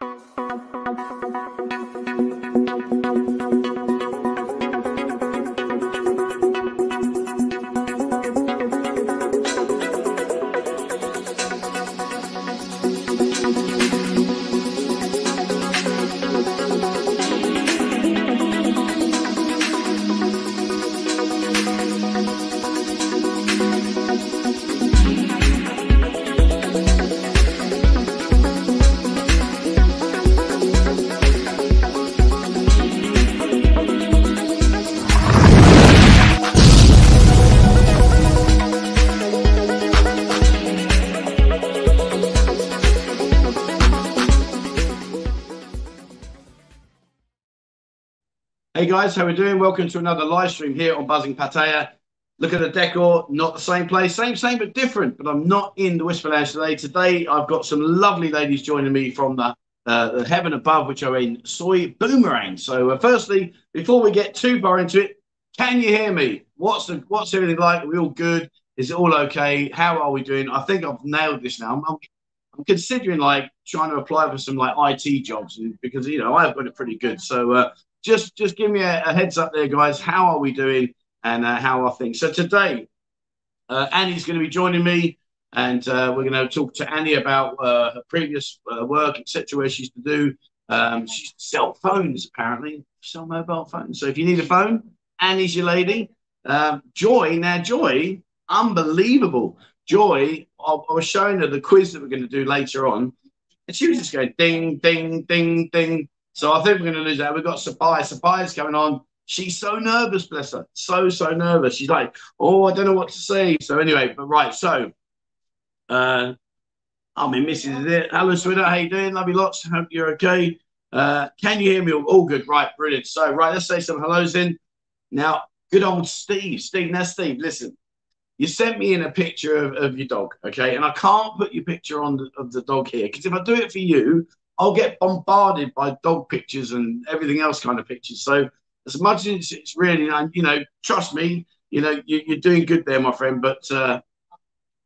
Hey guys, how are we doing? Welcome to another live stream here on Buzzin Pattaya. Look at the decor, not the same place, same, same, but different. But I'm not in the Whisper Lounge today. Today I've got some lovely ladies joining me from the, uh, the heaven above, which are in Soi Boomerang. So, uh, firstly, before we get too far into it, can you hear me? What's the what's everything like? Are we all good? Is it all okay? How are we doing? I think I've nailed this now. I'm, I'm, I'm considering like trying to apply for some like IT jobs because you know I've got it pretty good. So uh, just just give me a, a, heads up there, guys. How are we doing and uh, how are things? So today, uh, Annie's going to be joining me, and uh, we're going to talk to Annie about uh, her previous uh, work, etc., where she used to do. Um, she used to sell phones, apparently, sell mobile phones. So if you need a phone, Annie's your lady. Um, Joy, now Joy, unbelievable. Joy, I, I was showing her the quiz that we're going to do later on, and she was just going ding, ding, ding, ding so I think we're going to lose that. We've got Sapphire. Sapphire's coming on. She's so nervous, bless her. So, so nervous. She's like, oh, I don't know what to say. So anyway, but right. So, uh, I mean, Mrs. Is it. Hello, sweetheart. How you doing? Love you lots. Hope you're okay. Uh, can you hear me? All good. Right. Brilliant. So, right. Let's say some hellos in. Now, good old Steve. Steve, now, Steve, listen. You sent me in a picture of, of your dog, okay? And I can't put your picture on the, of the dog here because if I do it for you, I'll get bombarded by dog pictures and everything else kind of pictures. So as much as it's really, you know, trust me, you know, you, are doing good there, my friend. But uh,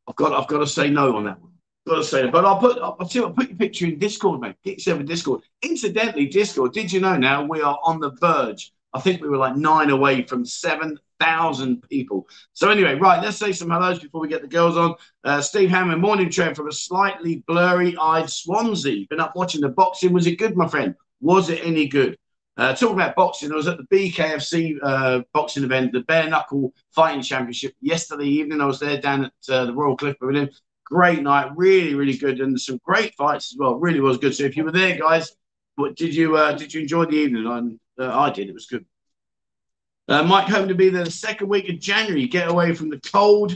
I've got, I've got to say no on that one. Got to say, but I'll put, I'll, I'll put your picture in Discord, mate. Get yourself in Discord. Incidentally, Discord. Did you know now we are on the verge? I think we were like nine away from seven thousand people. So anyway, right, let's say some hellos before we get the girls on. Uh, Steve Hammond, morning train from a slightly blurry-eyed Swansea. Been up watching the boxing. Was it good, my friend? Was it any good? Uh, talking about boxing, I was at the BKFC uh, boxing event, the Bare Knuckle Fighting Championship yesterday evening. I was there down at uh, the Royal Cliff Pavilion. Great night, really, really good, and some great fights as well. Really was good. So if you were there, guys, what did you uh, did you enjoy the evening? I, uh, I did. It was good. Uh, Mike hoping to be there the second week of January. Get away from the cold,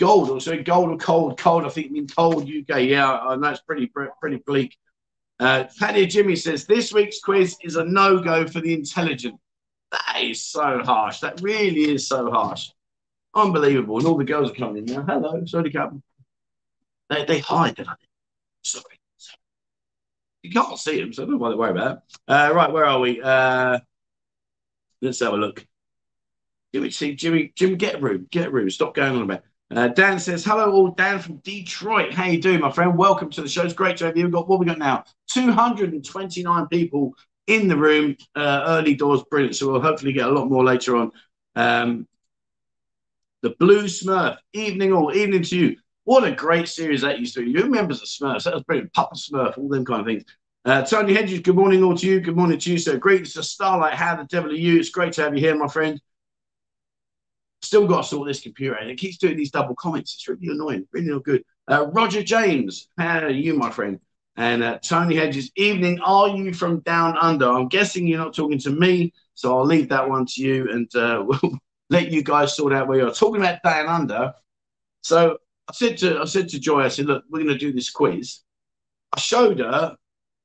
gold, or sorry, gold or cold, cold. I think mean cold UK. Yeah, and that's pretty pretty bleak. Uh, Paddy Jimmy says this week's quiz is a no go for the intelligent. That is so harsh. That really is so harsh. Unbelievable. And all the girls are coming in now. Hello, sorry, Captain. They they hide, don't? Sorry. sorry. You can't see them, so don't worry about it. Uh, right, where are we? Uh, let's have a look. Jimmy, see, Jimmy, Jimmy, get a room, get a room. Stop going on about. Uh, Dan says, "Hello, all. Dan from Detroit. How you doing, my friend? Welcome to the show. It's great to have you. We've got what we got now. Two hundred and twenty-nine people in the room. Uh, early doors, brilliant. So we'll hopefully get a lot more later on. Um, the Blue Smurf. Evening all. Evening to you. What a great series that used to be. Who remembers the Smurfs? That was brilliant. Papa Smurf, all them kind of things. Uh, Tony Hedges, good morning all to you. Good morning to you. So great. It's a starlight. How the devil are you? It's great to have you here, my friend. Still got to sort this computer out. It keeps doing these double comments. It's really annoying. Really not good. Uh, Roger James, how are you, my friend? And uh, Tony Hedges, evening. Are you from down under? I'm guessing you're not talking to me, so I'll leave that one to you, and uh, we'll let you guys sort out where you're talking about down under. So I said to I said to Joy, I said, look, we're going to do this quiz. I showed her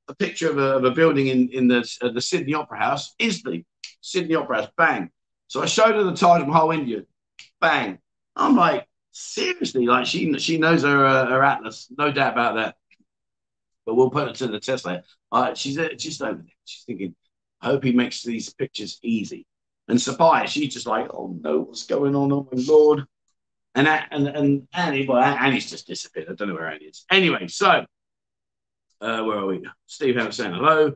a picture of a, of a building in in the uh, the Sydney Opera House. Instantly, Sydney Opera House, bang. So I showed her the Taj Mahal India, bang. I'm like, seriously, like she she knows her uh, her atlas, no doubt about that. But we'll put it to the test later. Uh, she's uh, just over there. She's thinking, I hope he makes these pictures easy. And Sophia, she's just like, oh no, what's going on? Oh my lord. And and and Annie, well, Annie's just disappeared. I don't know where Annie is. Anyway, so Uh, where are we? Steve Howard saying hello.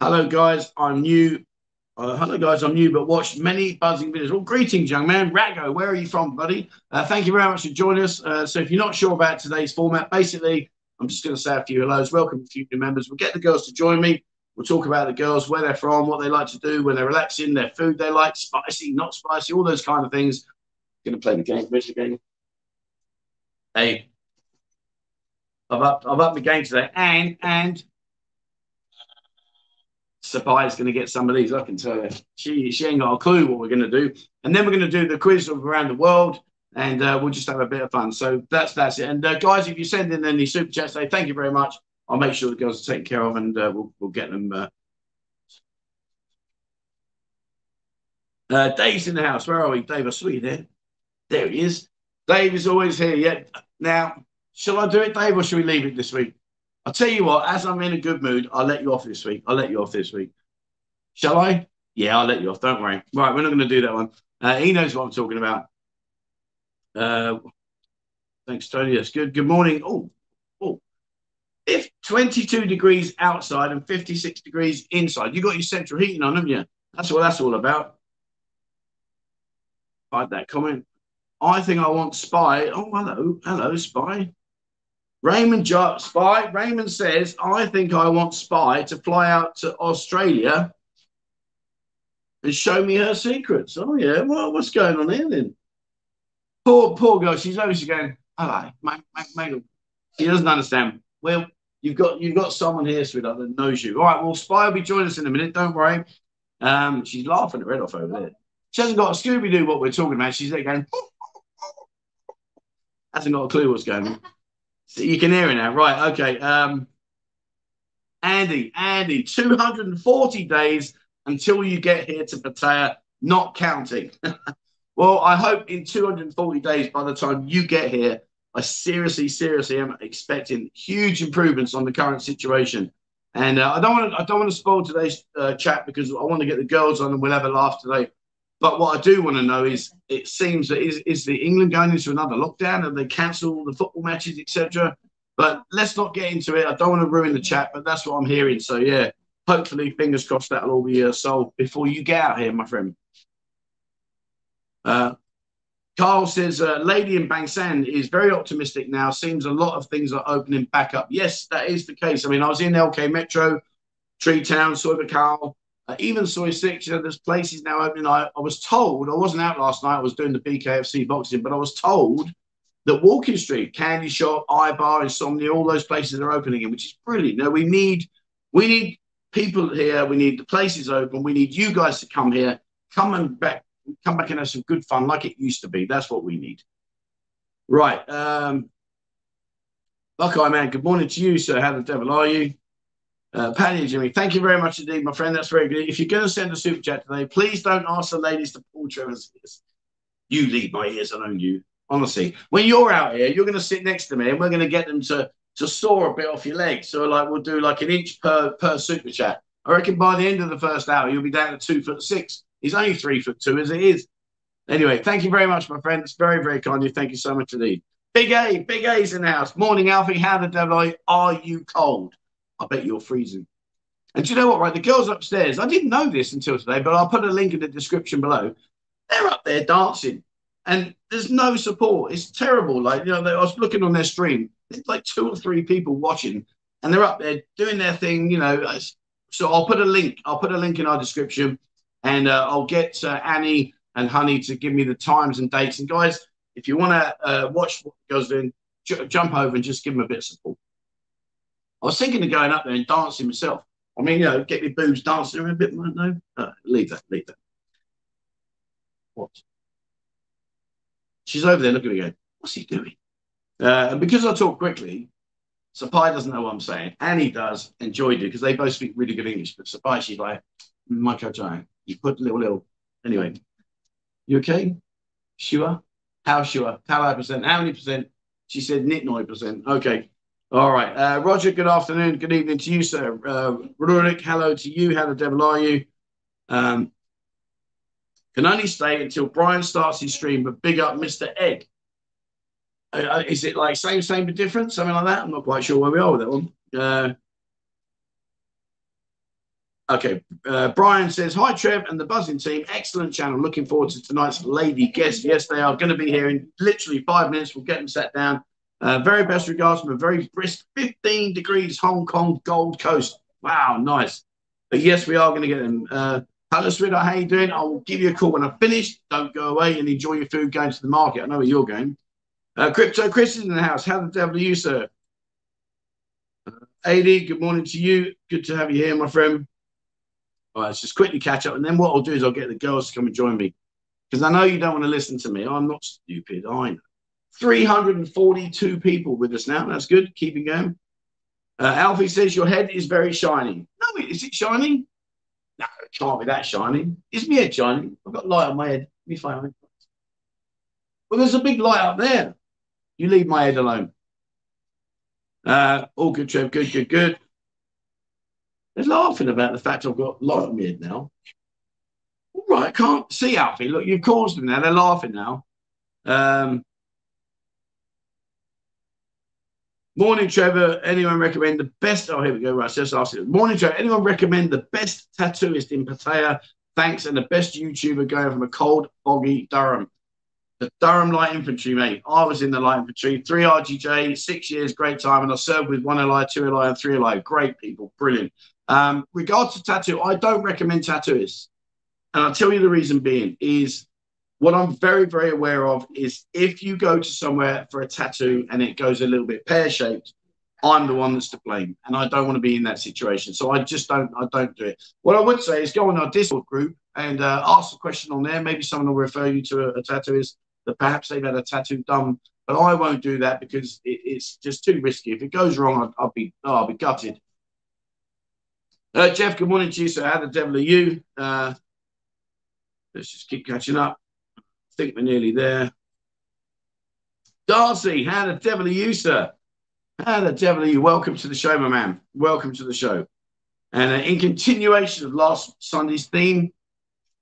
Hello, guys. I'm new. Uh, hello, guys. I'm new, but watched many buzzing videos. Well, greetings, young man. Rago, where are you from, buddy? Uh, thank you very much for joining us. Uh, so, if you're not sure about today's format, basically, I'm just going to say a few hellos. Welcome a few new members. We'll get the girls to join me. We'll talk about the girls, where they're from, what they like to do when they're relaxing, their food they like, spicy, not spicy, all those kind of things. Going to play the game. Where's the game? Hey, I've up, I've upped the game today, and and Sapai going to get some of these. I can tell you, she she ain't got a clue what we're going to do, and then we're going to do the quiz of around the world, and uh, we'll just have a bit of fun. So that's that's it. And uh, guys, if you send in any super chats, say thank you very much. I'll make sure the girls are taken care of, and uh, we'll we'll get them. Uh, uh, Dave's in the house. Where are we, Dave? I saw you there. There he is. Dave is always here. Yeah. Now, shall I do it, Dave, or should we leave it this week? I'll tell you what, as I'm in a good mood, I'll let you off this week. I'll let you off this week. Shall I? Yeah, I'll let you off. Don't worry. Right, we're not going to do that one. Uh, he knows what I'm talking about. Uh, thanks, Tony. That's good. Good morning. Oh, oh. If 22 degrees outside and 56 degrees inside, you got your central heating on, haven't you? That's what that's all about. Find that comment. I think I want Spy. Oh, hello. Hello, Spy. Raymond jo- Spy. Raymond says, I think I want Spy to fly out to Australia and show me her secrets. Oh, yeah. Well, what's going on here then? Poor, poor girl. She's obviously going, Megan. She doesn't understand. Well, you've got you've got someone here, sweetheart, that knows you. All right, well, Spy will be joining us in a minute. Don't worry. Um, she's laughing her head off over there. She hasn't got a Scooby Doo what we're talking about. She's there going, hasn't got a clue what's going on. You can hear it now. Right. Okay. Um, Andy, Andy, 240 days until you get here to Pattaya, not counting. well, I hope in 240 days, by the time you get here, I seriously, seriously am expecting huge improvements on the current situation. And uh, I don't want to, I don't want to spoil today's uh, chat because I want to get the girls on and we'll have a laugh today. But what I do want to know is, it seems that is, is the England going into another lockdown? and they cancelled the football matches, etc.? But let's not get into it. I don't want to ruin the chat, but that's what I'm hearing. So yeah, hopefully, fingers crossed that'll all be uh, solved before you get out here, my friend. Uh, Carl says, uh, Lady in Bang Saen is very optimistic now. Seems a lot of things are opening back up. Yes, that is the case. I mean, I was in LK Metro, Tree Town, Carl. Uh, even Soi 6, you know, there's places now opening. I, I was told, I wasn't out last night, I was doing the BKFC boxing, but I was told that Walking Street, Candy Shop, iBar, Insomnia, all those places are opening again, which is brilliant. Now we need we need people here, we need the places open, we need you guys to come here, come and back, come back and have some good fun like it used to be. That's what we need. Right. Um Buckeye man, good morning to you, sir. How the devil are you? Uh, Paddy Jimmy, thank you very much indeed, my friend. That's very good. If you're going to send a super chat today, please don't ask the ladies to pull Trevor's ears. You lead my ears, own you. Honestly, when you're out here, you're going to sit next to me, and we're going to get them to to saw a bit off your legs. So, like, we'll do like an inch per per super chat. I reckon by the end of the first hour, you'll be down to two foot six. He's only three foot two as it is. Anyway, thank you very much, my friend. It's very, very kind of you. Thank you so much indeed. Big A, Big A's in the house. Morning, Alfie. How the devil are you cold? I bet you're freezing. And you know what, right? The girls upstairs, I didn't know this until today, but I'll put a link in the description below. They're up there dancing and there's no support. It's terrible. Like, you know, they, I was looking on their stream, there's like two or three people watching and they're up there doing their thing, you know. So I'll put a link, I'll put a link in our description and uh, I'll get uh, Annie and Honey to give me the times and dates. And guys, if you want to uh, watch what goes in, j- jump over and just give them a bit of support. I was thinking of going up there and dancing myself. I mean, you know, get my boobs dancing a bit. No, uh, leave that, leave that. What? She's over there looking at me going, what's he doing? Uh, and because I talk quickly, Sapai doesn't know what I'm saying. Annie does, and Joy do, because they both speak really good English. But Sapai, she's like, Michael Jai, you put little, little. Anyway, you okay? Sure? How sure? How high percent? How many percent? She said, nit percent. Okay. All right. Uh, Roger, good afternoon. Good evening to you, sir. Uh, Rurik, hello to you. How the devil are you? Um, can only stay until Brian starts his stream, but big up Mr. Egg. Uh, uh, is it like same, same, but different? Something like that? I'm not quite sure where we are with that one. Uh, Okay. Uh, Brian says, Hi, Trev and the Buzzing team. Excellent channel. Looking forward to tonight's lady guest. Yes, they are going to be here in literally five minutes. We'll get them sat down. Uh, very best regards from a very brisk 15 degrees Hong Kong Gold Coast. Wow, nice. But yes, we are going to get them. Uh, hello, sweetheart. How you doing? I'll give you a call when I finish. Don't go away and enjoy your food going to the market. I know where you're going. Uh, Crypto Chris is in the house. How the devil are you, sir? Uh, AD, good morning to you. Good to have you here, my friend. All right, let's just quickly catch up. And then what I'll do is I'll get the girls to come and join me. Because I know you don't want to listen to me. I'm not stupid. I know. 342 people with us now. That's good. Keeping going. Uh, Alfie says your head is very shiny. No, is it shiny? No, it can't be that shiny. Is my head shiny? I've got light on my head. Let me find it. Well, there's a big light up there. You leave my head alone. Uh, all good, Trev. Good, good, good. They're laughing about the fact I've got light on my head now. All right, I can't see Alfie. Look, you've caused them now. They're laughing now. Um, Morning, Trevor. Anyone recommend the best? Oh, here we go. Right, so just ask it. Morning, Trevor. Anyone recommend the best tattooist in Pattaya? Thanks, and the best YouTuber going from a cold, foggy Durham. The Durham Light Infantry, mate. I was in the Light Infantry, three RGJ, six years, great time, and I served with one LI, two LI, and three LI. Great people, brilliant. Um, regards to tattoo, I don't recommend tattooists, and I'll tell you the reason being is what I'm very, very aware of is if you go to somewhere for a tattoo and it goes a little bit pear shaped, I'm the one that's to blame, and I don't want to be in that situation. So I just don't, I don't do it. What I would say is go on our Discord group and uh, ask a question on there. Maybe someone will refer you to a, a tattooist that perhaps they've had a tattoo done, but I won't do that because it, it's just too risky. If it goes wrong, I'll, I'll be, oh, I'll be gutted. Uh, Jeff, good morning to you. So how the devil are you? Uh, let's just keep catching up think we're nearly there. Darcy, how the devil are you, sir? How the devil are you? Welcome to the show, my man. Welcome to the show. And uh, in continuation of last Sunday's theme,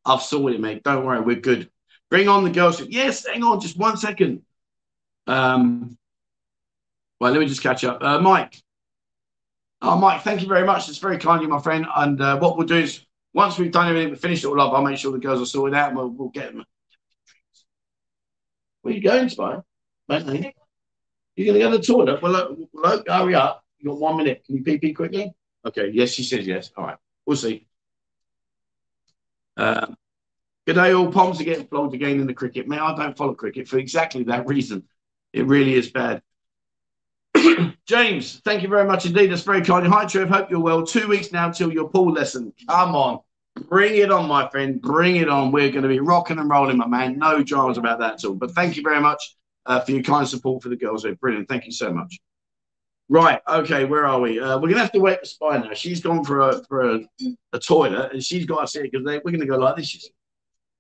I've sorted it, mate. Don't worry, we're good. Bring on the girls. Yes, hang on, just one second. Um, well, let me just catch up. Uh, Mike. Oh, Mike, thank you very much. It's very kind of you, my friend. And uh, what we'll do is once we've done everything, we finish it all up, I'll make sure the girls are sorted out and we'll, we'll get them where are you going, Spy? Mate, you're going to go to the toilet? Well, look, look, hurry up. you got one minute. Can you pee pee quickly? Okay, yes, she says yes. All right, we'll see. Um, good day, all. Poms are getting flogged again in the cricket. Man, I don't follow cricket for exactly that reason. It really is bad. James, thank you very much indeed. That's very kind. Hi, Trev. Hope you're well. Two weeks now till your pool lesson. Come on. Bring it on, my friend. Bring it on. We're going to be rocking and rolling, my man. No dramas about that at all. But thank you very much uh, for your kind support for the girls. They're brilliant. Thank you so much. Right. Okay. Where are we? Uh, we're going to have to wait for Spy now. She's gone for a for a, a toilet and she's got to see it because we're going to go like this. She's,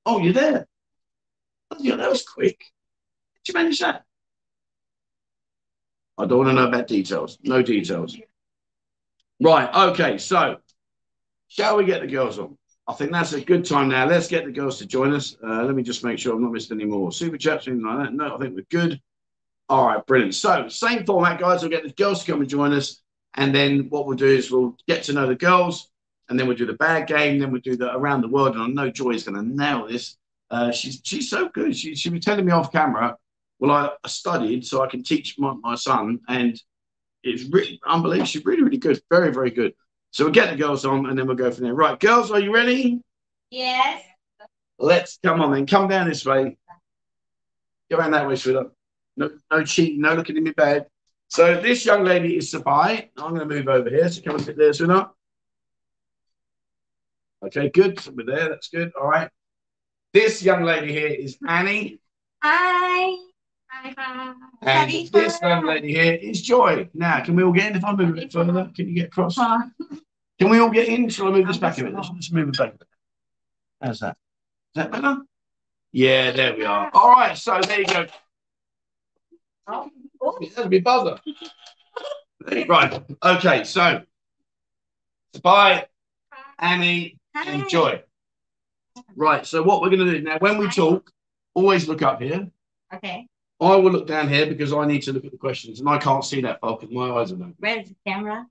oh, you're there. Oh, that was quick. Did you manage that? I don't want to know about details. No details. Right. Okay. So, shall we get the girls on? I think that's a good time now. Let's get the girls to join us. Uh, let me just make sure I've not missed any more super chats, anything like that. No, I think we're good. All right, brilliant. So, same format, guys. We'll get the girls to come and join us. And then what we'll do is we'll get to know the girls, and then we'll do the bag game. Then we'll do the around the world. And I know Joy is going to nail this. Uh, she's she's so good. She she was telling me off camera. Well, I, I studied so I can teach my, my son, and it's really unbelievable. She's really really good. Very very good. So we'll get the girls on and then we'll go from there. Right, girls, are you ready? Yes. Let's come on then. Come down this way. Go around that way, sweetheart. No, no cheating, no looking in my bed. So this young lady is Sabai. I'm going to move over here. So come and sit there, sweetheart. Okay, good. So we're there. That's good. All right. This young lady here is Annie. Hi. Hi, hi. And this young lady here is Joy. Now, can we all get in? If I move a bit further, can you get across? Can we all get in? Shall I move this back a bit? Let's, let's move it back a bit. How's that? Is that better? Yeah, there we are. All right, so there you go. Oh, that'll be buzzer. Right. Okay, so bye, Annie, and Joy. Right, so what we're going to do now, when we talk, always look up here. Okay. I will look down here because I need to look at the questions and I can't see that far because my eyes are open. Where's the camera?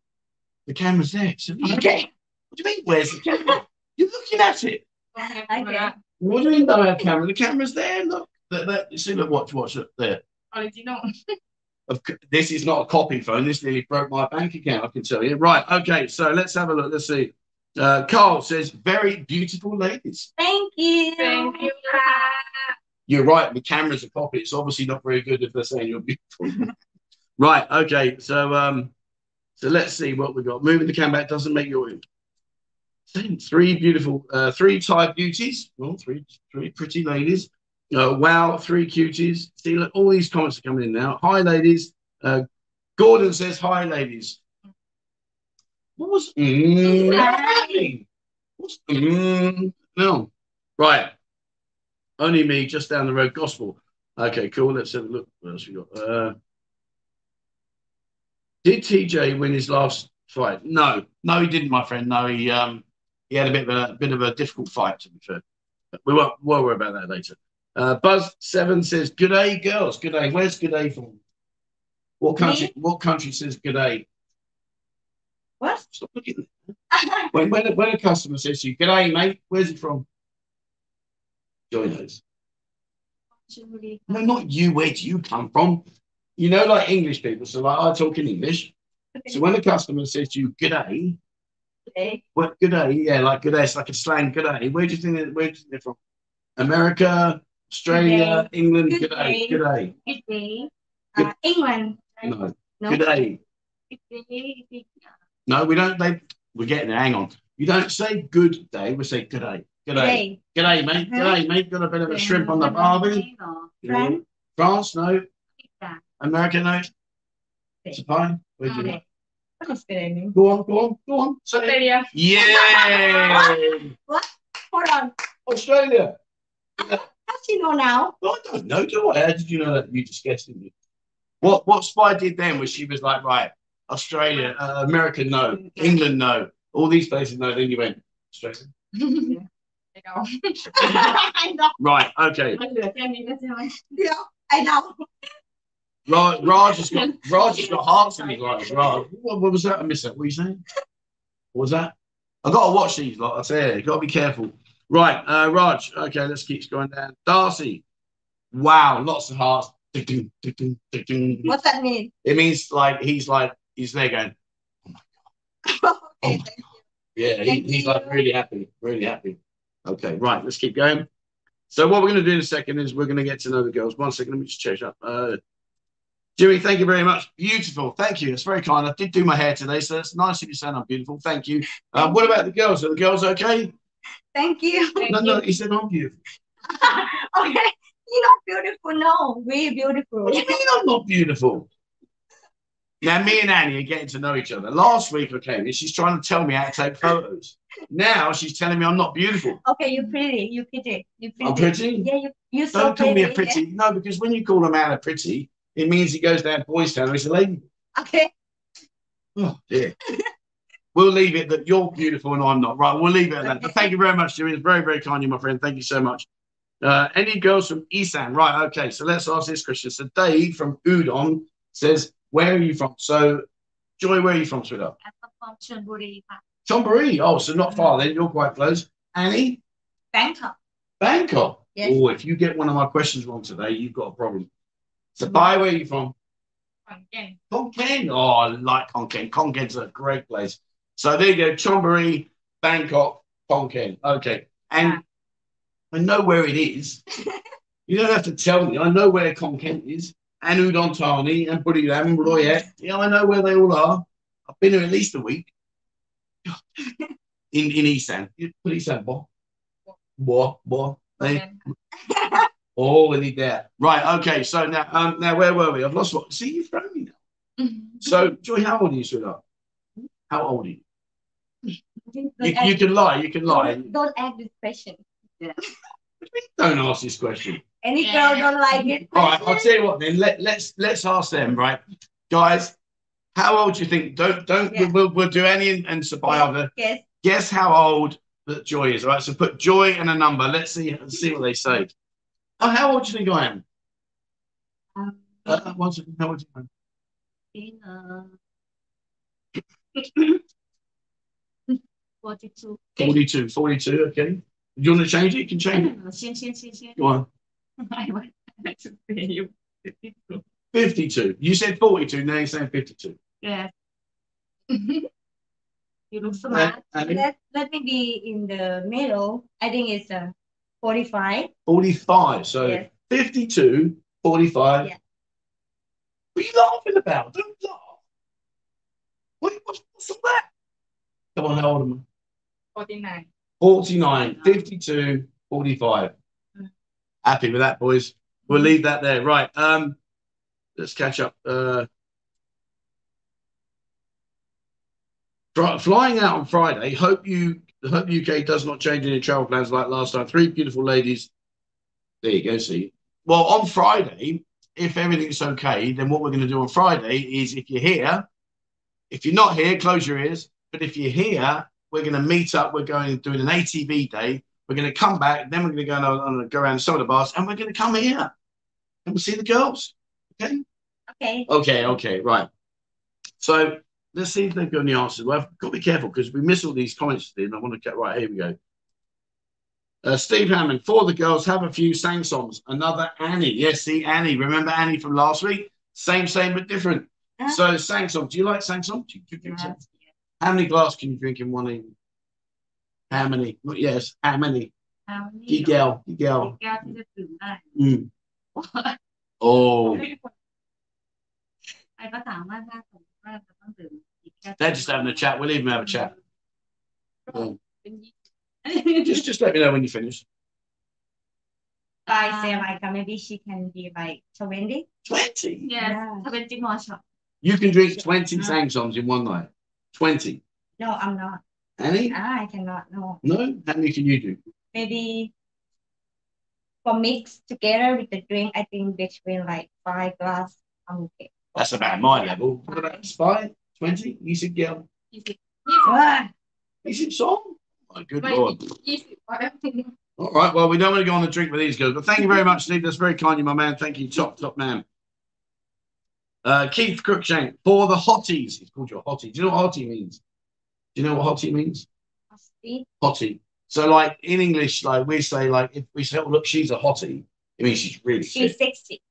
The camera's there. So Okay. What do you mean? Where's the camera? You're looking at it. Okay. What do you mean don't have camera? The camera's there. Look, that, that, see, look, watch, watch it there. Oh, did Of c- This is not a copy phone. This nearly broke my bank account. I can tell you. Right. Okay. So let's have a look. Let's see. Uh, Carl says, "Very beautiful ladies." Thank you. Thank you. You're right. The camera's a copy. It's obviously not very good if they're saying you're beautiful. right. Okay. So um, so let's see what we got. Moving the camera back doesn't make your three beautiful, uh, three Thai beauties. Well, three three pretty ladies. Uh, wow, three cuties. See, look, all these comments are coming in now. Hi, ladies. Uh, Gordon says hi, ladies. What was mm. What's mm, no? Right. Only me, just down the road. Gospel. Okay, cool. Let's have a look. What else we got? Uh, did TJ win his last fight? No, no, he didn't, my friend. No, he um he had a bit of a bit of a difficult fight to be fair. We won't we'll worry about that later. Uh, Buzz Seven says, "Good day, girls. Good day. Where's good day from? What country? What country says good day? What? Stop looking. When when a, when a customer says to you, "Good day, mate," where's it from? Joy us. No, not you. Where do you come from? You know, like English people. So, like, I talk in English. So, when a customer says to you, "Good day," what good day? Yeah, like good day. It's like a slang. Good day. Where do you think? That, where do you think they're from? America, Australia, England. Good Good day. day. Good day. Good day. Uh, England. No. No. Good day. Good day. No, we don't. They. We're getting there. Hang on. You don't say good day. We say good day. Good day. day. Good day, mate. Good day, mate. Got a bit of a shrimp on the barbie. France. France, no. America, no. Okay. It's a pie. Where'd you Okay. Is? Go on, go on, go on. Say. Australia. Yeah. What? Hold on. Australia. How do you know now? Well, I don't know, do I? How did you know that? You just guessed, didn't you? What what Spy did then was she was like, right, Australia, uh, America, no. England, no. All these places, no. Then you went, Australia know. Right. Okay. Yeah, I know. Right. Raj has got Raj has got hearts in his eyes. What, what was that? I missed that. What are you saying? What was that? I gotta watch these. Like I say, you gotta be careful. Right, uh, Raj. Okay, let's keep going down. Darcy. Wow, lots of hearts. What's that mean? It means like he's like he's there going. Oh my god. oh my god. Yeah, he, he's like really happy, really happy. Okay, right, let's keep going. So what we're going to do in a second is we're going to get to know the girls. One second, let me just check up. Uh, Jimmy, thank you very much. Beautiful, thank you. It's very kind. I did do my hair today, so it's nice of you saying I'm beautiful. Thank you. Um, what about the girls? Are the girls okay? Thank you. No, no, he said I'm beautiful. okay. You're not beautiful. No, we're beautiful. What do you mean I'm not beautiful? Now, me and Annie are getting to know each other. Last week I came in, she's trying to tell me how to take photos. Now she's telling me I'm not beautiful. Okay, you're pretty. You're pretty. You're pretty. I'm pretty? Yeah, you you're so Don't call me a pretty. pretty. No, because when you call a man a pretty, it means he goes down Boys Town and he's a lady. Okay. Oh, dear. we'll leave it that you're beautiful and I'm not. Right, we'll leave it at that. But thank you very much, Jimmy. It's very, very kind of you, my friend. Thank you so much. Uh, any girls from Isan? Right, okay. So let's ask this question. So Dave from Udon says, where are you from? So, Joy, where are you from, sweetheart? I'm from Chonburi. Chonburi. Oh, so not far then. You're quite close. Annie. Bangkok. Bangkok. Yes. Oh, if you get one of my questions wrong today, you've got a problem. So, mm -hmm. where are you from? Khon Kaen. Oh, I like Khon Kaen. Konken's a great place. So there you go. Chonburi, Bangkok, Khon Kaen. Okay. And yeah. I know where it is. you don't have to tell me. I know where Khon Kaen is and Udon Thani and Buriram and Roi Et. Yeah, I know where they all are. I've been here at least a week. in in end Put Isan, what? What? What? Oh, in there. Right, okay. So now um, now where were we? I've lost what? See, you from me now. so, Joy, how old are you, sweetheart? How old are you? You, you, can lie, you can lie. Don't, don't ask this question. Yeah. don't ask this question. Any girl don't like it. All right, I'll tell you what then. Let let's let's ask them, right, guys. How old do you think? Don't don't yeah. we'll, we'll do any and by Yes. Guess how old that Joy is. All right, so put Joy and a number. Let's see see what they say. Oh, how old do you think I am? Um, uh, one second. How old you? Uh, Forty-two. Forty-two. Forty-two. Okay. Do you want to change it? You can change it. Go on. I want to say you 52 52. You said 42, now you're saying 52. yes you look smart Uh, Let, let me be in the middle. I think it's uh, 45. 45. So Yes. 52, 45. Yeah. What are you laughing about? Don't laugh. What, what's, what's all that? Come on, how old am I? 49 49, 52, 45. Happy with that, boys. We'll leave that there. Right. Um, let's catch up. Uh, flying out on Friday. Hope you hope the UK does not change any travel plans like last time. Three beautiful ladies. There you go. See. Well, on Friday, if everything's okay, then what we're going to do on Friday is if you're here, if you're not here, close your ears. But if you're here, we're going to meet up. We're going doing an ATV day. We're going to come back. Then we're going to go on, go around the bars, and we're going to come here and we'll see the girls. Okay. Okay. Okay. Okay. Right. So let's see if they've got any answers. Well, I've got to be careful because we miss all these comments. Then I want to get right. Here we go. Uh, Steve Hammond, for the girls, have a few Sang Soms. Another Annie. Yes, see Annie. Remember Annie from last week? Same, same, but different. Huh? So Sang Som. Do you like Sang Som? Do you, do you yes How many glasses can you drink in one evening? How many? Well, Yes, how many? เอา กี่ นี่ แก้วกี่แก้ว แก้วที่จะดื่มได้ อืม Oh, ไอ้ก็ถามว่าถ้าสมมติว่าจะต้องดื่มกี่แก้ว they're just having a chat. We'll leave them have a chat. Um, เป็นยี่สิบ just, just let me know when you finish. I say like uh, maybe she can be like 20. Twenty. yes Yeah. ถ้าเป็นจิมอช็อต You can drink twenty sang songs in one night. Twenty. No, I'm not. Annie? Ah, I cannot know. No? How many can you do? Maybe for mix together with the drink, I think between like five glass, okay. That's about my level. What about Spy? 20? You should get You should. You song? My good lord. All right, well, we don't want to go on a drink with these girls, but thank you very much, Steve. That's very kind of you, my man. Thank you, top, top man. Uh, Keith Cruikshank, for the hotties. He's called you a hottie. Do you know what hottie means? Do you know what hottie means? see? Hottie. So, like in English, like we say, like if we say, "Oh, look, she's a hottie," it means she's really She's sick. sexy.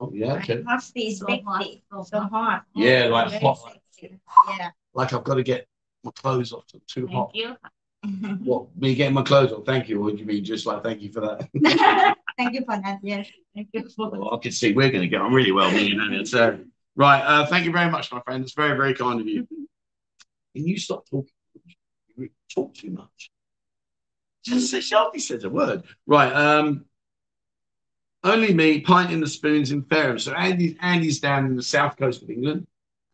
Oh, yeah. Okay. Hot is So sexy. hot, so So hot. Yeah, like Very hot. sexy. Yeah. Like I've got to get my clothes off. It's too hot. thank you What? Me getting my clothes off? Thank you. Or do you mean just like thank you for that? Thank you for that. Yes. thank you for Well, I can see we're going to get on really well. me and Annie. So, right. Uh, thank you very much, my friend. It's very, very kind of you. Can you stop talking? You talk too much. Just say, she says a word. Right. Um, only me, pint in the spoons in Fareham. So Andy, Andy's down in the south coast of England,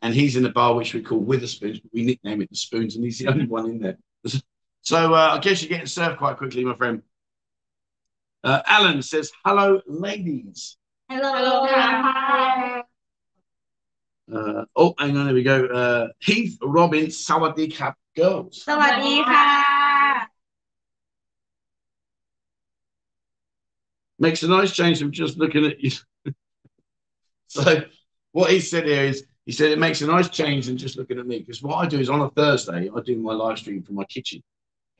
and he's in a bar which we call Wetherspoons, but we nickname it the Spoons, and he's the only one in there. So uh, I guess you're getting served quite quickly, my friend. Uh, Alan says, "Hello, ladies." Hello. Hello. Uh, oh, hang on, there we go. Uh, Heath, Robin, Sawadee Cap Girls. Sawadee Makes a nice change from just looking at you. so, what he said here is he said it makes a nice change than just looking at me because what I do is on a Thursday, I do my live stream from my kitchen.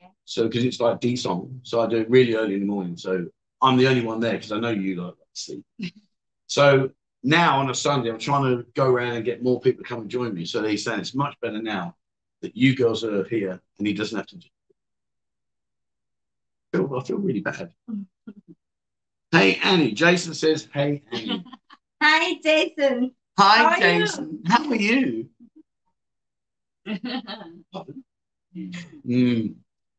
Yeah. So, because it's like D song, so I do it really early in the morning. So, I'm the only one there because I know you like to sleep. so, now on a Sunday, I'm trying to go around and get more people to come and join me. So, he's saying it's much better now that you girls are here and he doesn't have to. I feel, I feel really bad. Hey Annie, Jason says, Hey Annie. Hi Jason Hi How? Jason, how are you? Mm.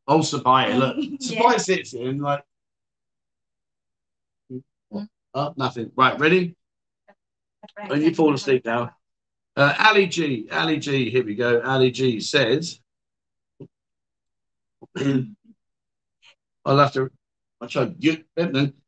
Oh, Sabaya, look. Sabaya sits here and like, oh, nothing. Right, ready? When you fall asleep now. Uh, Ali G, Ali G, here we go. Ali G says, I'll have to, I'll try you,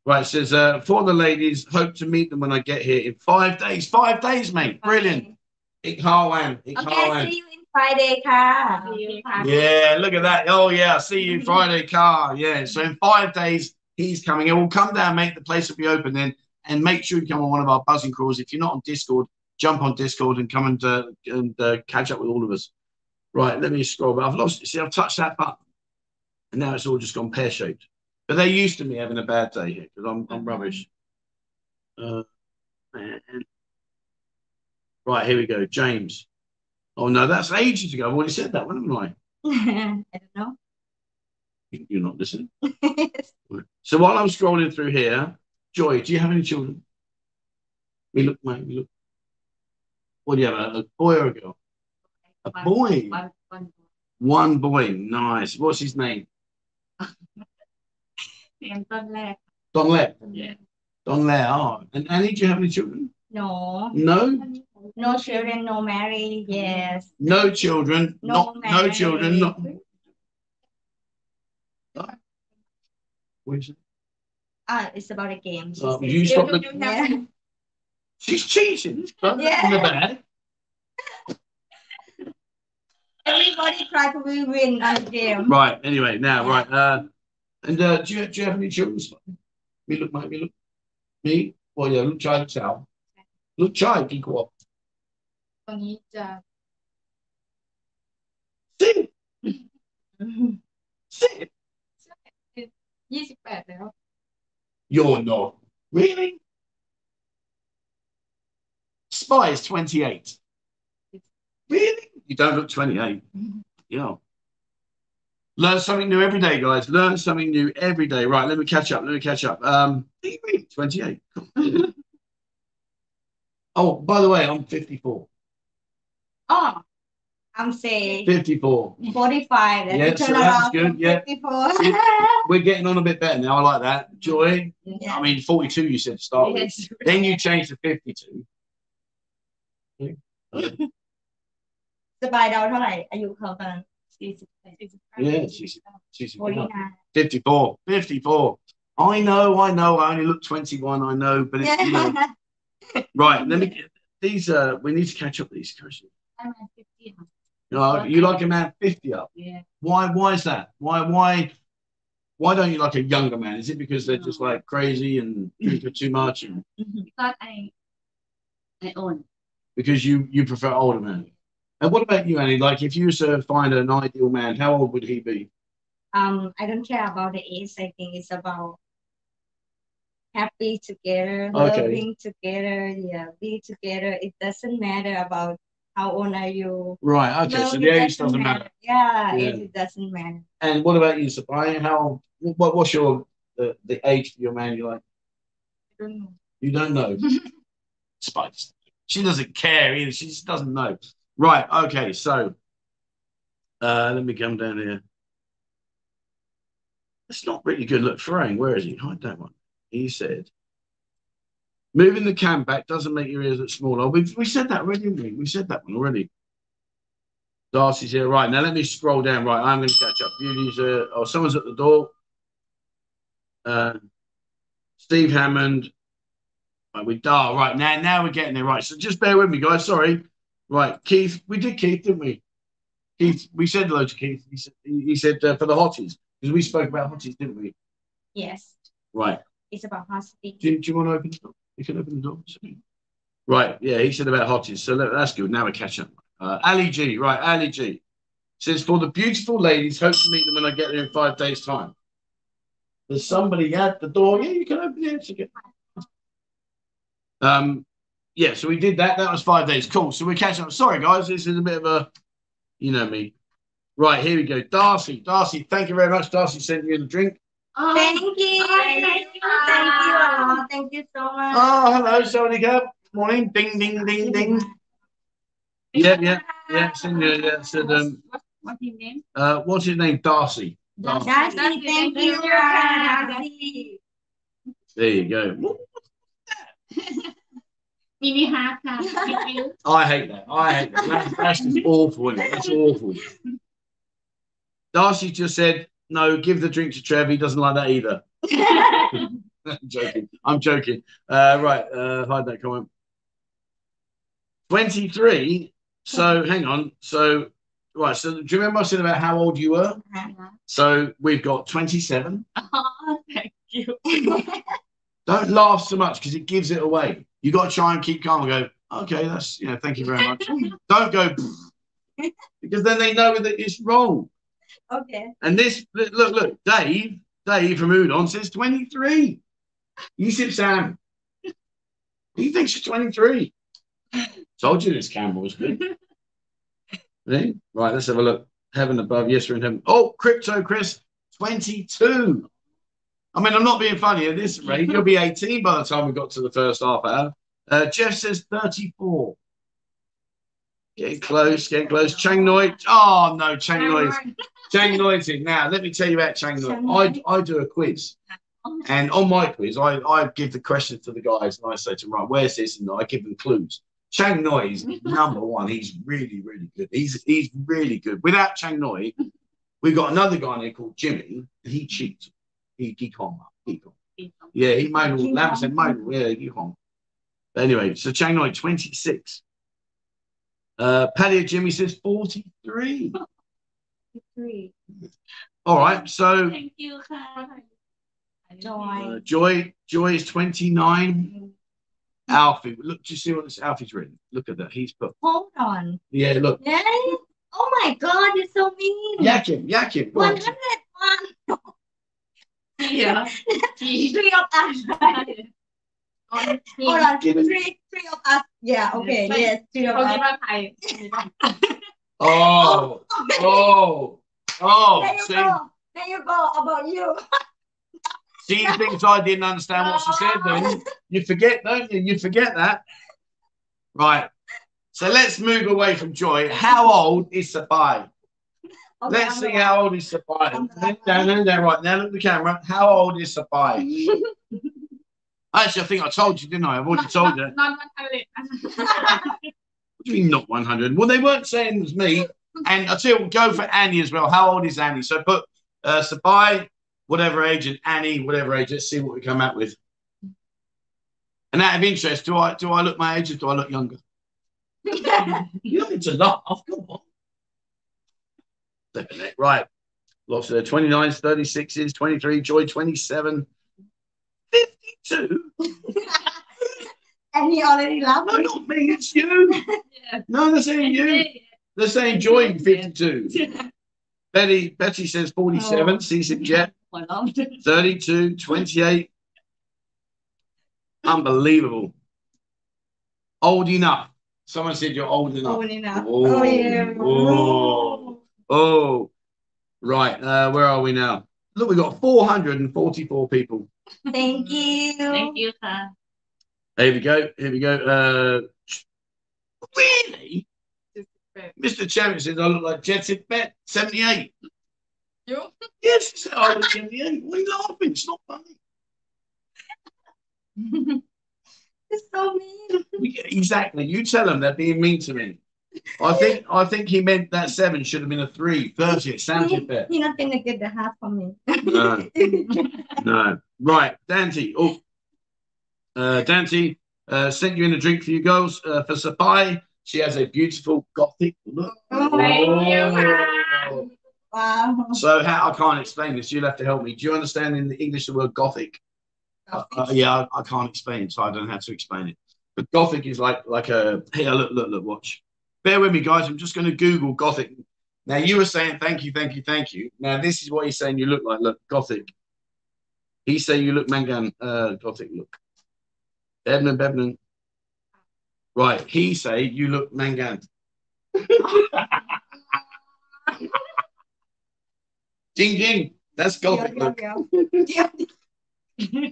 right, it says, uh, for the ladies, hope to meet them when I get here in five days. Five days, mate. Brilliant. Ik Harwan. Ik Okay Harwan. see you in Friday car. Yeah, look at that. Oh, yeah, see you Friday car. Yeah, so in five days, he's coming. And we'll come down, mate. The place will be open then. And make sure you come on one of our buzzing calls. If you're not on Discord, jump on Discord and come and, uh, and uh, catch up with all of us. Right, let me scroll. But I've lost it. See, I've touched that button, and now it's all just gone pear shaped. But they're used to me having a bad day here because I'm I'm rubbish. Uh. Right, here we go. James. Oh no, that's ages ago. I've already said that one, haven't I? I don't know. You're not listening. So while I'm scrolling through here, Joy, do you have any children? We look, mate, we look. What do you have, a, a boy or a girl? A one, boy. One, one boy. One boy, nice. What's his name? Don Lair. Don Lair? Yeah. Don Lair, oh. And Annie, do you have any children? No. No? No children, no marriage, yes. No children, no not, no children, not. What is it? Ah, it's about a game. she Oh, said. you stop You- the- you have Yeah. She's cheating. Don't look Yeah. in the bag. Everybody try to win on the game. Right. Anyway, now, Yeah. right. Uh, and uh, do you do you have any children? Me look, mate. Me look. Me. Well, yeah. Look, child, child. Look, child. Keep up. ตรงนี้จะ Sit. Sit. ยี่สิบแปดแล้ว You're not. Really? Spy is 28. Really? You don't look 28. Yeah. Learn something new every day, guys. Learn something new every day. Right, let me catch up. Let me catch up. Um, are you really 28. Oh, by the way, I'm 54. Oh, I'm saying 54. 45. Then Yeah, you so turn that's around good, to yeah. 54. We're getting on a bit better now. I like that. Joy. yeah. I mean, 42 you said to start with. Yes. Then you changed to 52. สบายดาวเท่าไหร่ อายุเขาตอนนั้น สี่สิบแปดสี่สิบ Yeah, she's, she's 49 54. 54. I know, I know. I only look 21. I know, but it's, you know, right. Let me get these. Uh, we need to catch up with these questions. ประมาณสิบสี่ค่ะ you, know, you like a man 50 up. Yeah. Why? Why is that? Why? Why? Why don't you like a younger man? Is it because they're just like crazy and drinking too much, and because I I own because you you prefer older men? And what about you, Annie? Like, if you were to find an ideal man, how old would he be? Um, I don't care about the age. I think it's about happy together, Okay. loving together, yeah, be together. It doesn't matter about how old are you. Right. Okay. No, so the age doesn't matter. Yeah, Yeah. It, it doesn't matter. And what about you, Sabai? How? What? What's your the, the age for your man you like? I don't know You don't know. Spice. She doesn't care either. She just doesn't know. Right. Okay. So, uh, let me come down here. It's not really good. Look, Farang, where is he? Hide that one. He said, moving the cam back doesn't make your ears look smaller. We we said that already, didn't we? We said that one already. Darcy's here. Right. Now let me scroll down. Right. I'm going to catch up. Beauty's, uh, oh, someone's at the door. Uh, Steve Hammond. Right, we oh, right now. Now we're getting there. Right, so just bear with me, guys. Sorry. Right, Keith. We did Keith, didn't we? Keith. We said hello to Keith. He said, he said uh, for the hotties because we spoke about hotties, didn't we? Yes, Right. it's about hospital. Do, do you want to open the door? You can open the door. Right. Yeah, he said about hotties. So that's good. Now we're catching up. Uh, Ali G. Right, Ali G. Says for the beautiful ladies, hope to meet them when I get there in five days' time. There's somebody at the door. Yeah, you can open it. Okay. Um, yeah, so we did that. That was five days. Cool. So we're catching up. Sorry, guys. This is a bit of a, you know me. Right, here we go. Darcy. Darcy, thank you very much. Darcy sent you the drink. Oh Thank you. Thank you. Thank you. Oh, thank you so much. Oh, hello, Sonika. Morning. Ding, ding, ding, ding. Yeah, yeah, yeah. Send you, yeah. Said, um, what what his name uh, what's his name? Darcy. Darcy. Darcy, Darcy, thank thank you. you. Darcy. There you go. mini heart Thank you I hate that. I hate that. That's, that's awful. That's awful. Darcy just said, no, give the drink to Trev. He doesn't like that either. I'm joking. I'm joking. Uh, right, uh, hide that comment. 23. So hang on. So, right. So, do you remember I said about how old you were? So, we've got 27. oh thank you Don't laugh so much because it gives it away. You got to try and keep calm and go, okay, that's, you know, thank you very much. Don't go, because then they know that it's wrong. Okay. And this, look, look, Dave, Dave from Udon says 23. Yusuf Sam. He thinks you're 23. Told you this camera was good. Right, let's have a look. Heaven above, yes, we're in heaven. Oh, Crypto Chris, 22. I mean, I'm not being funny at this rate. You'll be 18 by the time we got to the first half hour. Uh, Jeff says 34. Getting close, getting close. Chang Noi. Oh, no, Chang Noi. Chang Noi. Now, let me tell you about Chang Noi. I, I do a quiz. And on my quiz, I, I give the questions to the guys and I say to them, right, where's this? And I give them clues. Chang Noi is number one. He's really, really good. He's he's really good. Without Chang Noi, we've got another guy there called Jimmy. He cheats. He he can't. He can't. Yeah, he made all Lam said made all- yeah, he can't. Anyway, so Chang Noi 26. Uh Paddy Jimmy says 43. three. All right, so. Thank you, Joy. Uh, Joy. Joy is 29. Alfie, look, do you see what this Alfie's written? Look at that. He's put. Hold on. Yeah, look. Yeah. Oh my God, you're so mean. Yak him, yak him. 101. yeah. three of us. Hold on, three, three of us. Yeah, okay, yes, three of us. oh, oh. oh Oh, there you? Go. There you go about you. see things I didn't understand what she said then. You forget, don't you? You forget that. Right. So let's move away from joy. How old is Sabai? Okay, let's I'm see how old is Sabai. Down there, there, right now, look at the camera. How old is Sabai? Actually, I think I told you, didn't I? I've already told you. Not 100. what do you mean, not 100? Well, they weren't saying it was me. And I tell you, go for Annie as well. How old is Annie? So put uh, Sabai, whatever age, and Annie, whatever age. Let's see what we come out with. And out of interest, do I do I look my age or do I look younger? You don't need to laugh. Come on. Flipping it. Right. Lots of 29s, 36s, 23, Joy 27, 52. and he already laughed. No, not me, it's you. No, they're saying you. Let's say enjoying 52. Betty, Betty says 47, oh. season jet. 32, 28. Unbelievable. Old enough. Someone said you're old enough. Old enough. Oh, oh yeah. Oh, oh. Right. Uh, where are we now? Look, we've got 444 people. Thank you. Thank you, sir. Here we go. Here we go. Uh, really? Mr. Champion says I look like Jetson Bet, 78. You? Yes, he said I look 78. What are you laughing? It's not funny. It's so mean. Exactly. You tell them they're being mean to me. I think I think he meant that seven should have been a three. 30 it sounded. He's not gonna get the half from me. No, no. Right, Dante. Oh, uh, Dante uh, sent you in a drink for you girls uh, for Sabai. She has a beautiful gothic look. Thank you,Oh. wow. So how I can't explain this. You'll have to help me. Do you understand in the English the word gothic? Uh, uh, yeah, I, I can't explain it, so I don't know how to explain it. But gothic is like like a here. Look, look, look. Watch. Bear with me, guys. I'm just going to Google gothic. Now you were saying thank you, thank you, thank you. Now this is what he's saying. You look like look gothic. He's saying you look mangan. Uh, gothic look. Bebnan, Bebnan. Right, he say you look mangan. Jing Jing, that's Gothic. Yeah.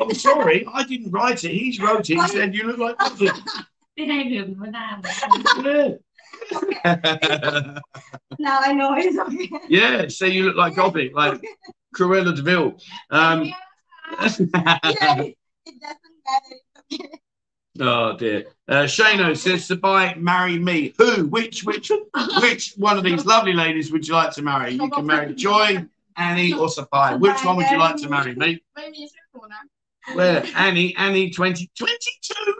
I'm sorry, I didn't write it. He's wrote it. He said you look like now I know he's okay. Yeah, so you look like Gobby, like Cruella de Um, yeah, it doesn't matter. It's okay. Oh dear. Uh, Shano says, Sabai, marry me. Who? Which? Which? Which one of these lovely ladies would you like to marry? You can marry Joy, Annie, or Sabai. Which one would you like to marry? Me. Where? Annie. Annie. Twenty. Twenty-two.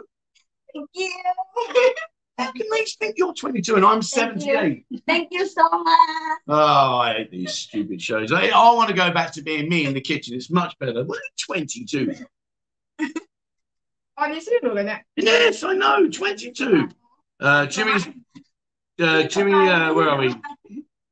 Thank you. How can they think you're 22 and I'm 78? Thank you, so much. Oh, I hate these stupid shows. I, I want to go back to being me in the kitchen. It's much better. What? 22. On your? Yes, I know. Twenty-two. Uh, Jimmy's. Uh, Jimmy, uh, where are we?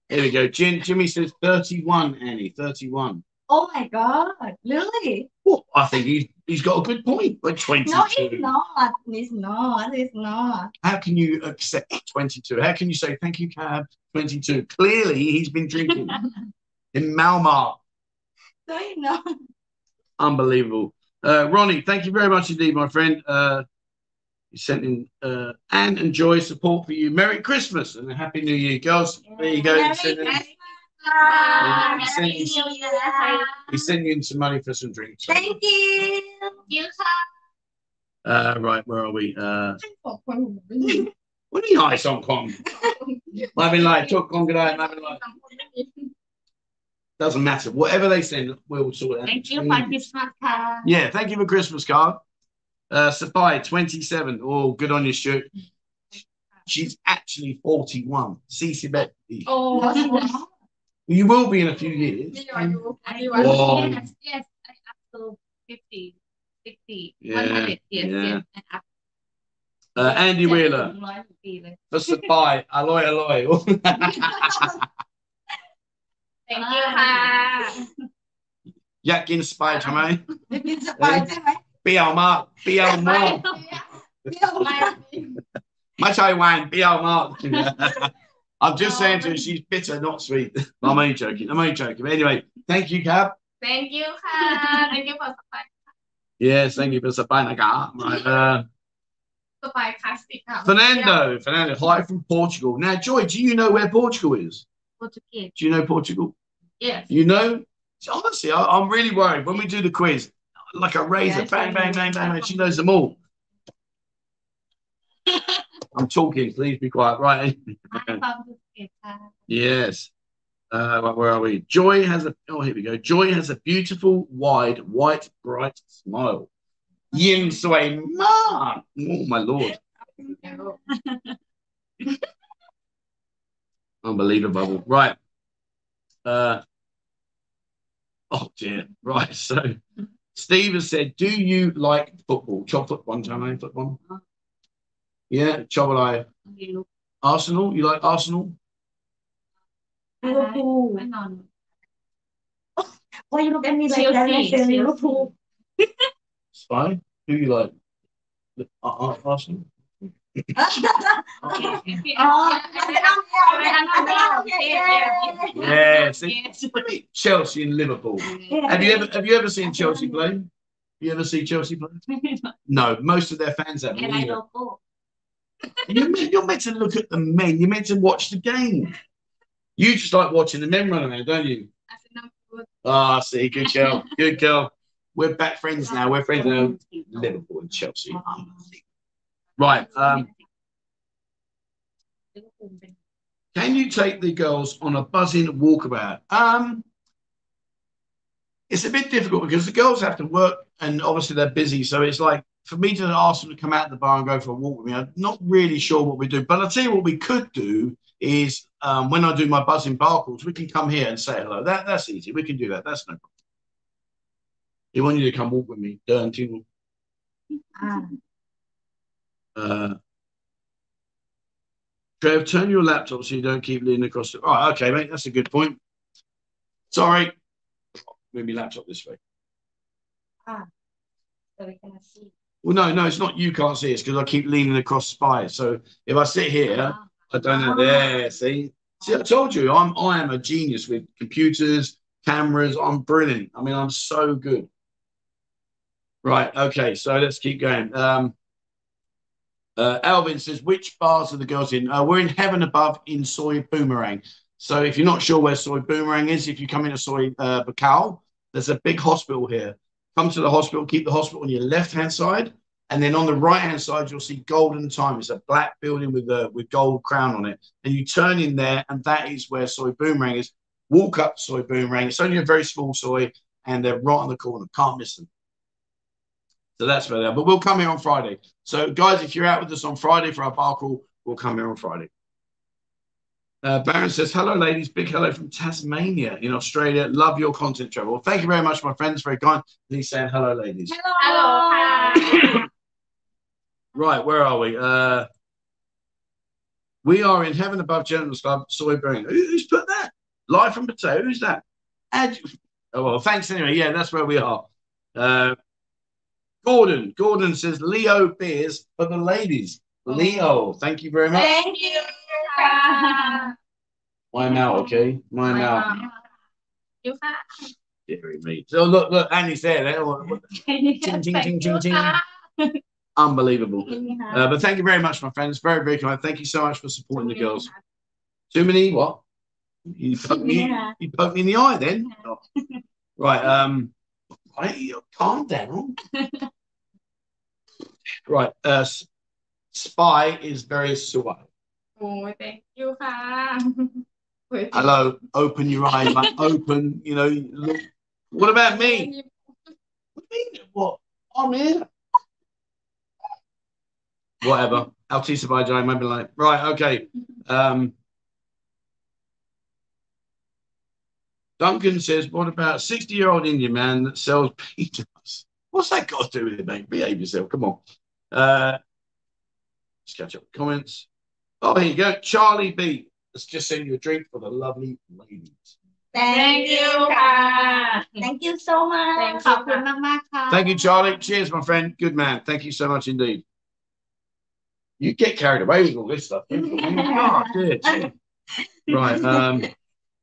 Here we go. Jim, Jimmy says thirty-one. Annie, thirty-one. Oh my God, Lily. Well, I think he's he's got a good point. But twenty-two. No, he's not. He's not. He's not. How can you accept twenty-two? How can you say thank you, cab? Twenty-two. Clearly, he's been drinking in Malmar. No, you know. Unbelievable. Uh, Ronnie, thank you very much indeed, my friend. Uh, you sent in uh, Anne and Joy support for you. Merry Christmas and a Happy New Year, girls. There you go. Merry send Christmas. In, he sent, you, he sent you in some money for some drinks. Right? Thank you. You uh, right, where are we? Uh, what are you ice on con? Mavi lai, chok I've been like doesn't matter. Whatever they send, we'll sort it out. Thank you for Christmas card. Yeah, thank you for Christmas card. Uh, Sabai, 27. Oh, good on you, Stuart. She's actually 41. Cece Betty. Oh, You will be in a few years. I Wow. Yes, yes, I up to 50, 60, Yeah, 100. Yes, yeah. yes. I up Uh, Andy Wheeler. ร้อยปีเลย For Sapai. Aloy, aloy. Thank you ค่ะ Yakin Spy, Tomei. สบายใช่ไหม Biao Mark. Biao Mark. เที่ยวมา My Taiwan. Biao Mark. I'm just saying to her, she's bitter, not sweet. I'm only joking. I'm only joking. But anyway, thank you, Cab. Thank you ค่ะ Thank you for สปาย Yes, thank you for Sapai Naga. Right, uh, สปายคลาสสิกค่ะ Fernando, Fernando, hi from Portugal. Now, Joy, do you know where Portugal is? Portuguese. Do you know Portugal? Yes. You know? Honestly, I, am really worried. When we do the quiz, like a razor, bang bang, bang, bang, bang, she knows them all. I'm talking. Please be quiet. Right. yes. Uh, where are we? Joy has a. Oh, here we go. Joy has a beautiful, wide, white, bright smile. Yin Sui Ma. Oh my lord. Unbelievable. Right. Uh, oh, dear. Right. So Steve has said, Do you like football? Chop foot one, Channel foot one. Yeah, chocolate. Arsenal? You like Arsenal? Liverpool. Hang on. Why you look at me like that? I said Liverpool. Spy? Who you like? Uh, uh, Arsenal? Yes, Chelsea and Liverpool. Have you ever have you ever seen Chelsea play? You ever see Chelsea play? no, most of their fans haven't. Yeah, you're, meant to look at the men. You're meant to watch the game. You just like watching the men running around, don't you? Ah, oh, see, good girl, good girl. We're back friends now. We're friends now. Liverpool and Chelsea. Right. Um, can you take the girls on a buzzing walkabout? Um, it's a bit difficult because the girls have to work and obviously they're busy. So it's like for me to ask them to come out the bar and go for a walk with me, I'm not really sure what we do. But I'll tell you what we could do is um, when I do my buzzing bar calls, we can come here and say hello. That that's easy. We can do that. That's no problem. You want you to come walk with me, don't you? Um. Uh, Trev, turn your laptop so you don't keep leaning across the. Oh, okay, mate. That's a good point. Sorry. Move your laptop this way. Ah, so we can see Well, no, no, it's not you can't see. It's because I keep leaning across spy. So if I sit here, I don't know. There, see, see, I told you, I'm I am a genius with computers, cameras. I'm brilliant. I mean, I'm so good. Right. Okay. So let's keep going. Um, uh, Alvin says, which bars are the girls in? Uh, we're in Heaven Above in Soi Boomerang. So if you're not sure where Soi Boomerang is, if you come into Soy uh, Buakhao, there's a big hospital here. Come to the hospital, keep the hospital on your left hand side. And then on the right hand side, you'll see Golden Time. It's a black building with a with gold crown on it. And you turn in there, and that is where Soi Boomerang is. Walk up Soi Boomerang. It's only a very small soy, and they're right on the corner. Can't miss them. So that's where they are. But we'll come here on Friday. So, guys, if you're out with us on Friday for our bar crawl, we'll come here on Friday. Uh, Baron says, hello, ladies. Big hello from Tasmania in Australia. Love your content, Trevor. Well, thank you very much, my friends. Very kind. He's saying hello, ladies. Hello. hello. right, where are we? Uh, we are in heaven above Gentlemen's Club, soy. Who's put that? Live from Potato. Who's that? Ad- oh, well, thanks anyway. Yeah, that's where we are. Uh, Gordon. Gordon says Leo beers for the ladies. Leo, thank you very much. Thank you. Why out, okay? Mine out. Dairy meat. So look, look, Annie's there. there. ting, ting, ting, ting, ting. Unbelievable. Uh, but thank you very much, my friends. Very, very kind. Thank you so much for supporting the girls. Too many what? You poked me, you poked me in the eye then. Oh. Right. Um, why you calm down? right. Uh, spy is very suave. Oh, thank you. Hello. Open your eyes. Like, open, you know, look. What about me? What do you mean? What? I'm here. Whatever. Altis Abijai might be like, right, okay. Um, Duncan says, What about 60 year old Indian man that sells peanuts? What's that got to do with it, mate? Behave yourself. Come on. Uh, let's catch up with comments. Oh, here you go. Charlie B. Let's just send you a drink for the lovely ladies. Thank, Thank you. Ka. Thank you so much. Thank you, Charlie. Cheers, my friend. Good man. Thank you so much indeed. You get carried away with all this stuff. oh, dear. Right. Um,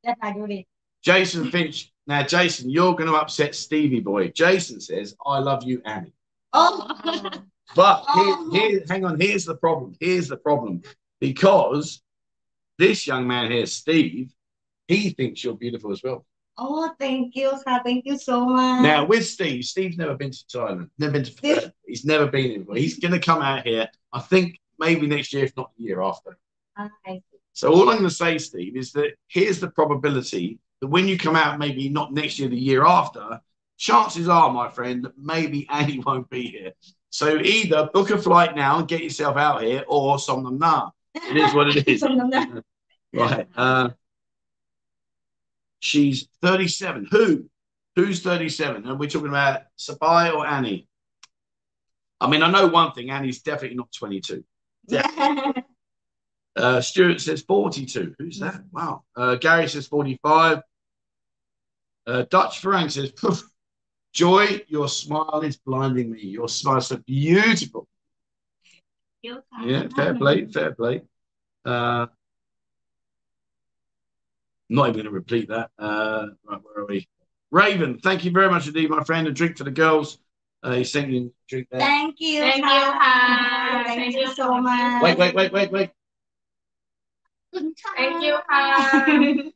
yes, I do this. Jason Finch. Now, Jason, you're going to upset Stevie Boy. Jason says, I love you, Annie. Oh. But. Here, oh. here, hang on, here's the problem. Here's the problem. Because this young man here, Steve, he thinks you're beautiful as well. Oh, thank you, sir. Thank you so much. Now, with Steve, Steve's never been to Thailand, never been to He's never been anywhere. He's going to come out here, I think, maybe next year, if not the year after. Ah, okay. So, all I'm going to say, Steve, is that here's the probability that when you come out, maybe not next year, the year after, chances are, my friend, that maybe Annie won't be here. So either book a flight now and get yourself out here, or somnamna. It is what it is. right. Uh, she's 37. Who? Who's 37? Are we talking about Sabai or Annie? I mean, I know one thing. Annie's definitely not 22. Yeah. uh, Stuart says 42. Who's that? Wow. Uh, Gary says 45. Uh, Dutch Frank says, Joy, your smile is blinding me. Your smile is so beautiful. Yeah, fair play, fair play. Uh, not even going to repeat that. Uh, right, where are we? Raven, thank you very much indeed, my friend. A drink for the girls. Uh, he's sending a drink there. Thank you. Thank you. Thank, thank, you so much. Wait, wait, wait, wait, wait. Thank you.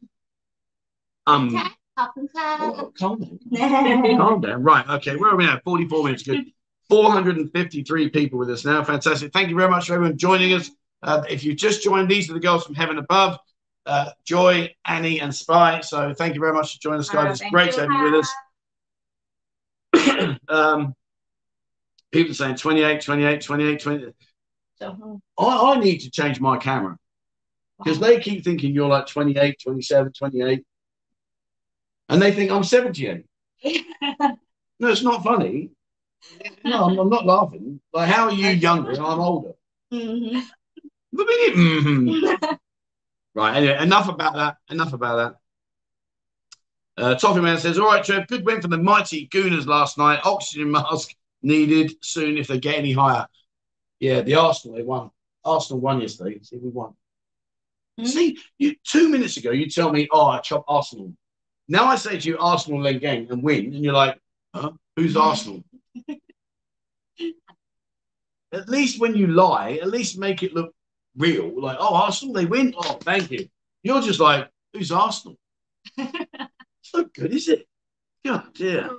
um, ขอบคุณค่ะ oh, calm down. Calm down. Right. Okay. Where are we now? 44 minutes. Good. 453 people with us now. Fantastic. Thank you very much for everyone joining us. Uh, if you just joined, these are the girls from Heaven Above uh, Joy, Annie, and Spy. So thank you very much for joining us, guys. Uh, it's thank great you, to have you with us. um, people saying 28, 28, 28, 20. So, I, I need to change my camera because they keep thinking you're like 28, 27, 28. And they think I'm 78. No, it's not funny. No, I'm, I'm not laughing. Like, how are you younger and I'm older? Mhm. What do you mean, mhm? right, anyway, enough about that. Enough about that. Uh, Toffee Man says, All right, Trev, good win for the mighty Gooners last night. Oxygen mask needed soon if they get any higher. Yeah, the Arsenal, they won. Arsenal won yesterday. See, we won. Hmm? See, you two minutes ago, you tell me, Oh, I chop Arsenal. Now I say to you, Arsenal led game and win, and you're like, huh? Who's Arsenal? at least when you lie, at least make it look real. Like, oh, Arsenal, they win. Oh, thank you. You're just like, who's Arsenal? not good, is it? God dear.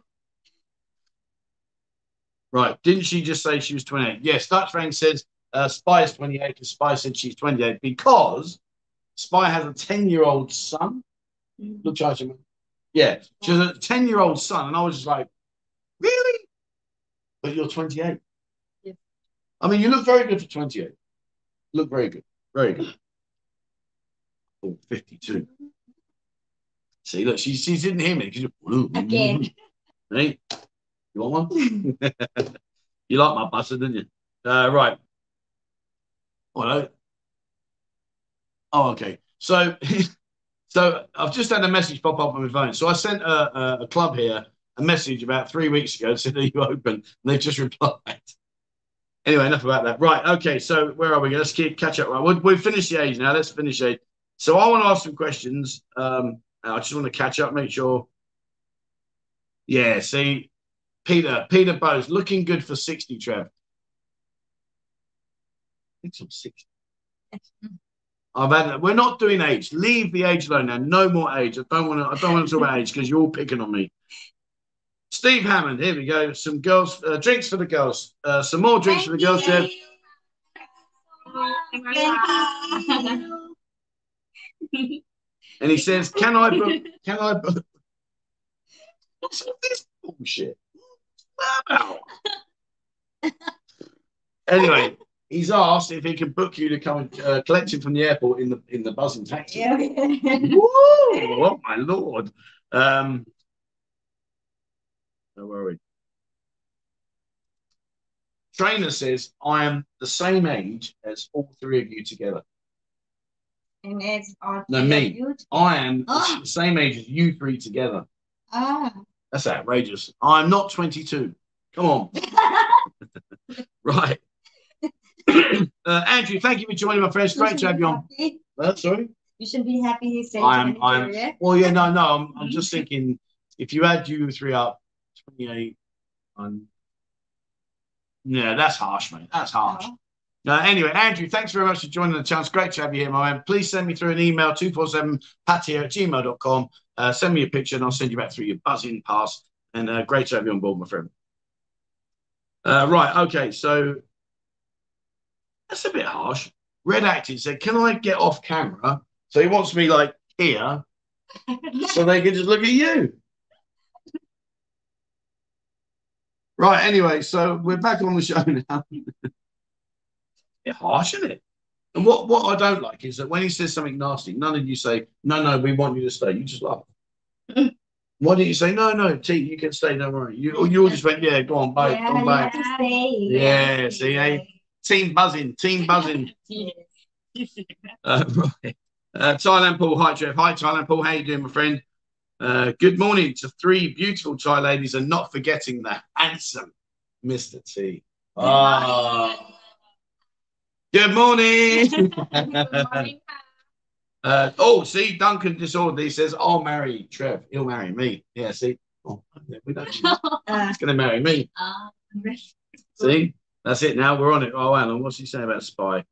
Right. Didn't she just say she was 28? Yes, Dutch Frank says uh, Spy is 28 because Spy said she's 28 because Spy has a 10 year old son. Look, charge him. Yeah, she has a 10 year old son. And I was just like, really? But you're 28. Yes. I mean, you look very good for 28. Look very good. Very good. Oh, 52. See, look, she, she didn't hear me. 'cause you- Again. Hey, you want one? you like my butter, didn't you? Uh, right. Hello. Oh, okay. So, so I've just had a message pop up on my phone. So I sent a, a, a club here a message about three weeks ago. and Said, "Are you open?" And they've just replied. Anyway, enough about that. Right. Okay. So where are we? Let's keep catch up. Right. We've, we've finished the age now. Let's finish age. So I want to ask some questions. Um, I just want to catch up, make sure. Yeah. See, Peter, Peter Bowes, looking good for sixty. Trev. I think I'm sixty. I've had. We're not doing age. Leave the age alone now. No more age. I don't want to. I don't want to talk about age because you're all picking on me. Steve Hammond. Here we go. Some girls. Uh, drinks for the girls. Uh, some more drinks for the girls, Trev. And he says, "Can I book? Can I book?" What's all this bullshit? What's about? anyway, he's asked if he can book you to come and uh, collect him from the airport in the in the buzzing taxi. Yeah. Woo! Oh my lord! Um, where were we? Trainer says I am the same age as all three of you together. and it's our No, me. I am Ah. the same age as you three together. Ah. That's outrageous. I'm not 22. Come on. right. Uh, Andrew, thank you for joining my friends. Great to have you on. Uh, sorry. You shouldn't be happy he said I'm, I'm, yeah? well, yeah, no, no, I'm, I'm just thinking if you add you three up, 28, I'm, yeah, that's harsh, mate. That's harsh. Oh. Uh, anyway, Andrew, thanks very much for joining the chance. Great to have you here, my man. Please send me through an email, 247pattaya at gmail.com. Uh, send me a picture and I'll send you back through your buzzing pass. And uh, great to have you on board, my friend. Uh, right, okay, so that's a bit harsh. Red Acting said, Can I get off camera? So he wants me like here so they can just look at you. Right, anyway, so we're back on the show now. bit harsh, isn't it? And what, what I don't like is that when he says something nasty, none of you say, No, no, we want you to stay. You just laugh. Why didn't you say, No, no, T, you can stay, don't worry. You, you all just went, Yeah, go on, babe, yeah, come you back. have to stay. Yeah, see, eh? Team buzzing, team buzzing. Uh, right. Uh, Thailand Paul, hi Jeff. Hi Thailand Paul, how you doing, my friend? Uh, good morning to three beautiful Thai ladies, and not forgetting the handsome Mr. T. Ah, good morning. uh, oh, see, Duncan Disorderly says, "I'll marry Trev. He'll marry me." Yeah, see, oh, we don't. He's Uh, gonna marry me. See, that's it. Now we're on it. Oh, Alan, what's he saying about Spy?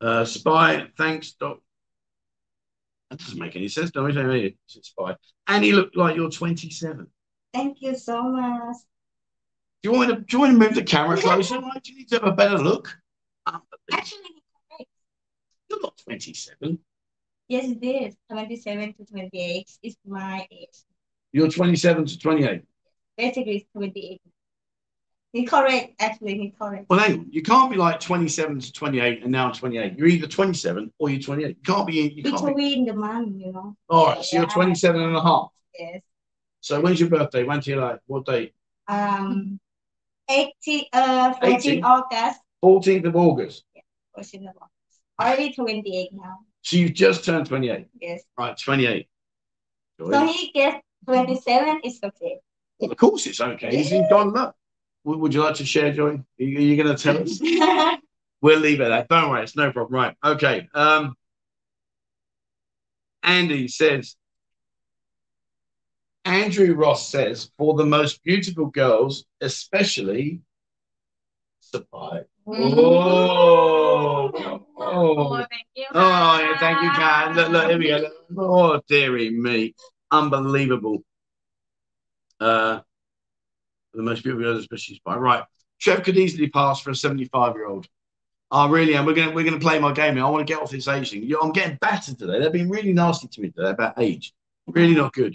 Uh, Spy, thanks, Doc. That doesn't make any sense. Don't saying hey, it's Spy. And he looked like you're 27. thank you so much. Do you want to? Do you want to move the camera closer? Do you need to have a better look? Actually, You're not 27. yes, it is. 27 to 28 is my age. You're 27 to 28. Basically, it's 28. He's correct. Actually, he's correct. Well, hang on. You can't be like 27 to 28 and now 28. You're either 27 or you're 28. You can't be. You can't be. Between the month, you know. All right. So you're 27 and a half. Yes. So when's your birthday? When do you like? What date? Um, 18, uh, 14 18. August. 14th of August. 14 August. Already 28 now. So you've just turned 28. Yes. Right, 28. So he gets 27 is okay. Well, of course it's okay. He's in Don Luck. Would, you like to share, Joy? Are you, you going to tell us? We'll leave it at that. Don't worry, it's no problem. Right. Okay. Um, Andy says, Andrew Ross says, for the most beautiful girls, especially Sapphire. Oh, oh, thank you. oh, yeah, thank you, Karen. Look, look, here we go. Oh, dearie me. Unbelievable. Uh, the most beautiful girls, especially by Right. Trev could easily pass for a 75 year old. I really am. We're gonna we're gonna play my game here. I want to get off this age thing. I'm getting battered today. They've been really nasty to me today about age. Really not good.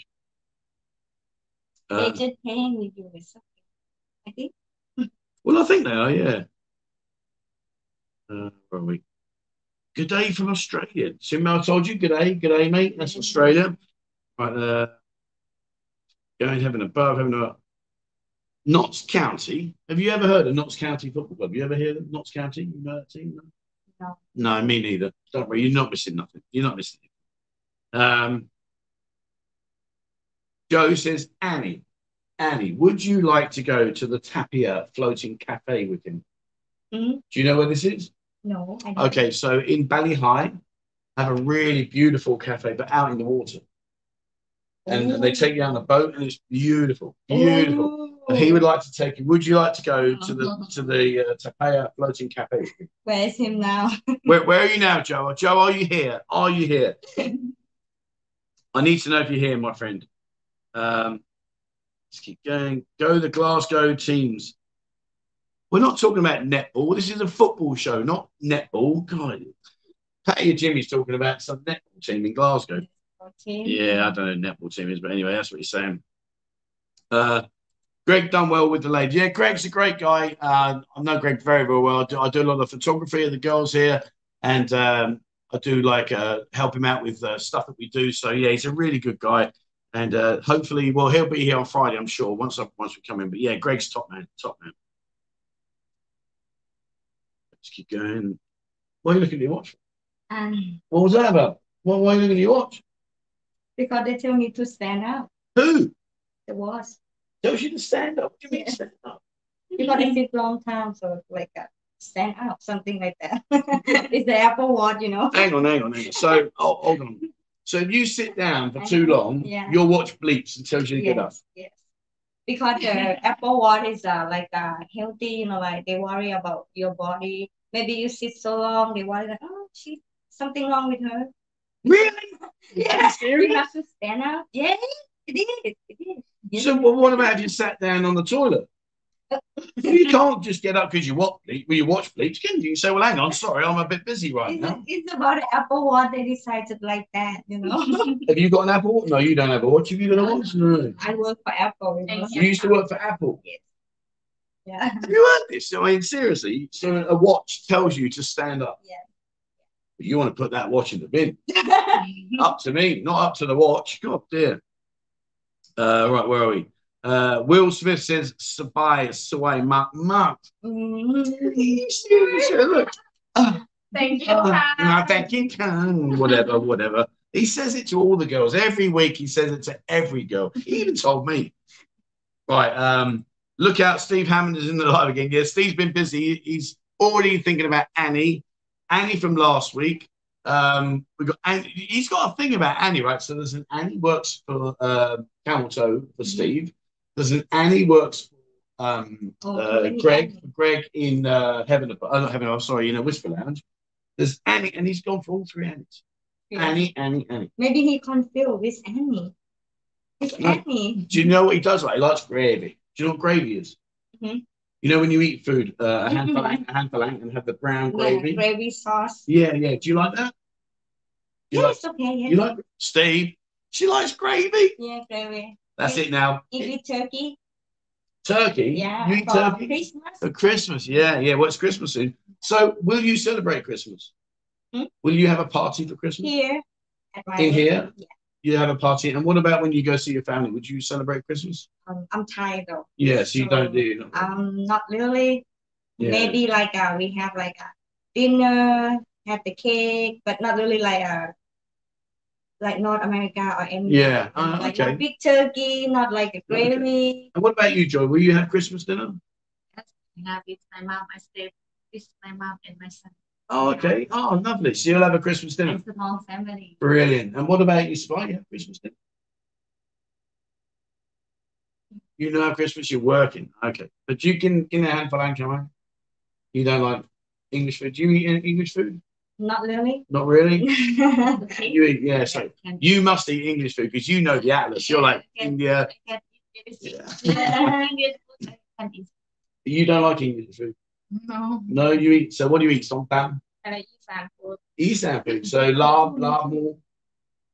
They Uh, just paying with you something. I think. well, I think they are. Yeah. Uh, where are we? Good day from Australia. Sim, I told you. Good day, good day, mate. That's Australia. Right there. Going heaven above, heaven above. Notts County. Have you ever heard of Notts County Football Club? You ever hear of Notts County? You know that team? No? No. Me neither. Don't worry, you're not missing nothing. You're not missing anything. Um, Joe says, Annie, Annie, would you like to go to the Tapia floating cafe with him? Mhm. Do you know where this is? No. Okay, so in Bali Hai, have a really beautiful cafe, but out in the water. And they take you on a boat, and it's beautiful, beautiful. And he would like to take you. Would you like to go to the to the uh, Tapia floating cafe? Where is him now? Where, where are you now, Joe? Joe, are you here? Are you here? I need to know if you're here, my friend. Um, let's keep going. Go the Glasgow teams. We're not talking about netball. This is a football show, not netball. God, Patty or Jimmy's talking about some netball team in Glasgow. Okay. Yeah, I don't know netball team is, but anyway, that's what he's saying. Uh, Greg done well with the lady. Yeah, Greg's a great guy. Uh, I know Greg very, very well. I do, I do a lot of photography of the girls here, and um, I do like uh, help him out with uh, stuff that we do. So yeah, he's a really good guy, and uh, hopefully, well, he'll be here on Friday, I'm sure. Once I, once we come in, but yeah, Greg's top man, top man. Let's keep going. Why are you looking at your watch? And What was that about? Why, why are you looking at your watch? because they tell me to stand up, Who the was tells you to stand up? What do you mean Yeah. stand up? because I sit long time, so it's like a stand up, something like that. it's the Apple Watch, you know. Hang on, hang on, hang on. So, oh, hold on. So if you sit down for too long, Yeah. your watch bleeps and tells you to get up. Yes, yes. Because the Apple Watch is uh, like uh, healthy, you know, like they worry about your body. Maybe you sit so long, they worry that oh, she something wrong with her. Really? Yeah, you have to stand up. Yeah, it is. It is. So well, what about if you sat down on the toilet? you can't just get up because you watch bleep, well, you watch bleeps, can you? You say, well, hang on, sorry, I'm a bit busy right It's, now. it's about Apple Watch. They decided like that, you know. Have you got an Apple? Watch? No, you don't have a watch. Have you got a watch? No. I work for Apple, you know. You used to work for Apple. Yes. Yeah. Have you heard this? I mean, seriously. So a watch tells you to stand up. Yeah. But you want to put that watch in the bin. up to me, not up to the watch. God dear. Uh, right, where are we? Uh, Will Smith says, Sabai, Sawai, Mark, Mark. Look. Thank you. Uh, thank you, Khan. Whatever, whatever. He says it to all the girls. Every week he says it to every girl. He even told me. Right. Um, look out, Steve Hammond is in the live again. Yeah, Steve's been busy. He's already thinking about Annie. Annie from last week. Um, we got Annie. He's got a thing about Annie, right? So there's an Annie works for uh, Camel Toe for Steve. There's an Annie works for um, Oh, uh, Greg. Greg in uh, Heaven. Uh, not Heaven. I'm sorry, in a Whisper Lounge. There's Annie, and he's gone for all three Annies. Yeah. Annie, Annie, Annie. Maybe he confused with Annie. It's Annie. Do you know what he does? Like he likes gravy. Do you know what gravy is? Mhm. You know when you eat food, uh, a handful, Mhm. a handful, and have the brown gravy. gravy sauce. Yeah, yeah. Do you like that? You Yeah, like? it's okay. Yeah, You like Steve? She likes gravy. yeah gravy. That's it now. You eat turkey? Turkey. Yeah, You eat for turkey Christmas. for Christmas. Yeah, yeah. Well, it's Christmas soon. So, will you celebrate Christmas? Hmm? Will you have a party for Christmas? Here. In here? Yeah. You have a party, and what about when you go see your family? Would you celebrate Christmas? Um, I'm tired though. Yes, you So, don't do. You Um, not really. Yeah. Maybe like uh, we have like a dinner, have the cake, but not really like a like North America or any. Yeah, you uh, like okay. big turkey, not like a gravy. And what about you, Joy? Will you have Christmas dinner? Yes, I have with my mom. I stay with my mom and my son. Oh, okay. Oh, lovely. So you'll have a Christmas dinner. It's the small family. Brilliant. And what about you, Spy? You have Christmas dinner? You know Christmas, you're working. Okay. But you can in a handful and come on. You don't like English food. Do you eat any English food? Not really. Not really? You eat, yeah, so you must eat English food because you know the atlas. You're like India. can eat it. Yeah. English food, I can eat. You don't like English food. No. No, you eat. So what do you eat, Songtan? And I eat San food. Eat San food. So lab, lab more.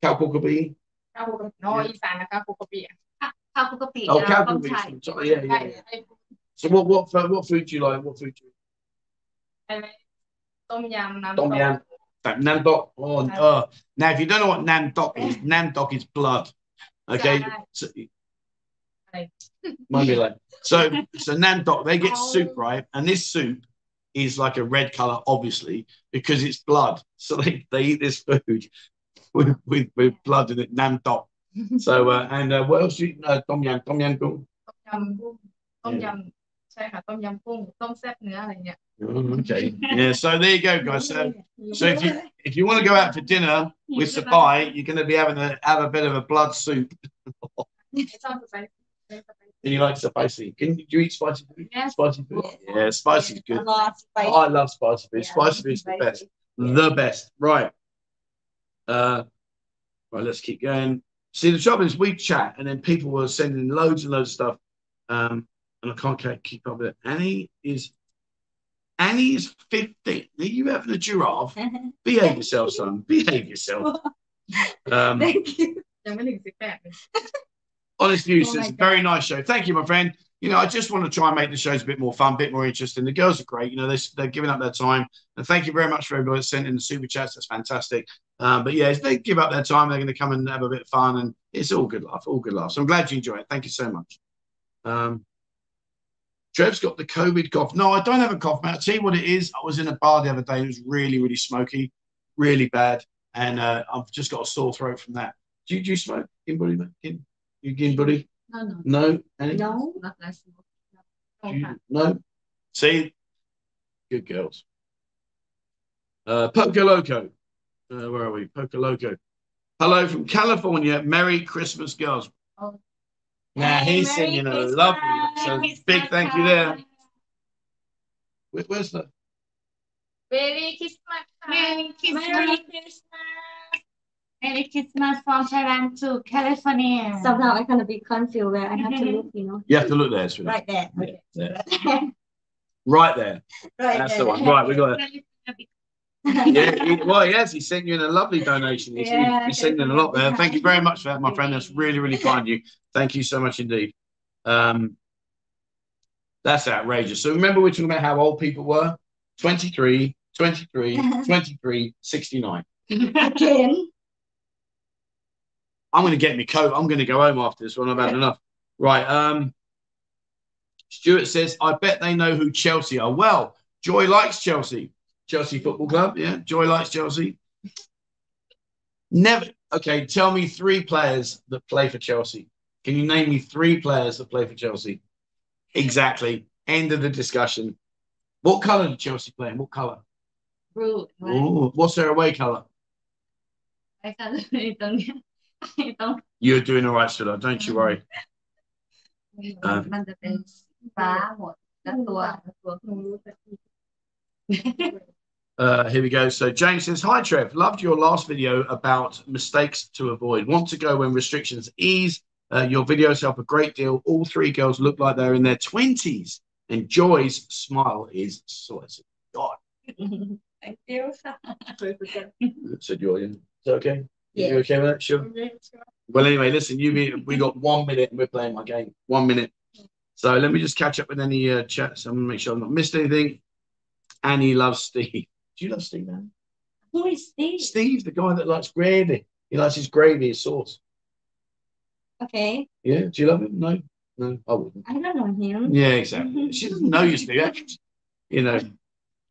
Cow porkabi. Cow. No, eat San cow porkabi. Cow porkabi. Oh, cow porkabi. Sorry, yeah, yeah. So what what what food do you like? What food do you? Like? Tom yam. Tom yam. Nantok. Oh, uh, now if you don't know what nam dok is, nam dok is blood. Okay, so Right. might be like so. So nandok, they get Oh. soup right, and this soup is like a red color, obviously, because it's blood. So they, they eat this food with, with, with blood in it, nam tok. So, uh, and uh, what else do you uh, Tom Yam, Tom Yam Goong? ต้มยำกุ้งต้มยำใช่ค่ะต้มยำกุ้งต้มแซ่บเนื้ออะไรเงี้ย Oh, okay. Yeah, so there you go, guys. So, so if you if you want to go out for dinner with Sapai, you're going to be having a have a bit of a blood soup. and you like spicy? Can you, eat spicy food? Yeah. Spicy food? Yeah, spicy is good. I love spicy, I love spicy food. Yeah, spicy food is the best. Yeah. The best. Right. Uh, right, let's keep going. See, the trouble is we chat and then people were sending loads and loads of stuff. Um, and I can't keep up with it. Annie is Annie is 15. Are you having a giraffe? Behave yourself, son. Behave yourself. Um, Thank you. I'm going to honest Oh it's a very nice show. Thank you, my friend. You know, I just want to try and make the shows a bit more fun, a bit more interesting. The girls are great. You know, they're, they're giving up their time. And thank you very much for everybody that sent in the super chats. That's fantastic. Um, but yeah, if they give up their time, they're going to come and have a bit of fun. And it's all good laugh, all good laugh. So I'm glad you enjoy it. Thank you so much. Um, Trev's got the COVID cough. No, I don't have a cough, mate. I'll tell you what it is. I was in a bar the other day. It was really, really smoky, really bad. And uh, I've just got a sore throat from that. Do you, do you smoke in buddy. In, you in buddy? no no No? Any? No. not less Do no you- ค่ะ no? See? Good girls. Uh, Poco Loco. Uh, where are we? Poco Loco. Hello from California. Merry Christmas, girls. Oh. Now Hey, he's Merry singing a Christmas. lovely. So Christmas big thank you there. time. Where- where's the? Merry Christmas Merry Christmas. Merry Christmas. Merry Christmas from Thailand to California. Somehow I kind of be confused where I have to look, you know. You have to look there, sweetheart. Right there. Okay. Yeah. Right there. right That's there. the one. Right, we got it. Very- very- Yeah, he, well, yes, he sent you in a lovely donation. He's, Yeah, he's sending in a lot there. Thank you very much for that, my friend. That's really, really kind of you. Thank you so much indeed. Um, that's outrageous. So remember, we're talking about how old people were 23, 23, 23, 69. Again. I'm going to get me coat. I'm going to go home after this one. I've had enough. Right. Um, Stuart says, I bet they know who Chelsea are. Well, Joy likes Chelsea. Chelsea Football Club. Yeah. Joy likes Chelsea. Never. Okay. Tell me three players that play for Chelsea. Can you name me three players that play for Chelsea? Exactly. End of the discussion. What colour did Chelsea play in? What colour? Blue. Ooh, what's their away colour? I don't You're doing all right, Sula. Don't you worry. Uh, here we go. So James says, Hi Trev, loved your last video about mistakes to avoid. Want to go when restrictions ease. Uh, your videos help a great deal. All three girls look like they're in their 20s. And Joy's smile is source God. Thank you. so, Joy. Is it okay? Yeah. You okay with that? Sure. Well, anyway, listen, you we got one minute and we're playing my game. One minute. So let me just catch up with any uh, chats. I'm gonna make sure I've not missed anything. Annie loves Steve. Do you love Steve, Annie? Who is Steve? Steve, the guy that likes gravy. He likes his gravy, his sauce. Okay. Yeah. Do you love him? No. No, I wouldn't. I don't know him. Yeah, exactly. She doesn't know you, Steve. You know.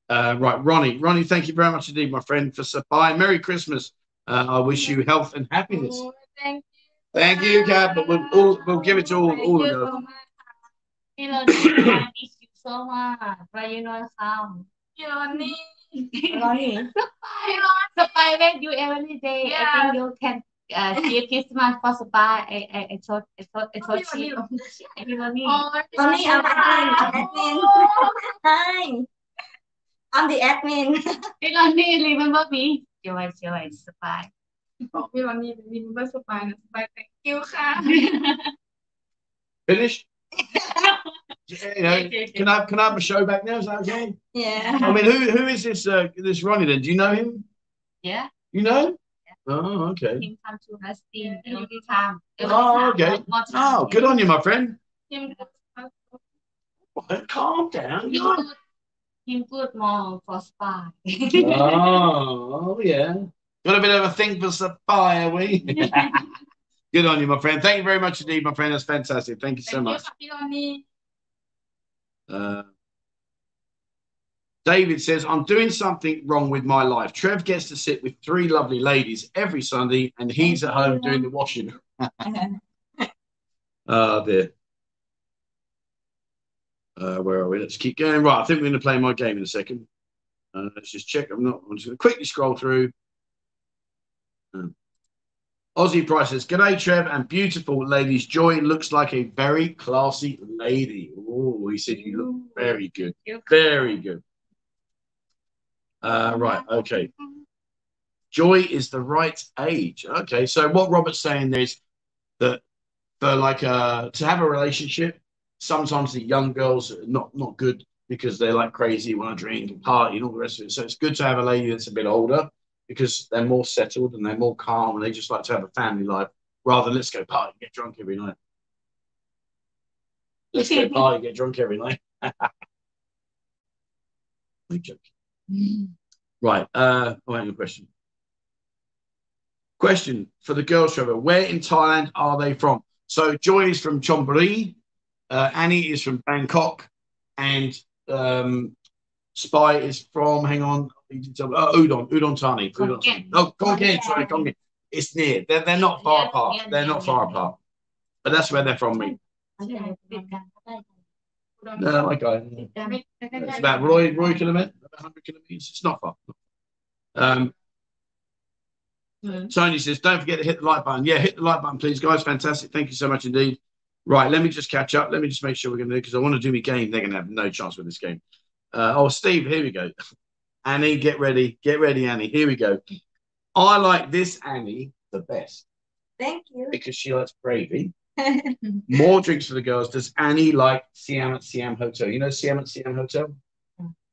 Uh, right, Ronnie. Ronnie, thank you very much indeed, my friend, for supply. Merry Christmas. Uh, I wish you health and happiness. Thank you. Thank you, Kat, but we'll, all, we'll give it to all, all of you. You know, I miss you so much, but you know how. You know me. Lonnie. Spy you every day. Yeah. I think you can uh, see Christmas for Spy. I, I, I told, I told, I told you. You know oh, me. I'm admin. Oh. Hi. I'm the admin. Lonnie, remember me? joy joy spy บอกพี่รอนนี่เป็นวินเบอร์สปายนะสปาย thank you ค่ะ Finished? you know, can I can I have a show back now? Is that okay? Yeah. I mean, who who is this uh, this Ronnie then? Do you know him? yeah You know? Oh, okay. him come to us team every time every Oh, time, okay. more time. Oh, good on you, my friend. ทีม Well, Calm down. Him include more for spy. oh, yeah. Got a bit of a thing for spy, are we? Good on you, my friend. Thank you very much indeed, my friend. That's fantastic. Thank you so Thank much. You, uh, David says, I'm doing something wrong with my life. Trev gets to sit with three lovely ladies every Sunday, and he's at home doing the washing. Ah, oh, dear. Uh, where are we? Let's keep going. Right, I think we're going to play my game in a second. Uh, let's just check. I'm not. I'm just going to quickly scroll through. Um, Aussie Price says, G'day, Trev, and beautiful ladies. Joy looks like a very classy lady. Oh, he said you look very good. Very good. Uh, right, okay. Joy is the right age. Okay, so what Robert's saying there is that for like uh to have a relationship, sometimes the young girls are not not good because they're like crazy, want to drink and party and all the rest of it. So it's good to have a lady that's a bit older because they're more settled and they're more calm and they just like to have a family life rather than let's go party and get drunk every night. Let's go party and get drunk every night. I'm joking. Right. Uh, oh, hang on, question. Question for the girls, Trevor. Where in Thailand are they from? So Joy is from Chonburi, uh, Annie is from Bangkok, and um, Spy is from. Hang on, uh, Udon, Udon Thani. Udon No, Khon Kaen. Oh, sorry, It's near. They're, they're not far apart. They're not far apart. But that's where they're from. Me. No, my guy. It's about Roy Roy kilometer, about 100 kilometers. It's not far. Um, hmm. Tony says, don't forget to hit the like button. Yeah, hit the like button, please, guys. Fantastic. Thank you so much indeed. Right, let me just catch up. Let me just make sure we're going to do because I want to do my game. They're going to have no chance with this game. Uh, oh, Steve, here we go. Annie, get ready. Get ready, Annie. Here we go. I like this Annie the best Thank you. because she likes gravy. More drinks for the girls. Does Annie like Siam at Siam Hotel? You know Siam at Siam Hotel?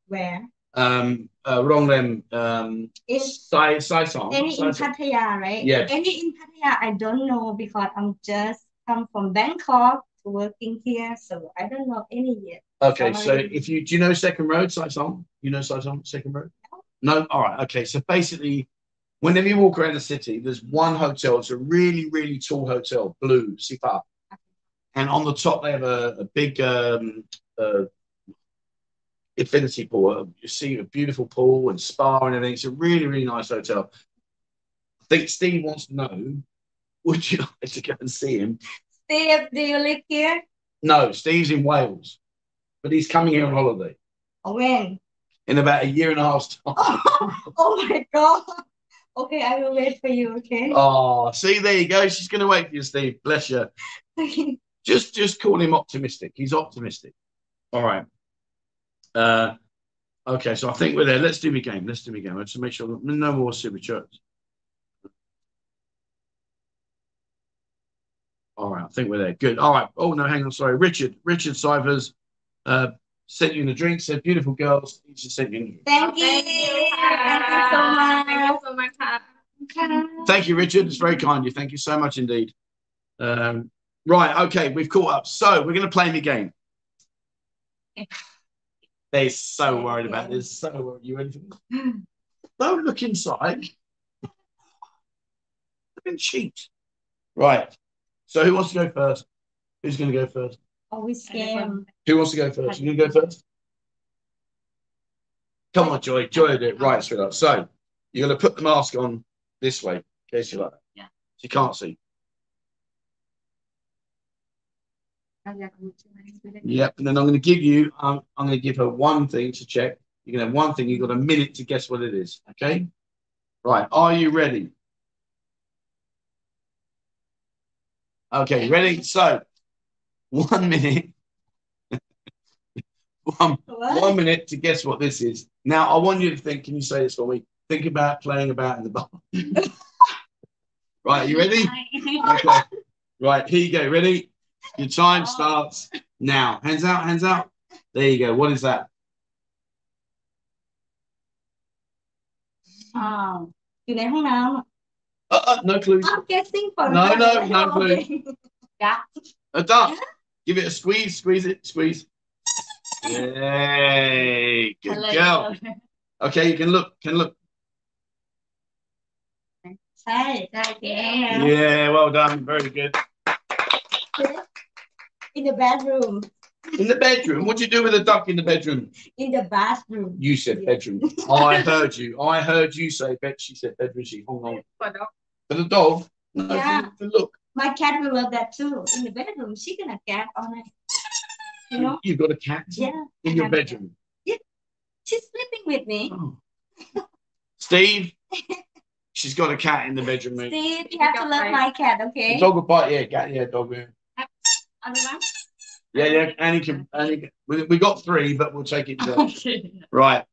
Where? um uh Ronglem um In Sai Sai Song. any in Pattaya, right? Yeah. Any in Pattaya, I don't know because I'm just come from Bangkok to working here, so I don't know any yet. Okay, so if you do you know Second Road, Sai Song? You know Sai Song, Second Road? No, all right, okay. So basically, whenever you walk around the city, there's one hotel, it's a really, really tall hotel, blue, Sipa. And on the top they have a, a big um uh infinity pool. You see a beautiful pool and spa and everything. It's a really, really nice hotel. I think Steve wants to know, would you like to go and see him? Steve, do you live here? No, Steve's in Wales, but he's coming here on holiday Or when? in about a year and a half's time. oh my god. Okay, I will wait for you, okay? Oh, see, there you go. She's going to wait for you, Steve. Bless you. Just, just call him optimistic. He's optimistic. All right. Uh, okay, so I think we're there. Let's do the game. Let's do the game. Let's make sure no more super chats. All right, I think we're there. Good. All right. Oh no, hang on. Sorry, Richard. Richard Cyphers uh, sent you in the drink. Said beautiful girls. He just sent you in the drink. Thank you. Thank you. Thank you so much. Thank you so much. ค่ะ Thank you, Richard. It's very kind of you. Thank you so much indeed. Um, right, okay, we've caught up. So we're going to play the game. They're so worried about this. So worried. You ready for this? Don't look inside. Don't cheat. Right. So who wants to go first? Who's going to go first? Always scam. Who wants to go first? You going to go first? Come on, Joy. Joy it right, sweetheart. So you're going to put the mask on this way, in case you like. Yeah. So you can't see. Yep, and then I'm going to give you, um, I'm going to give her one thing to check. You're going to have one thing. You've got a minute to guess what it is. Okay. Right. Are you ready? Okay. Ready? So, one minute. one, What? one minute to guess what this is. Now, I want you to think. Can you say this for me? Think about playing about in the bar. right. You ready? Okay. Right, here you go. Ready? Your time starts now. Hands out, hands out. There you go. What is that? อ้าวอยู่ในห้องน้ำอะ uh, uh, no clues. I'm guessing phone. No, no, no clue. Yeah. A duck. Give it a squeeze, squeeze it, squeeze. Yay! Good Hello. girl. Okay, you can look, can look. Hey, yeah. Yeah, well done. Very good. In the bedroom. In the bedroom. What do you do with a duck in the bedroom? in the bathroom. You said bedroom. I heard you. I heard you say bed. She said bedroom. She hung on. For dog. For the dog? No, Yeah. for look. My cat will love that too. In the bedroom, she gonna cat on it. You know? You've got a cat Yeah. in your bedroom. Yeah. She's sleeping with me. Oh. Steve, she's got a cat in the bedroom. mate. Steve, you have to love my cat, okay? The dog will bite. Yeah, cat. Yeah, dog. Yeah, Other one? Yeah. yeah. Annie can. Annie can. We, we got three, but we'll take it. to- Okay. right.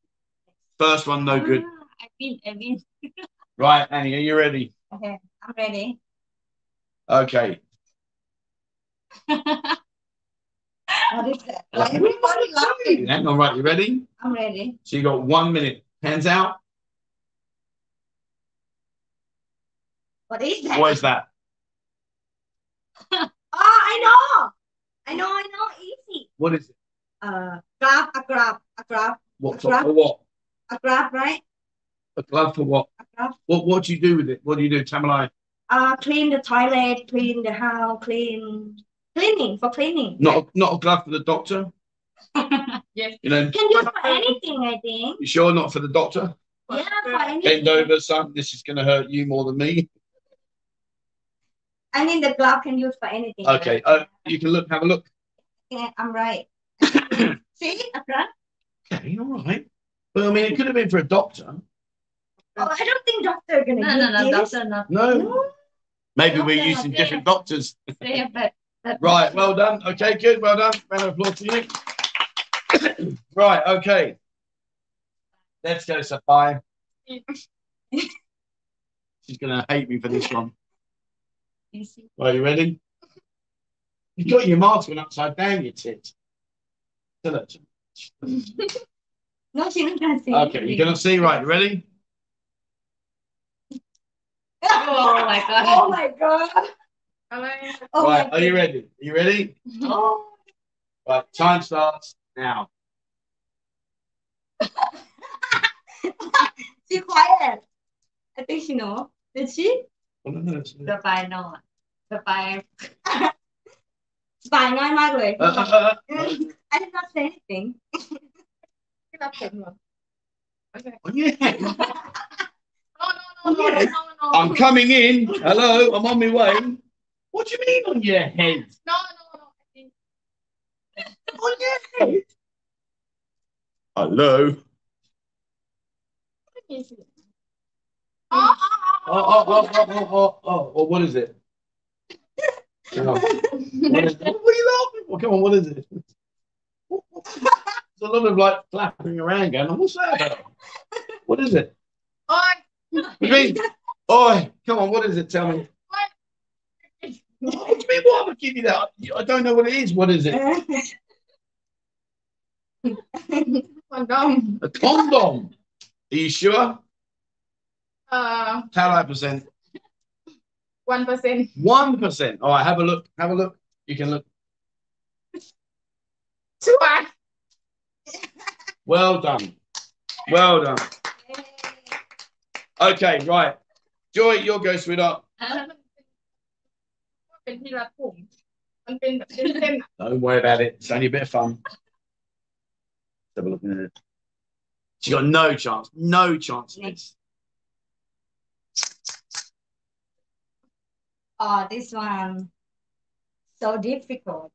First one, no good. Ah, I win, I win. Right, Annie, are you ready? Okay, I'm ready. Okay. What is that? Why everybody laughing? Hang on, right. You ready? I'm ready. So you got one minute. Hands out. What is that? What is that? Oh, I know. I know, I know. Easy. What is it? Uh, grab, a grab, a grab, What A for, glove? for what? a grab, right? A glove for what? A grab. What What do you do with it? What do you do, Tamalai? Uh, clean the toilet, clean the house, clean cleaning for cleaning. Not a, not a glove for the doctor. Yes. You know, Can use for anything, I think. you sure not for the doctor? Yeah, for anything. Bend over, son. This is going to hurt you more than me. I mean, the glove can use for anything. Okay. Uh, you can look. Have a look. Yeah, I'm right. See, a glove. Okay. All right. But I mean, it could have been for a doctor. Oh, I don't think doctor are gonna No, no, no, this. doctor, not No. No. Maybe we're using okay. different doctors. say, but, but Right, well done. Okay, good, well done. Round of applause to you. right, okay. Let's go, Sapphire. She's gonna hate me for this one. Are you ready? You got your marksman upside down, you tit. Tell it. Not even going to see. Okay, you're going to see. Right, ready? oh my god. Oh my god. Oh right, are you ready? Are you ready? Oh. Right, time starts now. Be quiet. I think she know. Did she? Oh, no, no, it's- สบายนอนสบาย สบายง่ายมากเลย Uh, uh, uh, uh, I did not say anything ที่รับผมเหรอ on your head. no no no no no no I'm coming in. Hello, I'm on my way. What do you mean on your head? no no no I think On your head? Hello. ไม่มีสิอ๋ออ๋อ Oh, oh, oh, oh, oh, oh, oh, oh, oh. what is it? What, is it? what are you laughing for? Come on, what is it? There's a lot of like flapping around going, oh, what's that? What is it? Oi! What do you mean? Oi! Come on, what is it? Tell me. What, do you mean, what? I'll give you that. I don't know what it is. What is it? a condom. A condom? Are you sure? Uh, How do I present? One percent. One percent. All right, have a look. Have a look. You can look. Two well done. Well done. Okay, right. Joy, your go, sweetheart. Don't worry about it. It's only a bit of fun. Let's have a look in it. She got no chance. No chance of this. oh, this one so difficult.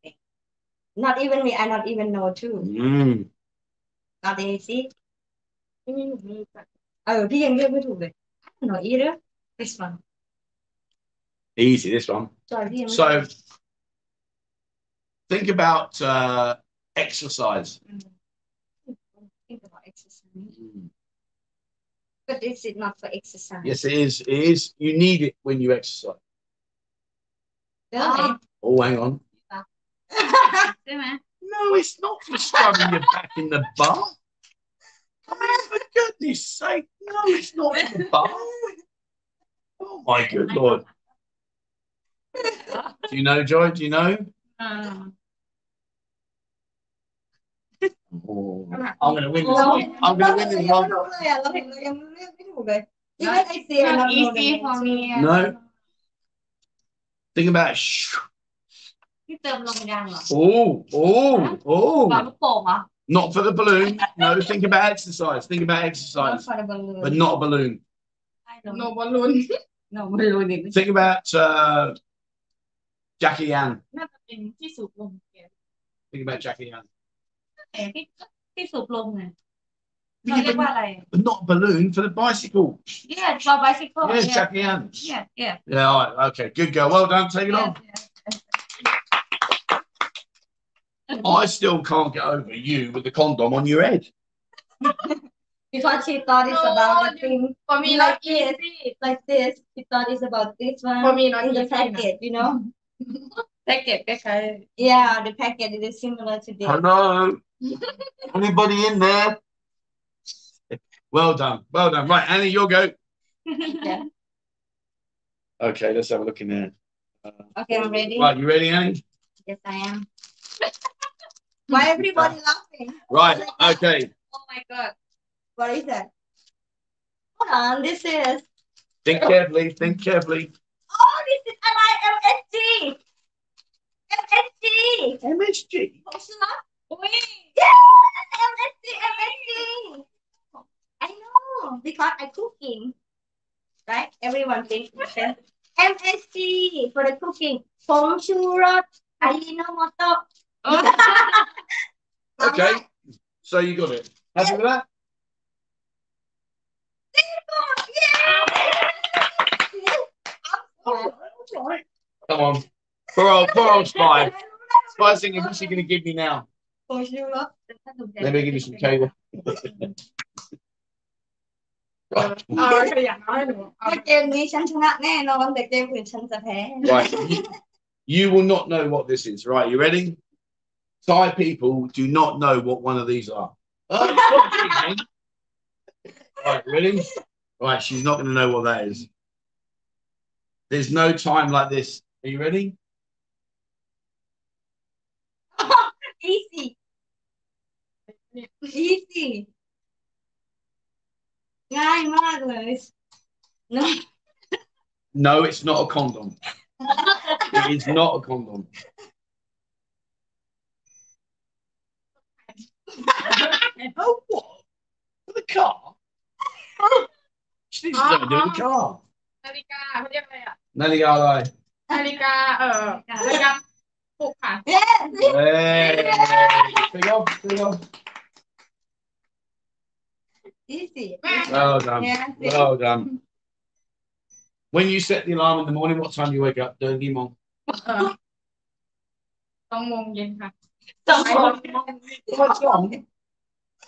Not even me, I not even know too. Mm. Not easy. Mm-hmm. Oh, he can. I don't know either. This one. Easy, this one. So think about uh, exercise. Mm-hmm. Think about exercise. Mm. But is it not for exercise? Yes, it is. It is. You need it when you exercise. Oh, oh hang on. no, it's not for scrubbing your back in the bar. I mean, for goodness sake, no, it's not for the bar. Oh my good lord. Do you know, Joy? Do you know? Oh, I'm gonna win this. One. I'm gonna win this one. Not easy for me. No. Um, Think about sh- ที่เติมลมยางเหรอ Oh, oh, เป่า oh. ลูกโป่งเหรอ Not for the balloon. No, think about exercise. Think about Not exercise, for the balloon. but not a balloon. ใช่เหรอ โนบอลลูน no ไม่รู้ดิ Think about uh, Jackie Ann. น่าจะเป็นที่สูบลมแก Think about Jackie Ann. แต่ที่ที่สูบลมไง Not balloon for the bicycle. Yeah, my bicycle. Yeah, yeah. Jackie Hands. Yeah, yeah. Yeah, all right, okay. Good girl. Well done. Take it yeah, on. Yeah. I still can't get over you with the condom on your head. because she thought it's no, about the thing. For me, like, like this, like this. She thought it's about this one. For me, not the packet, you know. packet, okay. Yeah, the packet it is similar to this. Hello. Anybody in there? Well done. Well done. Right, Annie, your go. yeah. Okay, let's have a look in there. Uh, okay, I'm ready. Right, you ready, Annie? Yes, I am. Why everybody laughing? Right, like, oh okay. Oh my god. What is that? Hold on, this is. Think carefully, think carefully. Oh, this is MIMSG. MSG. MSG. Wait. Yes, MSG, MSG. Because I cooking, right? Everyone thinks M S C for the cooking. Feng Shui Rod, Ajinomoto. Okay, so you got it. Happy yeah. with that? Come on. Poor old, poor old Spy. Spy's thinking, what's she going to give me now? Let me give you some cable. เอาขยันเอาให้หนูเอา ถ้าเกมนี้ฉันชนะแน่นอนแต่เกมอื่นฉันจะแพ้ Right. You, you will not know what this is. Right. You ready? Thai people do not know what one of these are. Oh, stop cheating. right. Ready? Right. She's not going to know what that is. There's no time like this. Are you ready? easy easy ง่ายมากเลย no No, it's not a condom. it is not a condom. oh, what? For the car? She needs to do with the car. นาฬิกาเขาเรียกอะไรอ่ะ Nelly Garlai. นาฬิกาเอ่อนาฬิกาปลุกค่ะ yes Hey. Big off, big off. Easy. Well done. Yeah, well done. When you set the alarm in the morning, what time do you wake up? Don't give on.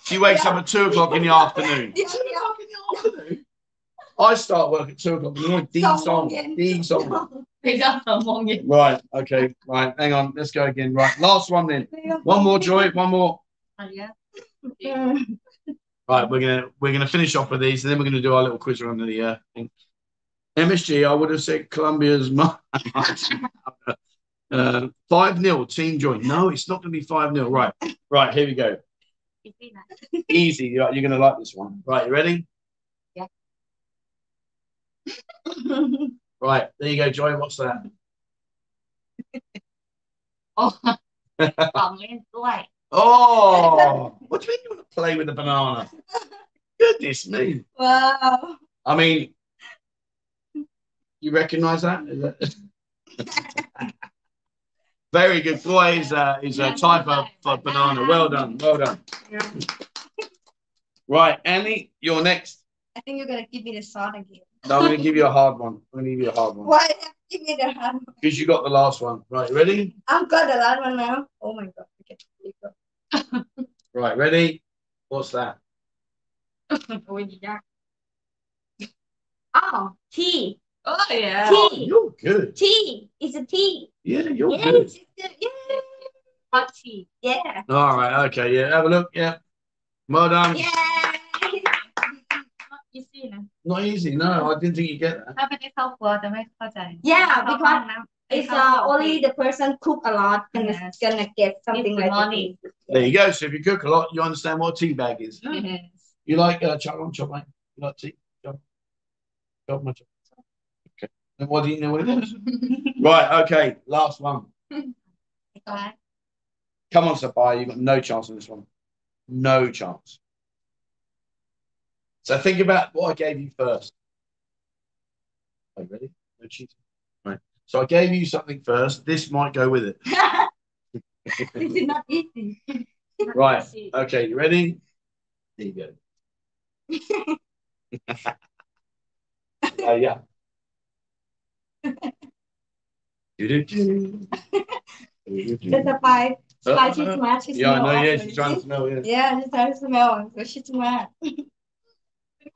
She wakes up at two o'clock in the afternoon. I start work at two o'clock in the morning. Dean's on. Right. Okay. Right. Hang on. Let's go again. Right. Last one then. One more, Joy. One more. Yeah. Mm. Right, we're gonna we're gonna finish off with these, and then we're gonna do our little quiz around the uh, thing. MSG, I would have said Columbia's uh, five 0 team joint. No, it's not gonna be five 0 Right, right, here we go. Easy, you're, you're gonna like this one. Right, you ready? Yeah. right, there you go, Joy. What's that? oh, I'm in light. Oh, what do you mean you want to play with the banana? Goodness me. wow I mean, you recognise that? Is that- Very good. Boy is a, is a type of, of banana. Well done. Well done. Right, Annie, you're next. I think you're gonna give me the song again No, I'm going to give you a hard one. I'm going to give you a hard one why give me the hard one because you got the last one. Right, ready? I've got the last one now oh my god okay. here you go. Right, ready? What's that? โอ้ยยาก oh tea เออเดี๋ยว Oh, you're good. tea it's a tea Yeah, you're yes good. it's good. yeah พอชี yeah All right, okay, yeah. Have a look. Yeah. Well done. yeah อีซี่นะ Not easy. No, I didn't think you'd get that. ถ้าไม่ได้เข้าครัวจะไม่เข้าใจ Yeah, เข้า because ห้องน้ำ it's uh, only the person cook a lot and is gonna get something It's like money. this. There you go. So if you cook a lot, you understand what a tea bag is. Yes. You like uh, chocolate chop, mate? You like tea? Chop, chop, my chop. Okay. Then what do you know what it is? right. Okay. Last one. Bye. Come on, Sapphire, you've got no chance on this one. No chance. So think about what I gave you first. Are you ready? No cheating. Right. So I gave you something first. This might go with it. this is not easy. Right. See. Okay, you ready? There you go. Uh, yeah. Do-do-do. There's a five. Five, she's smart. She's Yeah, I know. smart. Yeah, she's trying to smell. Yeah. Yeah, she's trying to smell. So she's smart.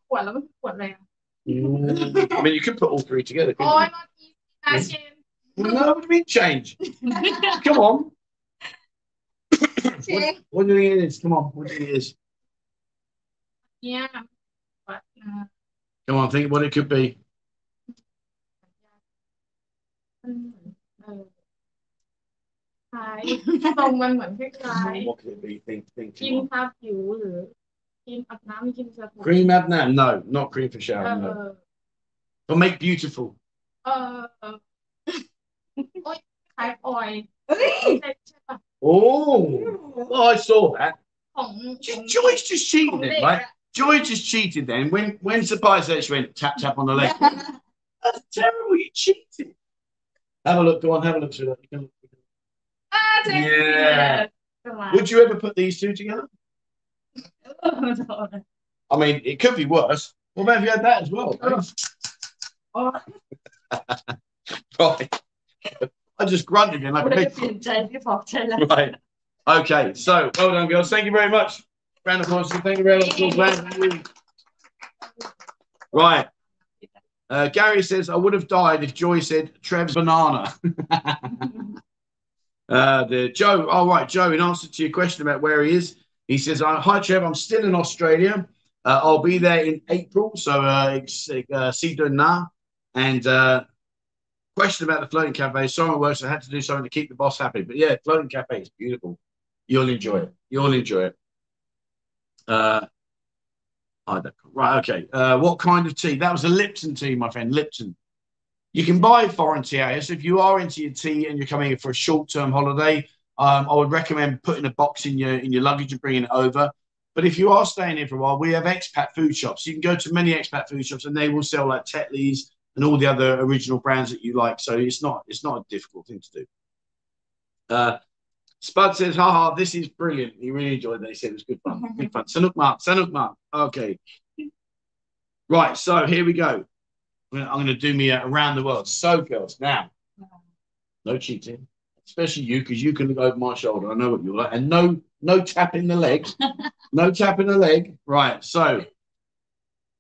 ขวดแล้วมันขวดอะไรอ่ะ Mm. I mean, you could put all three together. โอ้ Couldn't ย not easy นะเชน you? Well, no, what do you mean change? Come on. Check. What do you think it is? Come on. What do you think it is? เนี่ยขวดอ่า Come on, think what it could be. อืมเออคล้ายทรงมันเหมือนคล้าย What could it be? Think, think. ๆครี Come ม on. ทาผิวหรือครีมอาบน้ำครีมสระผม Cream Abnam? No, not cream for เอ shower. อ No. But make beautiful. เออเออโอ้ยคล้ายออยล์ Hey. ใช่ใช่ปะ Oh, well, I saw that. ของ Jo- Joyce just ของ cheated เด็ then, ก right? อะ Joy just cheated then. When when Surprise said she went tap tap on the leg. That's terrible. You cheated. Have a look. Go on. Have a look through that. You can- อ่าใช่ Yeah. ประมาณ Would you ever put these two together? I mean, it could be worse. What about if you had that as well? Oh. right. I just grunted in like a pig. Right. Okay. So well done, girls. Thank you very much. Round of applause. Thank you very much. Right. Uh, Gary says, I would have died if Joy said Trev's banana. uh, the Joe, all oh, right, Joe, in answer to your question about where he is, he says, uh, Hi, Trev, I'm still in Australia. Uh, I'll be there in April. So, uh, uh see you now. And uh, question about the floating cafe. Sorry, works. I had to do something to keep the boss happy. But yeah, floating cafe is beautiful. You'll enjoy it. You'll enjoy it. Uh, right, okay. Uh, what kind of tea? That was a Lipton tea, my friend. Lipton. You can buy foreign. So if you are into your tea and you're coming here for a short-term holiday, um, I would recommend putting a box in your in your luggage and bringing it over. But if you are staying here for a while, we have expat food shops. You can go to many expat food shops and they will sell like Tetley's and all the other original brands that you like. So it's not it's not a difficult thing to do. Uh, Spud says, haha, this is brilliant. He really enjoyed that. He said it was good fun. Good fun. Sanuk Mark, Sanuk Mark. Okay. Right, so here we go. I'm going to do me around the world. So, girls, now, no cheating, especially you, because you can look over my shoulder. I know what you're like, and no, no tapping the legs, no tapping the leg. Right, so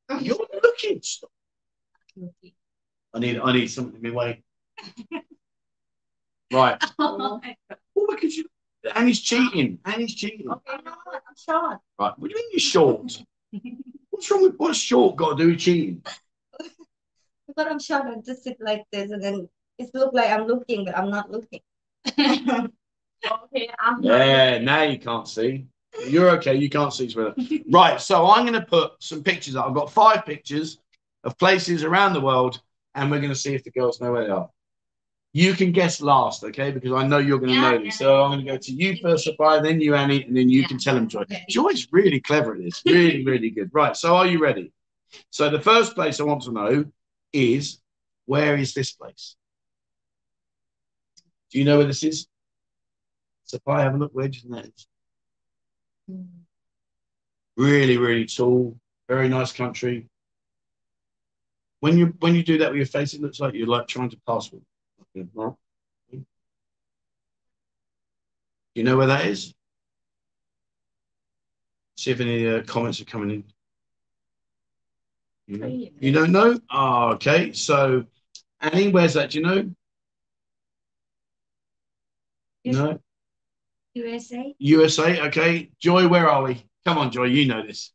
you're looking. Stop. I need I need something in my way. Right. oh, well, because you he's cheating. Annie's cheating. Oh, okay, no, I'm short. Right. What do you mean you're short? what's wrong with what's short got to do with cheating? But I'm short, I just sit like this and then it look like I'm looking, but I'm not looking. okay, I'm Yeah, looking. now you can't see. You're okay, you can't see sweetheart. right, so I'm gonna put some pictures up. I've got five pictures of places around the world and we're going to see if the girls know where they are. You can guess last, okay? Because I know you're going to Yeah, know these. So I'm going to go to you first, Sophia, then you, Annie, and then you Yeah. can tell them, Joy. Joy's really clever at this. Really, really good. Right. So are you ready? So the first place I want to know is where is this place? Do you know where this is? Sophia, have a look. Where do you think that is? Hmm. really really tall very nice country when you when you do that with your face it looks like you're like trying to pass one. Okay, right. you know where that is? See if any uh, comments are coming in. You, know? you don't know? Oh, okay. So annie where's that? Do you know? Yes. no? USA? usa okay. Joy where are we? Come on joy you know this.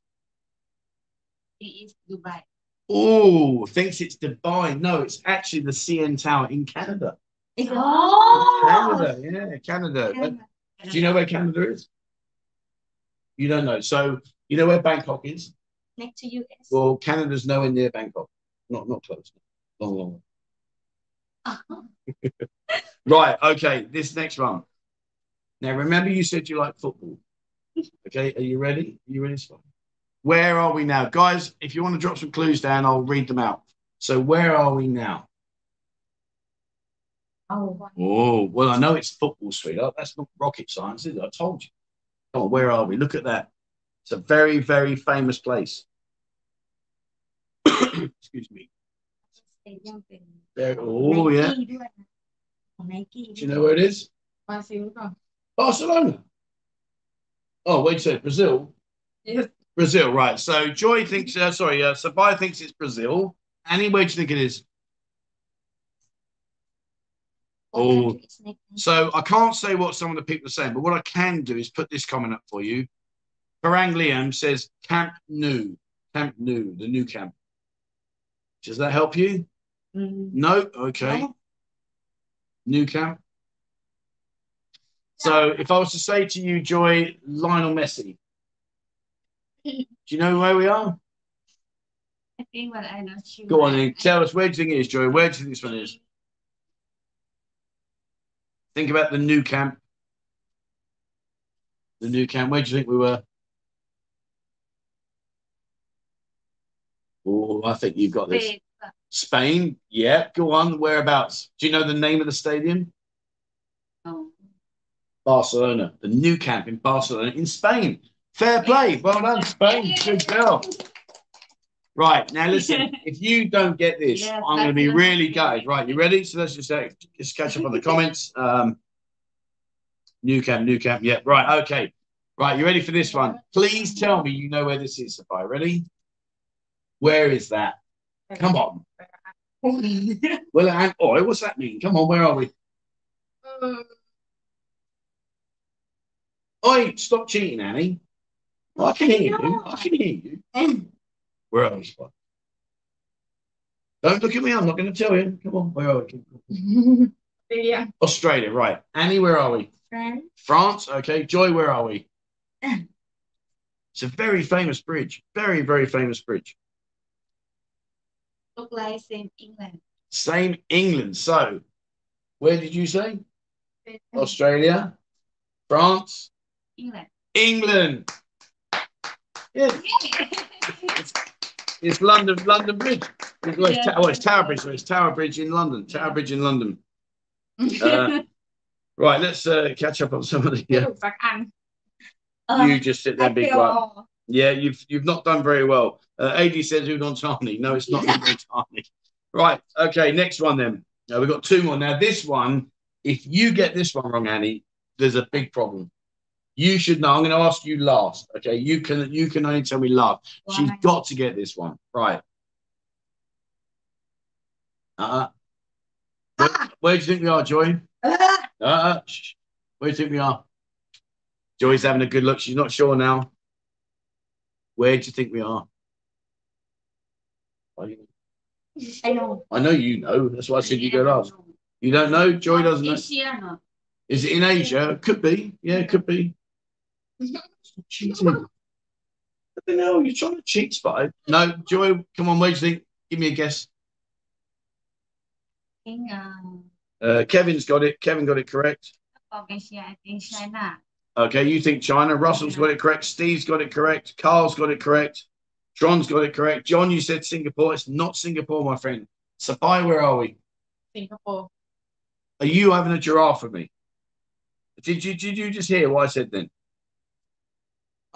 It is Dubai. Oh, thinks it's Dubai. No, it's actually the CN Tower in Canada. Oh! Canada, yeah, Canada. Canada. Do you know where Canada is? You don't know. So you know where Bangkok is? Next to US. Well, Canada's nowhere near Bangkok. Not not close. Long, long. way. Uh-huh. Right. Okay. This next one. Now, remember, you said you like football. Okay, are you ready? Are you ready? Spy? Where are we now? Guys, if you want to drop some clues down, I'll read them out. So where are we now? Oh, wow. oh well, I know it's football, Street. Oh, that's not rocket science, is it? I told you. Oh, where are we? Look at that. It's a very, very famous place. Excuse me. There, oh, yeah. Do you know where it is? Barcelona. Barcelona. Oh, wait a second. Brazil? Yes. Brazil, right. So Joy thinks, uh, sorry, uh, Sabaya thinks it's Brazil. Annie, where do you think it is? Oh. So I can't say what some of the people are saying, but what I can do is put this comment up for you. Parang Liam says Camp Nou, Camp Nou, the new camp. Does that help you? Mm. No? Okay. No. New camp. So if I was to say to you, Joy, Lionel Messi, do you know where we are? I think I'm not sure. Go on then. Tell us where do you think it is, Joy? Where do you think this one is? Think about the new camp. The new camp. Where do you think we were? Oh, I think you've got this. Spain. Yeah. Go on. Whereabouts? Do you know the name of the stadium? no. Barcelona. The new camp in Barcelona in Spain. Fair play. Well done, Spain. Good girl. Right. Now listen, if you don't get this, Yes, I'm going to be really gutted. Right. You ready? So let's just, uh, just catch up on the comments. Um, new camp, new camp. Yeah. Right. Okay. Right. You ready for this one? Please tell me you know where this is, Sophia. Ready? Where is that? Come on. Well, hang- what's that mean? Come on. Where are we? Um, Oi, stop cheating, Annie. I can hear you. I can hear you. Where are we? Spot? Don't look at me. I'm not going to tell you. Come on. Where are we? yeah. Australia. Right. Annie, where are we? France. France. Okay. Joy, where are we? Eh. It's a very famous bridge. Very, very famous bridge. Look like same England. Same England. So, where did you say? Australia, France, England. England. Yeah, it's London, London Bridge. It's, it's, well, it's Tower Bridge. So it's Tower Bridge in London. Tower Bridge in London. Uh, right, let's uh, catch up on some of the. Uh, yeah. you just sit there, big one. Yeah, you've you've not done very well. Uh, AD says Udon Thani. No, it's not Udon Thani. Right. Okay. Next one then. Now we've got two more. Now this one, if you get this one wrong, Annie, there's a big problem. You should know. I'm going to ask you last. Okay. You can you can only tell me last. She's got to get this one right. Uh. Where, where do you think we are, Joy? Uh, Uh. shh. Where do you think we are? Joy's having a good look. She's not sure now. Where do you think we are? Why I know. I know you know. That's why I said you go last. You don't know? Joy doesn't know. Is it in Asia? Could be. Yeah, it could be cheating. Hell, you're trying to cheat, Spy. No, Joy, come on, Wednesday. Give me a guess. Hang on. Uh, Kevin's got it. Kevin got it correct. Think China. Okay, you think China. Russell's got it correct. Steve's got it correct. Carl's got it correct. John's got it correct. John, you said Singapore. It's not Singapore, my friend. Sapai, where are we? Singapore. Are you having a giraffe with me? Did you did you just hear what I said then?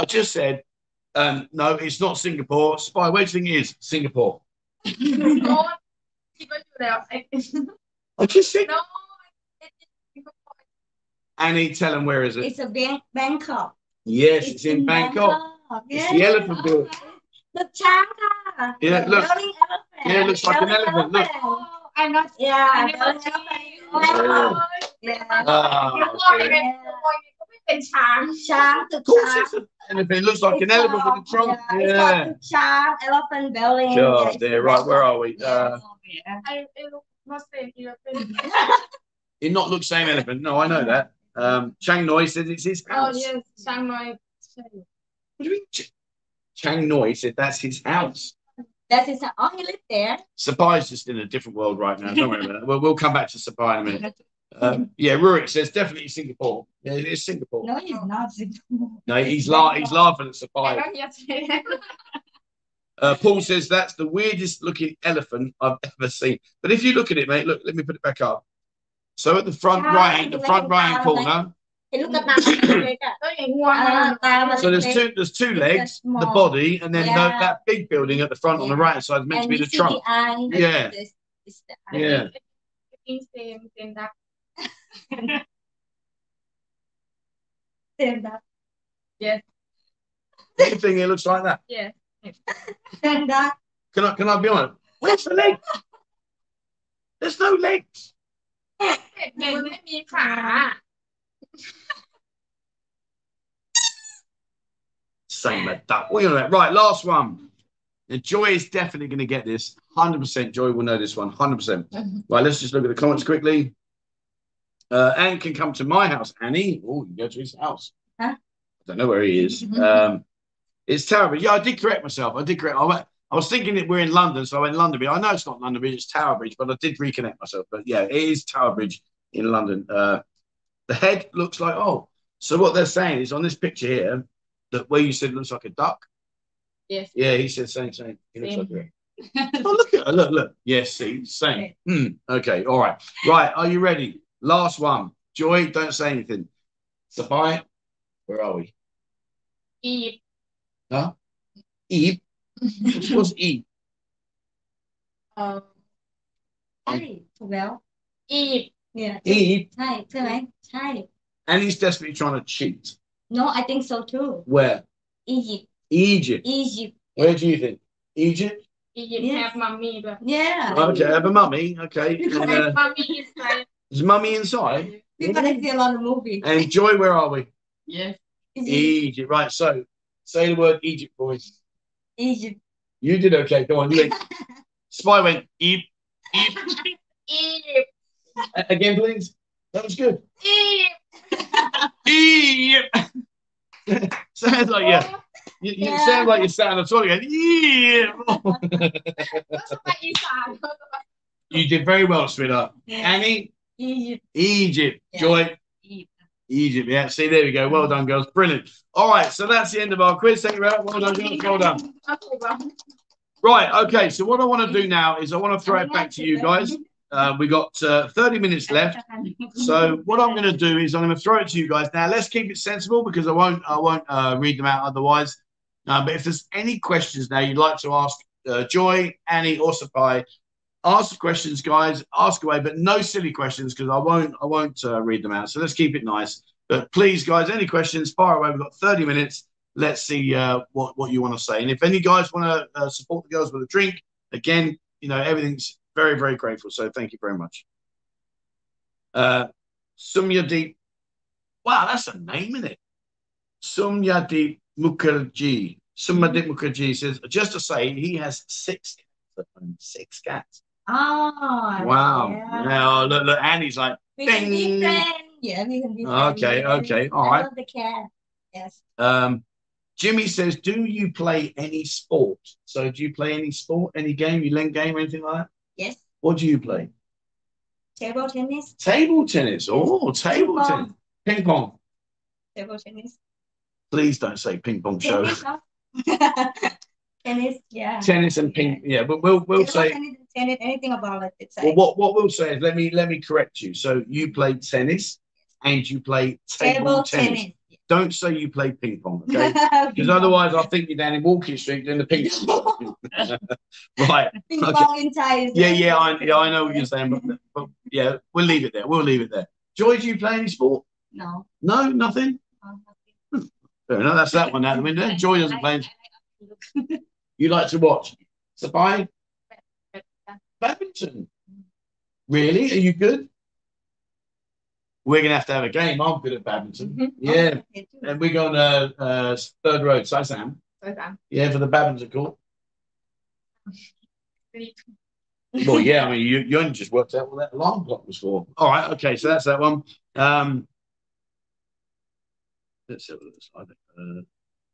I just said, um, no, it's not Singapore. Spy, where do you think is Singapore? I just said. No, Annie, tell them where is it? It's a Bangkok. Yes, it's, it's in, in, Bangkok. Bangkok. It's the elephant building. The chaka. Yeah, look. Yeah, it looks like an elephant. Look. Oh, I'm not. Yeah. I'm not. Oh, yeah. Oh, okay. เป็นปล่อยก็ไม่เป็นช้าง ช้างตึก Of course, ช้าง it's an elephant. It looks like an It's elephant with a called- trunk. yeah, it's Yeah. called ตึกช้าง elephant building God, Yeah, it's dear. in Right, where Bangkok. are we? Uh, Yeah. ไอ้ไอ้ลูกมาเซนอีเลฟเฟน it not look same elephant. No, I know that. Um, Chang Noi says it's his อ๋อ house. yes ช้างน้อยใช่ What do you mean? Ch- Chang Noi said that's his house. That is oh he lived there Sapai's just in a different world right now. Don't worry about that. We'll, we'll come back to Sapai in a minute. Um, yeah, Rurik says definitely Singapore. Yeah, it is Singapore. No, he's not Singapore. No, he's, la- he's laughing at Sapphire. Uh, Paul says that's the weirdest looking elephant I've ever seen. But if you look at it, mate, look, let me put it back up. So at the front yeah, right, the front right hand corner. so there's two there's two legs, the body, and then yeah. the, that big building at the front yeah. on the right side is meant and to be the trunk. The yeah. Yeah. Stand up. Yes. You think it looks like that? Yeah. Stand up. Can I can I be honest? Where's the leg? There's no legs. Same as that. What you? Right, last one. Joy is definitely going to get this. 100%. Joy will know this one. 100%. Mm-hmm. right, let's just look at the comments quickly. Uh, Anne can come to my house. Annie, oh, you can go to his house. Huh? I don't know where he is. Um, it's terrible. Yeah, I did correct myself. I did correct. I, went, I was thinking that we're in London, so I went London. Bridge. I know it's not London Bridge, it's Tower Bridge, but I did reconnect myself. But yeah, it is Tower Bridge in London. Uh, the head looks like, oh, so what they're saying is on this picture here, that where you said it looks like a duck. yes Yeah, he said same, same. He looks Same. like a Oh, look at look, look. Yes, see, same. Hmm, okay, all right. Right, are you ready? Last one. Joy, don't say anything. Sabai, where are we? Eve. Huh? Eve? What's Eve? Um, well, Eve. Yeah. Eve. Hi, hi, hi. And he's desperately trying to cheat. No, I think so too. Where? Egypt. Egypt. Egypt. Where do you think? Egypt? Egypt yes. have mummy. But... Yeah. Okay, have a mummy. Okay. And, uh... Is Mummy inside? We've got to feel on a movie. And Joy, where are we? Yeah. Egypt. Right. So say the word Egypt, boys. Egypt. You did okay. Go on. You went. Spy went. Egypt. Egypt. Egypt. Again, please. That was good. Egypt. sounds like yeah. You, you yeah. sound like you're sat on the toilet going, yeah. you did very well, sweetheart. Yeah. Annie, Egypt. Egypt. Yeah. Joy. Egypt. Egypt. Yeah. See, there we go. Well done, girls. Brilliant. All right. So that's the end of our quiz. Thank you very much. Well done, girls. Well done. Right. Okay. So what I want to do now is I want to throw it back to you guys. Uh, we got uh, 30 minutes left. So what I'm going to do is I'm going to throw it to you guys. Now let's keep it sensible because I won't I won't uh, read them out otherwise. Uh, but if there's any questions now you'd like to ask uh, Joy, Annie, or Sophie, ask questions, guys. Ask away, but no silly questions because I won't I won't uh, read them out. So let's keep it nice. But please, guys, any questions? Fire away. We've got 30 minutes. Let's see uh, what what you want to say. And if any guys want to uh, support the girls with a drink, again, you know everything's very very grateful. So thank you very much. Uh, Sumyadeep. Wow, that's a name, isn't it? Sumyadeep Mukherjee. Sumyadeep Mukherjee says, just to say, he has six. Six cats. Oh Wow. yeah. Now, look, look, Annie's like, we can be friends yeah we can be friends Okay, Yeah. okay, all I right. love the cat yes um, Jimmy says, do you play any sport? So do you play any sport, any game, you lend game, or anything like that? yes What do you play? table tennis Table tennis. Oh, table Ping tennis. Ping pong. table tennis Please don't say ping pong show. tennis huh? tennis yeah tennis and ping. Yeah, but we'll we'll Table say. tennis, tennis anything about it it's Well, what what we'll say is let me let me correct you. So you play tennis and you play table, table tennis. tennis Don't say you play ping pong, okay? Because otherwise, I'll think you're down in Walking Street doing the ping pong. right? Ping Okay. pong in Thai Yeah, yeah, I, yeah, I know what you're saying, but, but yeah, we'll leave it there. We'll leave it there. Joy, do you play any sport? No. No, nothing. no, Fair enough. That's that one out the window. Joy doesn't play. I- I- You like to watch? Sabai? badminton. Really? Are you good? We're gonna have to have a game. I'm good at badminton. Mm-hmm. Yeah, oh, and we're going to uh, uh, Third Road, Sizam. Sizam. Yeah, for the badminton court. well, yeah, I mean, you, you only just worked out what that alarm clock was for. All right, okay, so that's that one. Um, let's see what this uh,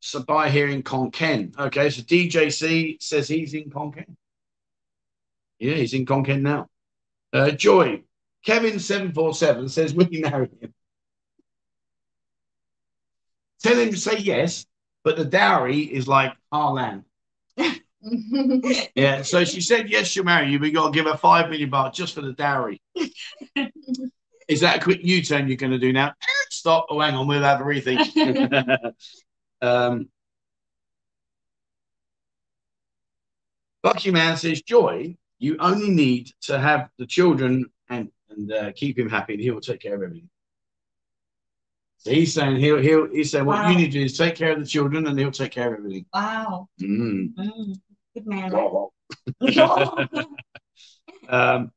so by here in Khon Kaen. Okay, so DJC says he's in Khon Kaen. Yeah, he's in Khon Kaen now. Uh, Joy, Kevin seven four seven says, "Will you marry him?" Tell him to say yes, but the dowry is like our land. Yeah. So she said yes, she'll marry you, but you got to give her five million baht just for the dowry. is that a quick U-turn you're going to do now? Stop. Oh, hang on, we'll have a rethink. um, Lucky Man says, Joy, you only need to have the children and and uh, keep him happy, and he will take care of everything. So he's saying he'll he'll he's saying what Wow. you need to do is take care of the children, and he'll take care of everything. Wow. Mm. Mm, good man. um,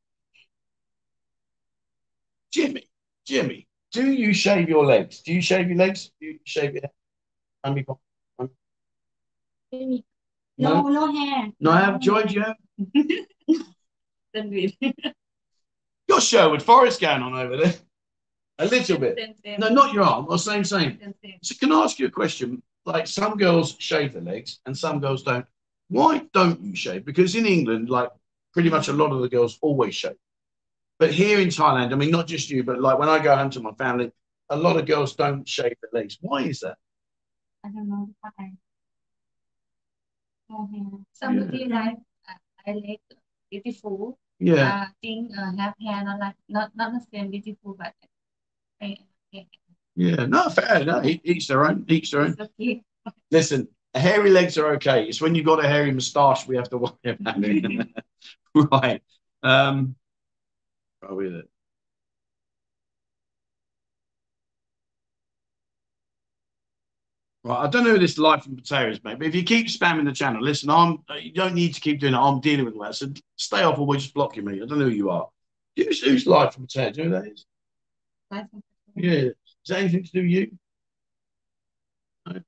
Jimmy, Jimmy, do you shave your legs? Do you shave your legs? Do you shave your hair? On. no, no hair. No, I have. Joy, do you have? Then we Your Sherwood Forest going on over there. A little bit. No, not your arm. Or same, same. So can I ask you a question? Like some girls shave their legs and some girls don't. Why don't you shave? Because in England, like pretty much a lot of the girls always shave. But here in Thailand, I mean, not just you, but like when I go home to my family, a lot of girls don't shave their legs. Why is that? I don't know Hair. Somebody like uh, I like beautiful. Yeah. Uh, think uh, have hair not like not not the same beautiful, but I, I, Yeah. No, fair. No, each their own. Each their own. okay. Listen, hairy legs are okay. It's when you've got a hairy moustache we have to worry about it. right. Um, where are we there? Right, I don't know who this live from Pattaya, mate, but if you keep spamming the channel, listen, I'm uh, you don't need to keep doing it. I'm dealing with that. So stay off or we'll just block you, mate. I don't know who you are. Who's, who's live from Pattaya? Do you know who that is? Like, Yeah. Is that anything to do with you? No?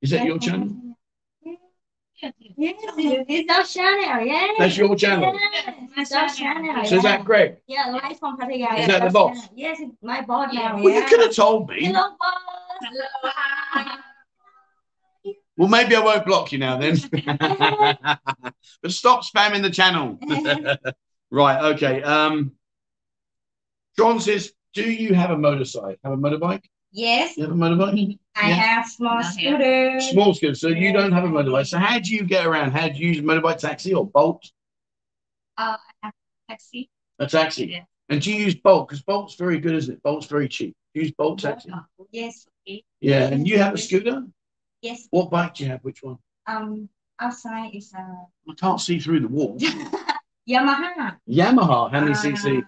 Is that your channel? yes, yes. Yes, it's our channel. Yeah. That's your channel. Yes, it's our channel. So is that Greg? Yeah, live from Pattaya. Is that the boss? Yes, it's my boss now. Well, you could have told me. Hello, boss. Well, maybe I won't block you now then. but stop spamming the channel. right, okay. Um John says, Do you have a motorcycle? Have a motorbike? Yes, You have a motorbike? I Yeah. have small scooter. Small scooter. So you don't have a motorbike. So how do you get around? How do you use a motorbike taxi or Bolt? Uh, I have taxi. A taxi. Yeah. And do you use Bolt? Because Bolt's very good, isn't it? Bolt's very cheap. Use Bolt taxi. Yes, okay. Yeah. And you have a scooter? Yes. What bike do you have? Which one? Um, outside is a I can't see through the wall. Yamaha. Yamaha. How many Uh, cc?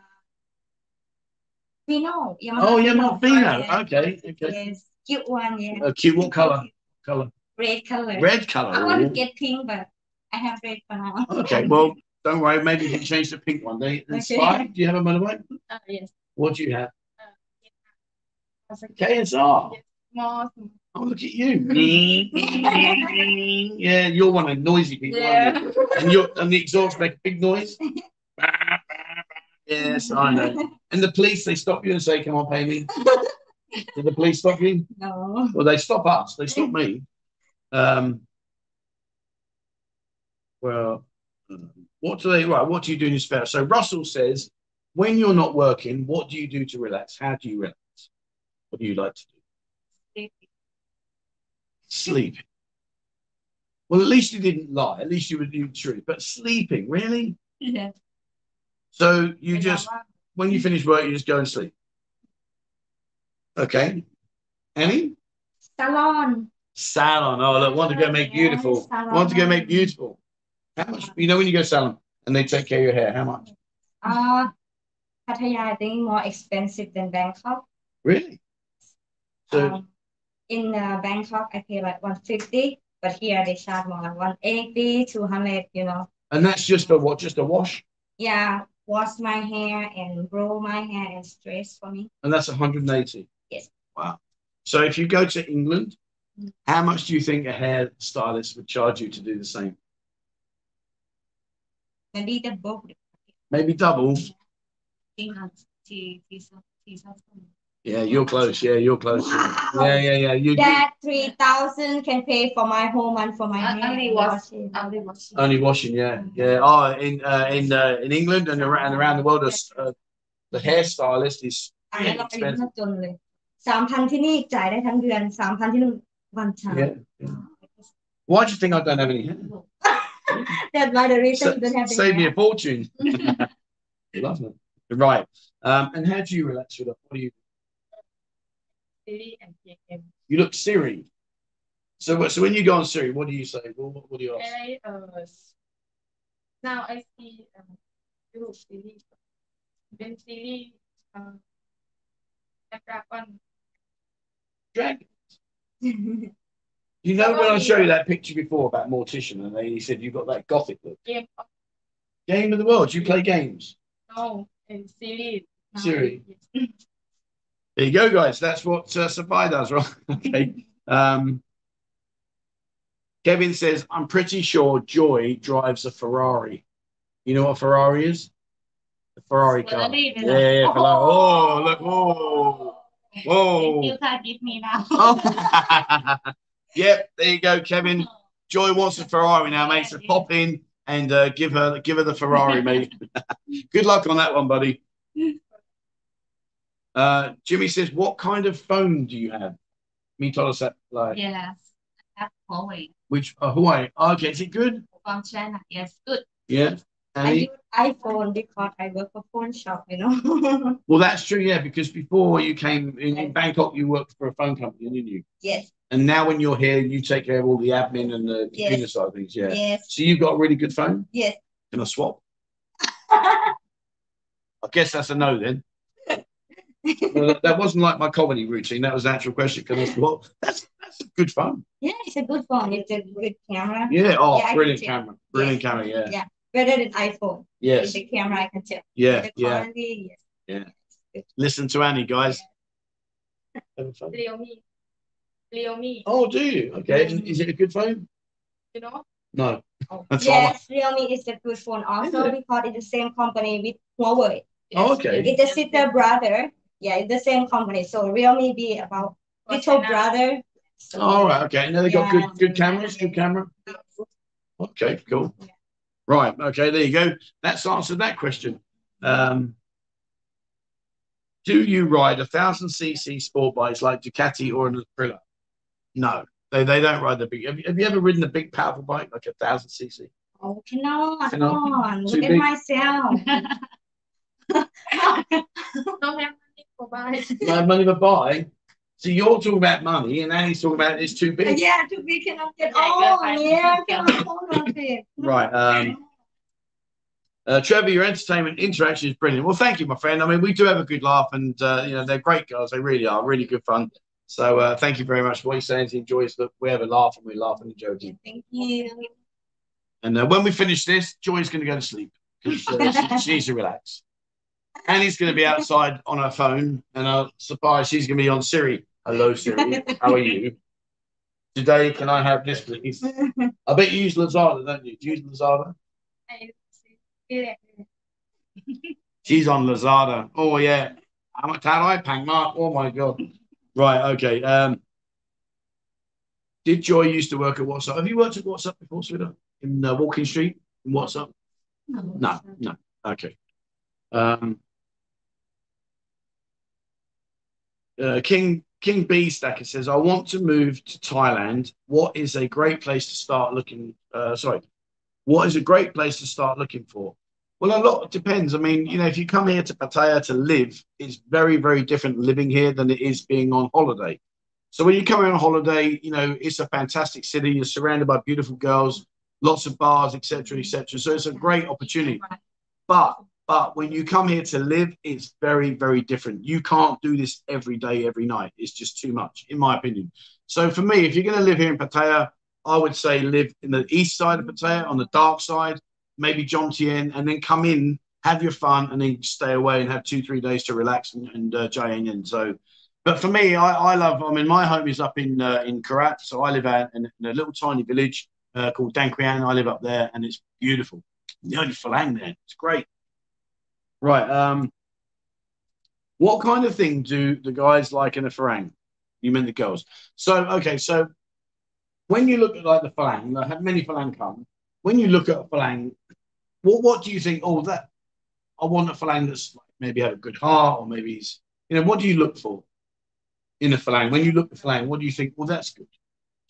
Fino. Yamaha Oh, Yamaha Fino. Yeah. Okay. Okay. Yes, cute one. Yeah. Uh, cute. What color? Color. Red color. Red color. I want to get pink, but I have red for now. Okay, well, don't worry. Maybe you can change the pink one. It's Okay. fine. Do you have a motorbike? Uh, yes. What do you have? As a KSR. small. Oh, look at you. yeah, you're one of the noisy people, aren't you? And, you're, and the exhaust make a big noise. yes, I know. And the police, they stop you and say, come on, pay me. Did the police stop you? No. Well, they stop us. They stop me. Um, well, what do they? Right, what do you do in your spare? So Russell says, when you're not working, what do you do to relax? How do you relax? What do you like to do? Sleep. Well, at least you didn't lie. At least you were doing the truth. But sleeping, really? Yeah. So you just, when you finish work, you just go and sleep. Okay. Annie? Salon. Salon. Oh, look, want to go make beautiful. Yes, Want to go make beautiful. How much? You know, when you go salon and they take care of your hair, how much? Uh, Pattaya, I think more expensive than Bangkok. Really? So, Um, in uh, Bangkok, I pay like 150, but here they charge more like 180, 200, you know. and that's just a what? Just a wash, Yeah, wash my hair and roll my hair and stress for me. and that's 180. Yes. Wow. So if you go to England, Mm. how much do you think a hair stylist would charge you to do the same? Maybe book. Maybe double. Think on she she's she's husband. Yeah, you're close. Yeah, you're close. Wow. Yeah, yeah, yeah. You, you That 3,000 can pay for my whole month for my Uh, hair. only and wash- washing. Only washing. only washing. Yeah, yeah. Oh, in uh, in uh, in England and around around the world, uh, The hairstylist is อันนั้นเราอายุน่าจนเลยสามพันที่นี่จ่ายได้ทั้งเดือนสามพันที่นู่นวันชา yeah. Why do you think I don't have any hair? That's why the reason Sa- you don't have the Save me hair. a fortune. Lovely. Right. Um, and how do you relax with it? What do you ซี And You look Siri. So, so when you go on Siri, what do you say? Well, what, what, do you ask? Uh, now I see you look Siri. Then Siri, um, um a dragon. Dragons? You know when I oh, showed you that picture before about Morticia and he said you've got that gothic look? Game of, Game of the World. You play games? No, and Siri. Siri. There you go, guys. That's what uh, Sabai does, right? okay. Um, Kevin says, I'm pretty sure Joy drives a Ferrari. You know what a Ferrari is? The Ferrari car. Ferrari, Yeah, yeah, Ferrari. Oh, look. Whoa. Thank Whoa. you, God, give me now. Oh. yep, there you go, Kevin. Joy wants a Ferrari now, mate. So pop in and uh, give her give her the Ferrari, mate. Good luck on that one, buddy. Uh, Jimmy says, "What kind of phone do you have?" Me told us that like Yes, Huawei which uh, Hawaii. Okay, is it good? from China. Yes, good. Yeah. I use iPhone because I work for phone shop, you know. Well, that's true. Yeah, because before you came in, in Bangkok, you worked for a phone company, didn't you? yes, And now when you're here, you take care of all the admin and the Yes. computer side of things. Yeah. yes, So you've got a really good phone. yes. Can I swap? I guess that's a no then that wasn't like my comedy routine. That was the actual question. Because well, that's that's good fun. Yeah, it's a good phone. It's a good camera. Yeah. Oh, yeah, brilliant camera. Brilliant yes. camera. Yeah. Yeah. Better than iPhone. Yes. the camera, I can tell. Yeah. The yeah. Quality. Yeah. Listen to Annie, guys. Leo me. Leo me. Oh, do you? Okay. Mm-hmm. Is it a good phone? You know. No. Oh. That's yes, all. Realme is a good phone also we because it's the same company with Huawei. Yes. Oh, okay. It's a sister brother. Yeah, it's the same company. So Realme be about little brother. So, All right. Okay. No, they got good Yeah. good cameras. Good camera. Okay. Cool. Right. Okay. There you go. That's answered that question. Um, do you ride a thousand cc sport bikes like Ducati or an Aprilia? No, they, they don't ride the big. Have you, have you ever ridden a big powerful bike like a thousand cc? Oh, cannot. Cannot. Come on. Look at myself. don't have money for buy No money to buy. So you're talking about money, and Annie's talking about it's too big. yeah, too big cannot get. Yeah, Oh, good. yeah, cannot hold on it. Right. Um, uh, Trevor, your entertainment interaction is brilliant. Well, thank you, my friend. I mean, we do have a good laugh, and uh, you know they're great guys. They really are really good fun. So uh, thank you very much for what you're saying. He enjoys that we have a laugh and we laugh and enjoy it. Thank you. And uh, when we finish this, Joy's going to go to sleep because uh, she, she needs to relax. Annie's going to be outside on her phone, and uh, surprise, she's going to be on Siri. Hello, Siri. How are you? Today, can I have this, please? I bet you use Lazada, don't you? Do you use Lazada? She's on Lazada. Oh yeah. How much how I pay, Mark? Oh my god. Right, okay. Um did Joy used to work at WhatsApp? Have you worked at WhatsApp before, sweetheart? In uh, Walking Street? In WhatsApp? No, no. Okay. Um uh, King King B Stacker says, I want to move to Thailand. What is a great place to start looking? Uh, sorry, what is a great place to start looking for? Well, a lot depends. I mean, you know, if you come here to Pattaya to live, it's very, very different living here than it is being on holiday. So when you come on holiday, you know, it's a fantastic city. You're surrounded by beautiful girls, lots of bars, etc., etc. So it's a great opportunity. But but when you come here to live, it's very, very different. You can't do this every day, every night. It's just too much, in my opinion. So for me, if you're going to live here in Pattaya, I would say live in the east side of Pattaya, on the dark side, maybe Jomtien, and then come in, have your fun, and then stay away and have two, three days to relax and, and uh. So, but for me, I, I love. I mean, my home is up in uh, in Korat, so I live out in, in a little tiny village uh, called Danquian. I live up there, and it's beautiful. The only Falang there, it's great. Right. Um, what kind of thing do the guys like in a Farang? You meant the girls. So okay, so when you look at like the Falang, I have many Falang come. When you look at a Falang, what what do you think? Oh, that I want a Falang that's like maybe have a good heart, or maybe he's, you know, what do you look for in a Falang? When you look at Falang, what do you think? Well, that's good.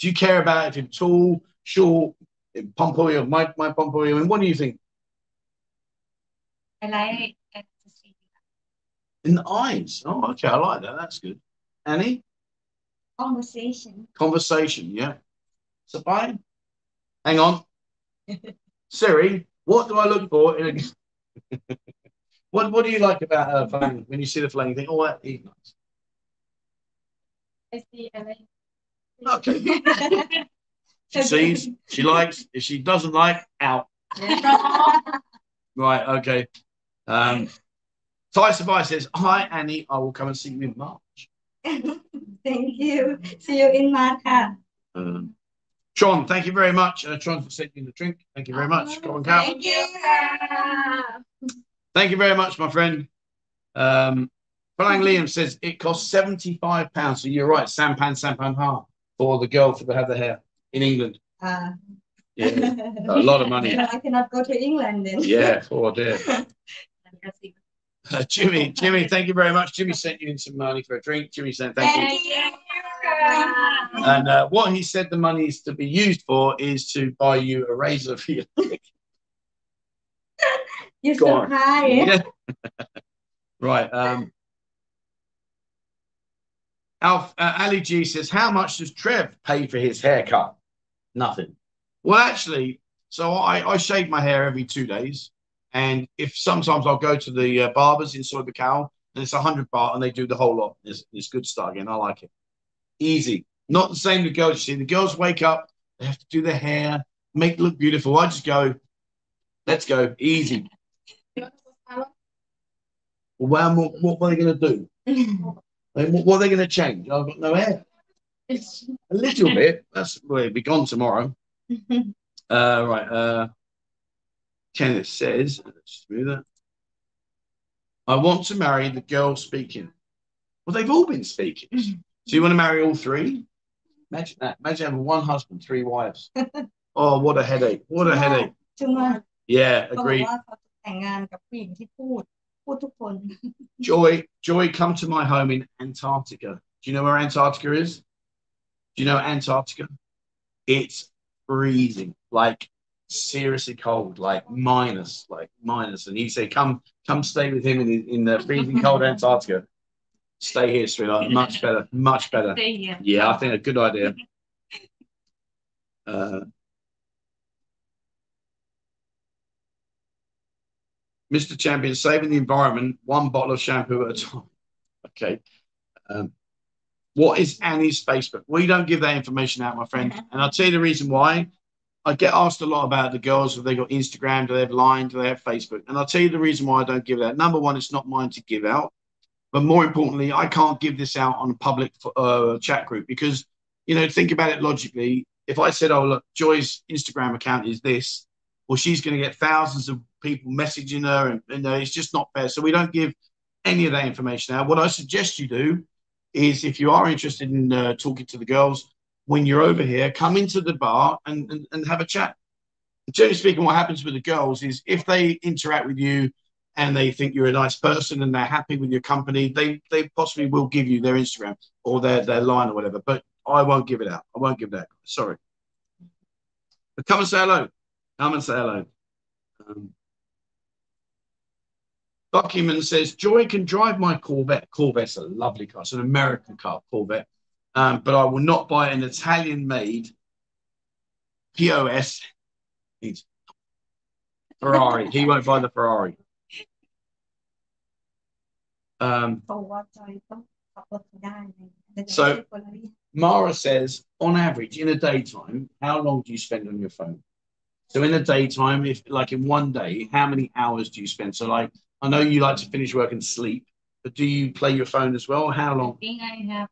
Do you care about if he's tall, short, pompoy, my my pompoy? I mean, what do you think? I like In the eyes. Oh, okay, I like that. That's good. Annie, Conversation. conversation. Yeah. So fine. Hang on. Siri, what do I look for in a what What do you like about a Falang? When you see the Falang, you think, oh, that is nice. I see, I. Okay. She sees, she likes. If she doesn't like, out. Right. Okay. Um, Ty says, Hi, Annie. I will come and see you in March. thank you. See you in March. Um, John, thank you very much. Uh, Sean, for sending the drink. Thank you very much. Go on, Cal. Thank you. Thank you very much, my friend. Um, Flying Liam says it costs seventy-five pounds. So you're right, sampan sampan ha for the girl to have the hair in England. Uh, yeah, a lot of money. I cannot go to England then. Yeah, poor dear. Uh, Jimmy, Jimmy, thank you very much. Jimmy sent you in some money for a drink. Jimmy said thank you. Thank you. And uh, what he said the money is to be used for is to buy you a razor for your You're Go so on. high. Yeah. right. Um, Alf, uh, Ali G says, How much does Trev pay for his haircut? Nothing. Well, actually, so I, I shave my hair every two days. And if sometimes I'll go to the uh, barbers inside the cow and it's a hundred baht and they do the whole lot. It's, it's good stuff again. I like it. Easy. Not the same with girls. You see, the girls wake up, they have to do their hair, make it look beautiful. I just go, let's go, easy. Well, what, what are they going to do? What, what are they going to change? I've got no hair. A little bit. That's well, be gone tomorrow. Uh, right. Uh, Kenneth says, let's do that. I want to marry the girl speaking. Well, they've all been speaking. So you want to marry all three? Imagine that. Imagine having one husband, three wives. Oh, what a headache. What a headache. จุงมา Yeah, เขาบอก agreed. ว่าเขาจะแต่งงานกับผู้หญิงที่พูด พูดทุกคน Joy, Joy, come to my home in Antarctica. Do you know where Antarctica is? Do you know Antarctica? It's freezing, like seriously cold, like minus, like minus. And he said, "Come, come, stay with him in the, in the freezing cold Antarctica. Stay here, sweetheart. Much better, much better. Stay here. Yeah, I think a good idea." Uh, Mr. Champion, saving the environment, one bottle of shampoo at a time. Okay. Um, what is Annie's Facebook? We don't give that information out, my friend. And I'll tell you the reason why. I get asked a lot about the girls. Have they got Instagram? Do they have Line? Do they have Facebook? And I'll tell you the reason why I don't give that. Number one, it's not mine to give out. But more importantly, I can't give this out on a public uh, chat group because, you know, think about it logically. If I said, oh, look, Joy's Instagram account is this, well, she's going to get thousands of people messaging her, and, and uh, it's just not fair. So we don't give any of that information out. What I suggest you do is if you are interested in uh, talking to the girls, when you're over here, come into the bar and, and, and have a chat. Generally speaking, what happens with the girls is if they interact with you and they think you're a nice person and they're happy with your company, they they possibly will give you their Instagram or their, their line or whatever. But I won't give it out. I won't give that. Sorry. But come and say hello. Come and say hello. Um, Buckyman says, Joy can drive my Corvette. Corvette's a lovely car. It's an American car, Corvette um, but I will not buy an Italian made POS Ferrari. he won't buy the Ferrari. Um, so Mara says, on average, in a daytime, how long do you spend on your phone? So in the daytime, if like in one day, how many hours do you spend? So like, I know you like to finish work and sleep, but do you play your phone as well? How long? I think I have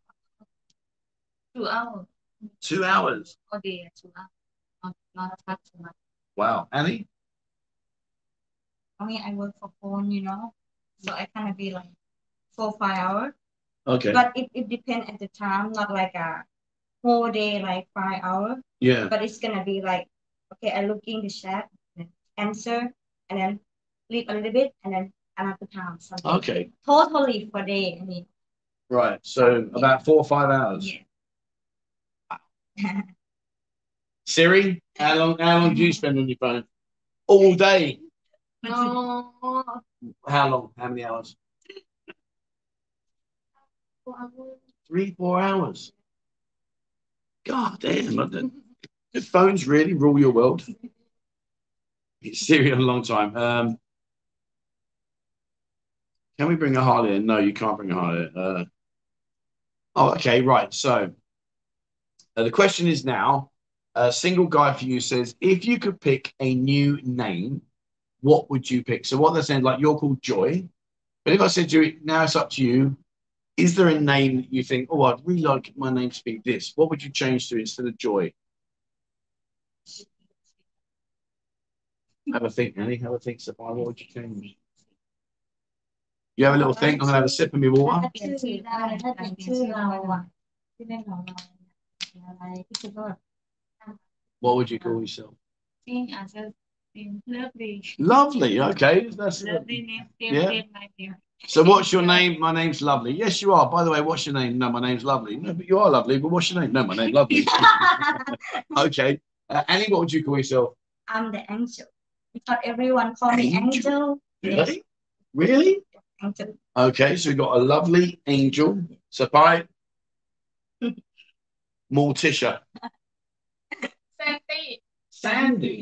two hours Two hours. Oh, a day. Two hours. Not, not too much. Wow. Annie? I mean, I work for phone, you know, so I kind of be like four five hours. Okay. But it, it depends at the time, not like a whole day, like five hours. Yeah. But it's gonna be like, okay, I look in the chat, answer, and then sleep a little bit, and then another time. Something. Okay. Totally for day. I mean, Right. So about four or five hours. yeah. Siri, how long how long do you spend on your phone? All day. How long? How many hours? Three, four hours. God damn. I don't- phones really rule your world? It's Siri a long time. Um, can we bring a Harley in? No, you can't bring a Harley. in. Uh, oh, okay, right. So uh, the question is now a single guy for you says, if you could pick a new name, what would you pick? So what they're saying, like you're called Joy, but if I said to you, now it's up to you, is there a name that you think, oh, I'd really like my name to be this? What would you change to instead of Joy? Have a think, Annie. Have a think, Sophia. What would you change? You have a little think. I'm gonna have a sip of my water. What would you call yourself? Think as a think lovely. Lovely. Okay, that's Lovely name, Yeah. same. So what's your name? My name's Lovely. Yes, you are. By the way, what's your name? No, my name's Lovely. No, but you are lovely. But what's your name? No, my name's Lovely. okay. Uh, Annie, what would you call yourself? I'm the angel because everyone call me Angel? angel. Really? Really? Angel. Okay, so we've got a lovely angel. So bye. Morticia. Sandy. Sandy.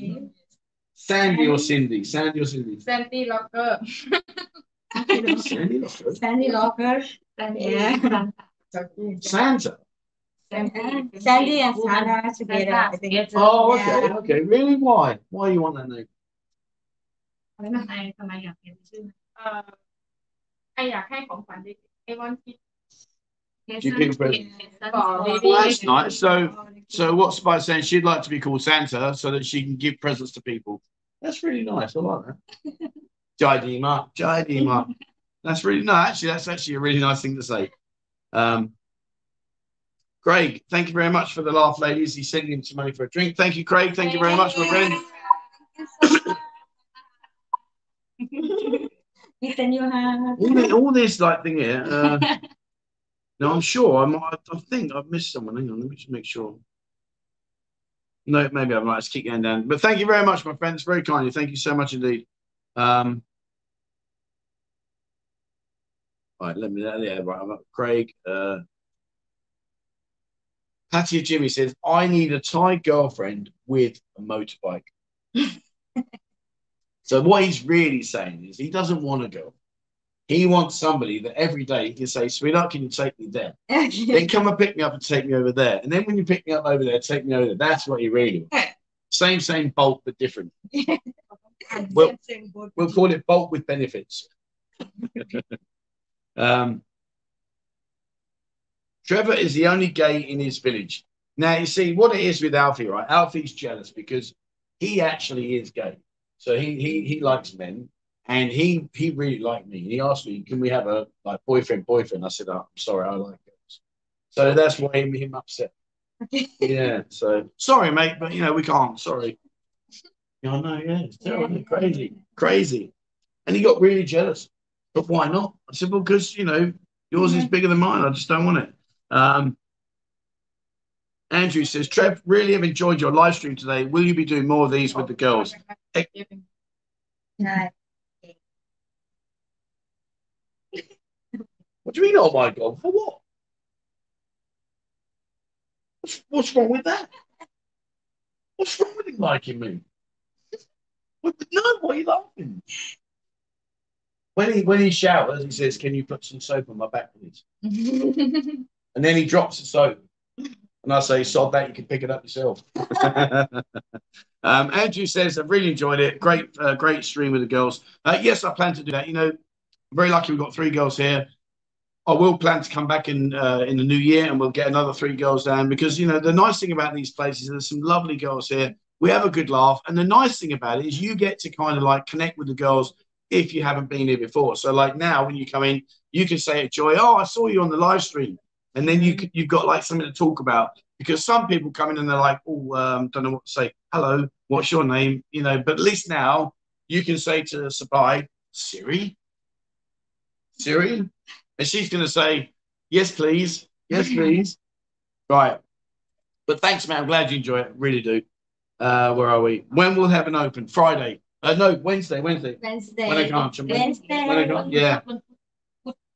Sandy or Cindy? Sandy or Cindy? Sandy Locker. Sandy. that's good. Sandy Locker. Yeah. Santa. Sandy and Sarah together. I think. Oh, Yeah. okay, okay. Really? Why? Why you want that name? ทำไมทำไมอยากเปลี่ยนชื่อ เอ่อไออยากให้ของขวัญเด็กไอวันที่ you pick present? Oh, that's nice. So, so what's Spice saying? She'd like to be called Santa so that she can give presents to people. That's really nice. I like that. Jai Mark. Jai Mark. That's really no. Actually, that's actually a really nice thing to say. Um, Craig, thank you very much for the laugh, ladies. He's sending him some money for a drink. Thank you, Craig. Thank you very much, my friend. Ethan, you have. All, all this like thing here. Uh, no, I'm sure. I. I think I've missed someone. Hang on, let me just make sure. No, maybe I'm right. Let's keep going down. But thank you very much, my friends. Very kind of you. Thank you so much indeed. Um, right, let me. Yeah, right. I'm up. Craig. Uh, Patty Jimmy says, "I need a Thai girlfriend with a motorbike." so what he's really saying is he doesn't want a girl. He wants somebody that every day he can say, "Sweetheart, can you take me there?" then come and pick me up and take me over there. And then when you pick me up over there, take me over there. That's what he really want. Same, same bolt, but different. Well- We'll call it bolt with benefits. um, Trevor is the only gay in his village. Now, you see what it is with Alfie, right? Alfie's jealous because he actually is gay. So he he, he likes men. And he he really liked me. He asked me, "Can we have a like boyfriend boyfriend?" I said, oh, "I'm sorry, I like girls." So that's why him, him upset. yeah. So sorry, mate, but you know we can't. Sorry. Yeah, I know. Yeah, it's terrible, crazy, crazy. And he got really jealous. But why not? I said, "Well, because you know yours is bigger than mine. I just don't want it." Um, Andrew says, "Trev, really have enjoyed your live stream today. Will you be doing more of these with the girls?" ใ What do you mean, oh my God? For what? What's, what's wrong with that? What's wrong with him liking me? What, no, why are you laughing? When he when he showers, he says, Can you put some soap on my back, please? And then he drops the soap. And I say, Sod that, you can pick it up yourself. um, Andrew says, I've really enjoyed it. Great, uh, great stream with the girls. Uh, yes, I plan to do that. You know, I'm very lucky we've got three girls here. I will plan to come back in uh, in the new year and we'll get another three girls down because you know the nice thing about these places is there's some lovely girls here. We have a good laugh, and the nice thing about it is you get to kind of like connect with the girls if you haven't been here before. So like now when you come in, you can say Joy, "Oh, I saw you on the live stream," and then you you've got like something to talk about because some people come in and they're like, "Oh, um, don't know what to say. Hello, what's your name?" You know, but at least now you can say to Sabai, Siri, Siri? And she's going to say, yes, please. Yes, please. right. But thanks, man. I'm glad you enjoy it. Really do. Uh, where are we? When will heaven open? Friday. Uh, no, Wednesday. Wednesday. Wednesday. When I can't. Wednesday. When I can't. Yeah.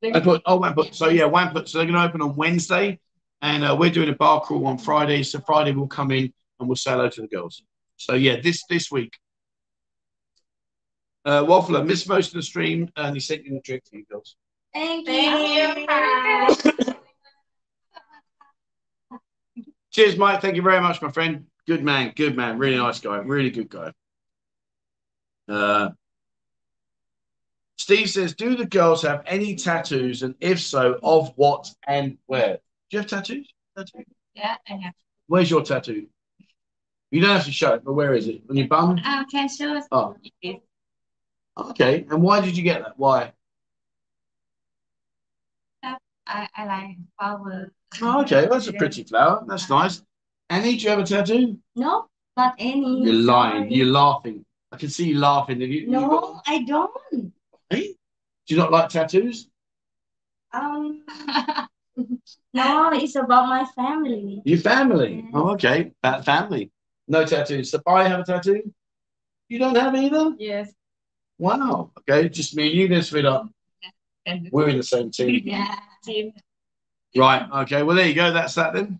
I put oh Wamput. So yeah, Wamput. So they're going to open on Wednesday, and uh, we're doing a bar crawl on Friday. So Friday we'll come in and we'll say hello to the girls. So yeah, this this week. Uh, Waffler missed most of the stream, and he sent you the trick for you girls. Thank Thank you. Cheers, Mike. Thank you very much, my friend. Good man. Good man. Really nice guy. Really good guy. Uh, Steve says, "Do the girls have any tattoos, and if so, of what and where? Do you have tattoos? Tattoo? Yeah, I have. Where's your tattoo? You don't have to show it, but where is it? On your bum? Um, can show us. Oh. Okay. And why did you get that? Why? I, I like flower. Oh, okay. That's a pretty flower. That's nice. Annie, do you have a tattoo? No, not any. You're lying. Sorry. You're laughing. I can see you laughing. Have you, you got- No, I don't. Hey? Do you not like tattoos? Um, no, it's about my family. Your family. Yeah. Oh, okay. That family. No tattoos. So I have a tattoo. You don't have either? Yes. Wow. Okay. Just me and you then split up. We're in the same team. yeah, team. Right. Okay. Well, there you go. That's that then.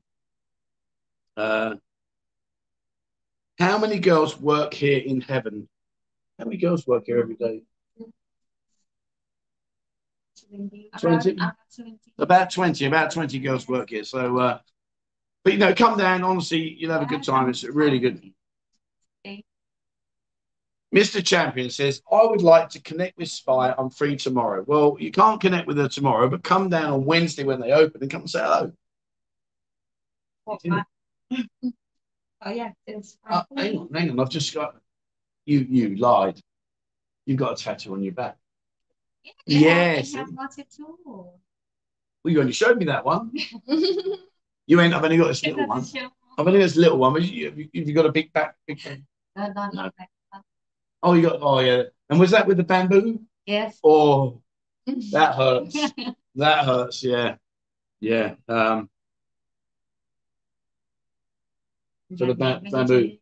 Uh, how many girls work here in heaven? How many girls work here every day? Twenty. About, uh, 20. About 20. About 20 girls work here. So, uh, but you know, come down. Honestly, you'll have a good time. It's really good. Mr. Champion says, I would like to connect with Spy. I'm free tomorrow. Well, you can't connect with her tomorrow, but come down on Wednesday when they open and come and say hello. Oh, Yeah. uh, oh, yeah, it's Uh, hang on, hang on. I've just got you. You lied. You've got a tattoo on your back. Yes. I have more tattoo. Well, you only showed me that one. You ain't. I've only got this little one. I've only got this little one. But you, you, you got a big back. Big back. No, no, No. no. Oh, you got. Oh, yeah. And was that with the bamboo? Yes. Oh, that hurts. that hurts. Yeah. Yeah. Um. For the ba- bamboo.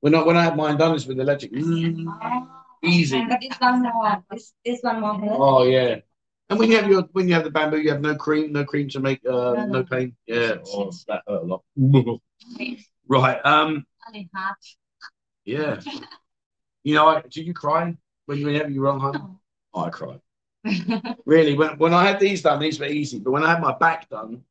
When I when I had mine done, it's with electric. Mm, Easy. But this one more. This this one more. hurt. Oh yeah. And when you have your when you have the bamboo, you have no cream, no cream to make uh, No, no no. pain. Yeah, oh, that hurt a lot. right. Um. Yeah. You know, did you cry when you have your wrong home? Oh, I cried. Really, when when I had these done, these were easy. But when I had my back done,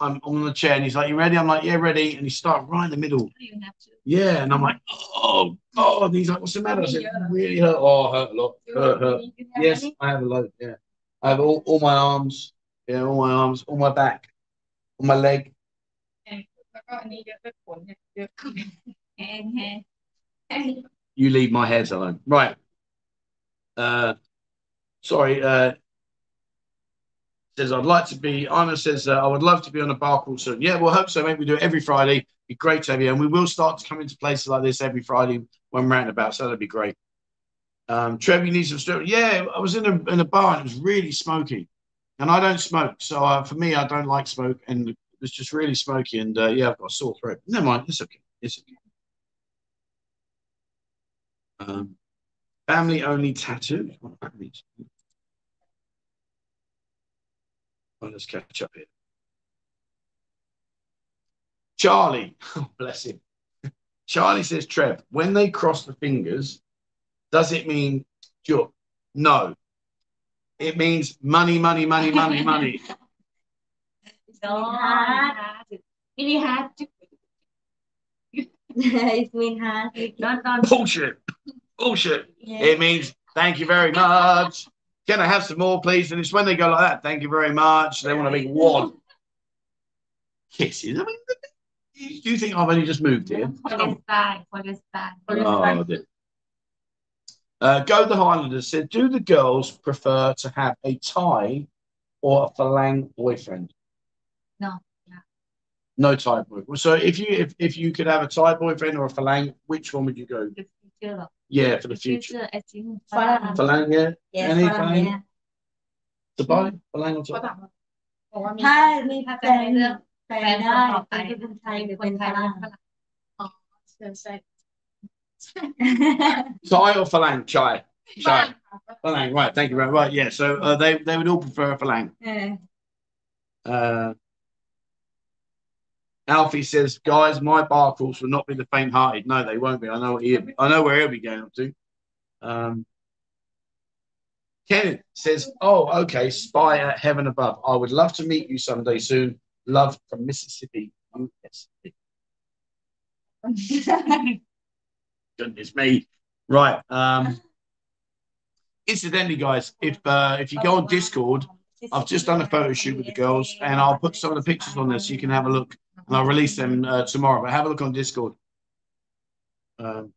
I'm on the chair and he's like, "You ready?" I'm like, "Yeah, ready." And he started right in the middle. You have to. Yeah, and I'm like, "Oh God!" And he's like, "What's the matter?" I said, "Really hurt." Oh, hurt a lot. Hurt, hurt. Yes? I have a load. Yeah, I have all, all my arms. Yeah, all my arms, all my back, all my leg. You leave my hairs alone. Right. Uh, sorry. Uh, says I'd like to be. Anna says uh, I would love to be on a bar call soon. Yeah, we'll hope so, Maybe We do it every Friday. Be great to have you, and we will start to come into places like this every Friday when we're out about. So that'd be great. Um, Trev, you need some stuff. Yeah, I was in a in a bar and it was really smoky, and I don't smoke, so uh, for me, I don't like smoke, and it was just really smoky. And uh, yeah, I've got a sore throat. Never mind, it's okay. It's okay. Um, family only tattoos. What that means? Well, let's catch up here. Charlie, oh, bless him. Charlie says, Trev, when they cross the fingers, does it mean joke? No. It means money, money, money, money, money. so hard. Really hard. to- it's mean hard. Not, not. Bullshit. Bullshit. Yeah. It means thank you very much. Can I have some more, please? And it's when they go like that, thank you very much. They want a big wad. Kisses. I mean, do you think I've only just moved here? For this side, for this side. Oh, dear. Uh, Go the Highlanders said, Do the girls prefer to have a Thai or a phalang boyfriend? No, no. No tie boyfriend. So if you if, if you could have a tie boyfriend or a phalang, which one would you go? The future. Yeah, for the The future. future, I think. Farang. Phalang, yeah. Yes, Any parang, phalang? yeah. สบายฝรั่ง เขาถามว่าบอกว่ามี ถ้ามี ถ้า แฟ จะ น ให้เลือก แฟนได้เป็นคนไทยหรือ ค เป็น น ไท ฝ ยหรือ รั่ง ฝรั่ง เชิญใช่ Thai or Falang? Chai. บ้า Chai. นค่ะ Falang, right. Thank you very much. Yeah, so uh, they, they would all prefer Falang. เออ Uh, Alfie says, guys, my bar will not be the faint hearted. No, they won't be. I know what he, I know where he'll be going up to. Um, Kenneth says, Oh, okay, spy at heaven above. I would love to meet you someday soon. Love from Mississippi, USA. Goodness me. Right. Um, incidentally, guys, if uh, if you go on Discord, I've just done a photo shoot with the girls, and I'll put some of the pictures on there so you can have a look, and I'll release them uh, tomorrow. But have a look on Discord. Um,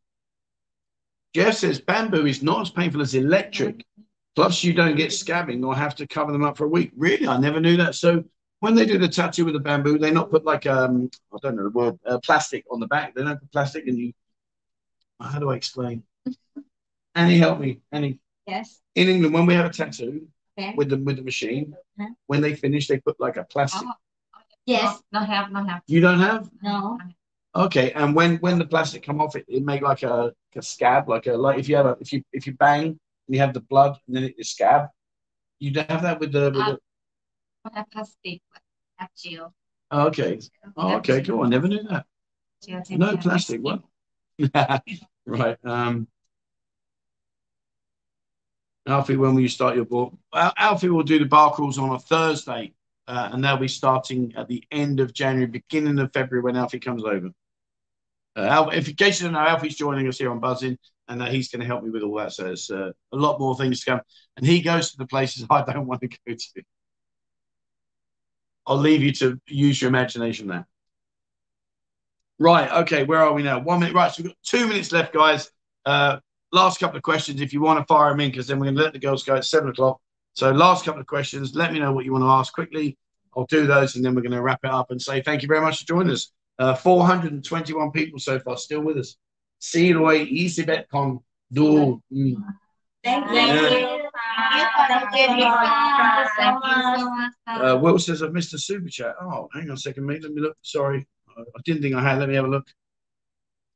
Jeff says bamboo is not as painful as electric. Plus, you don't get scabbing or have to cover them up for a week. Really, I never knew that. So when they do the tattoo with the bamboo, they not put like um I don't know the word uh, plastic on the back. They don't put plastic, and you. How do I explain? Annie, help me. Annie, yes in England, when we have a tattoo okay with the with the machine, Huh? when they finish, they put like a plastic. yes no have no have You don't have? no Okay. And when when the plastic come off, it, it make like a, a scab, like a like if you have a if you if you bang and you have the blood and then it is scab. You don't have that with the. With the no have plastic but have gel oh, okay. Oh, okay. Cool. I never knew that. Gel No plastic. What? right. Um. Alfie, when will you start your book? Al- Alfie will do the bar crawls on a Thursday, uh, and they'll be starting at the end of January, beginning of February when Alfie comes over. Uh, if in case you don't know, Alfie's joining us here on Buzzin, and uh, he's going to help me with all that. So there's uh, a lot more things to come, and he goes to the places I don't want to go to. I'll leave you to use your imagination there. Right. Okay. Where are we now? One minute. Right. So we've got two minutes left, guys. Uh, last couple of questions. If you want to fire them in, because then we're going to let the girls go at seven o'clock. So last couple of questions. Let me know what you want to ask quickly. I'll do those, and then we're going to wrap it up and say thank you very much for joining us. Uh, 421 people so far still with us. Siroy, Isibet Con, Do. Thank you Thank you. Thank you. Uh, Will says I've missed a super chat. Oh, hang on a second, mate. Let me look. Sorry. I I didn't think I had. Let me have a look.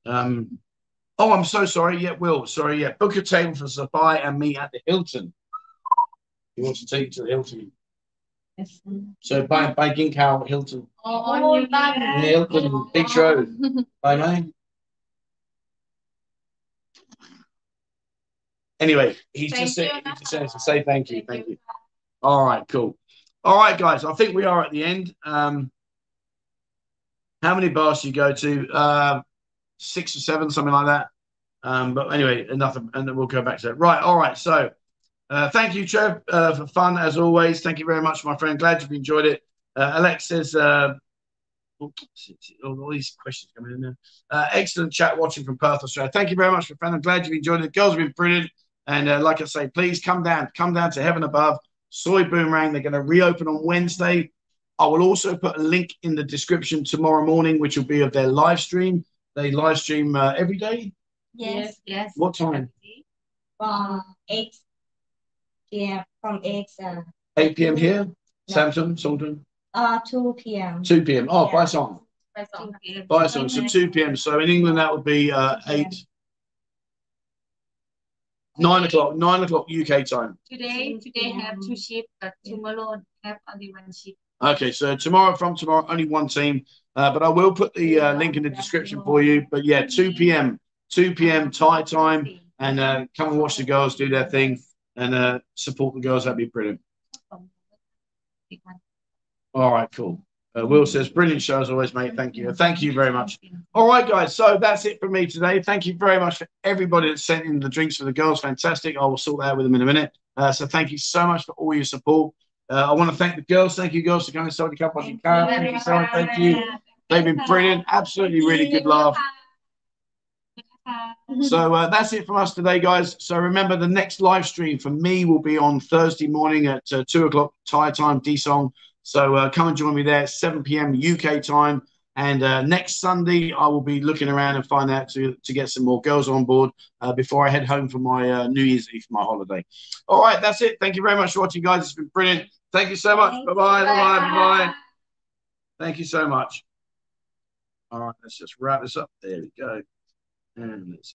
Um, oh, I'm so sorry. Yeah, Will. Sorry. Yeah, book a table for Sabai and me at the Hilton. He wants to take you to the Hilton. Yes. So by by Ginkhow Hilton. Oh, you Yeah, Hilton, Beach Road. Bye, mate. Anyway, he's Thank just you. saying he just says to say thank you, thank you. All right, cool. All right, guys. I think we are at the end. Um, how many bars do you go to? Uh, six or seven, something like that. Um, but anyway, enough, and then we'll go back to that. Right. All right. So, uh, thank you, Trev, uh, for fun as always. Thank you very much, my friend. Glad you've enjoyed it. Uh, Alex says, uh, oh, all these questions coming in there. Uh, excellent chat watching from Perth, Australia. Thank you very much, my friend. I'm glad you've enjoyed it. The girls have been brilliant. And uh, like I say, please come down, come down to heaven above. Soi Boomerang. They're going to reopen on Wednesday. I will also put a link in the description tomorrow morning, which will be of their live stream. They live stream uh, every day? Yes, yes. What time? From 8 p.m. From 8 uh, 8 p.m. here? Yeah. Samson, Songton? Uh, 2 p.m. 2 p.m. Oh, yeah. by song. By song. By song. So 2 p.m. So in England, that would be uh, 8. 9 o'clock, 9 o'clock UK time. Today, today have two ships, but tomorrow have only one ship. Okay, so tomorrow, from tomorrow, only one team. Uh, but I will put the uh, link in the description for you. But yeah, 2 p.m. 2 p.m. Thai time. And uh, come and watch the girls do their thing and uh, support the girls. That'd be brilliant. All right, cool. Uh, Will says, brilliant show as always, mate. Thank you. Thank you very much. All right, guys. So that's it for me today. Thank you very much for everybody that sent in the drinks for the girls. Fantastic. I will sort that out with them in a minute. Uh, so thank you so much for all your support. Uh, I want to thank the girls. Thank you, girls, for coming to. Thank you, Karen. Thank you, Thank you. They've been brilliant. Absolutely, really good laugh. So uh, that's it from us today, guys. So remember, the next live stream for me will be on Thursday morning at uh, two o'clock Thai time, Song. So uh, come and join me there, 7 p.m. UK time. And uh, next Sunday, I will be looking around and find out to, to get some more girls on board uh, before I head home for my uh, New Year's Eve, my holiday. All right, that's it. Thank you very much for watching, guys. It's been brilliant. Thank you so much. Bye bye. Bye bye. Thank you so much. All right, Let's just wrap this up. There we go. And let's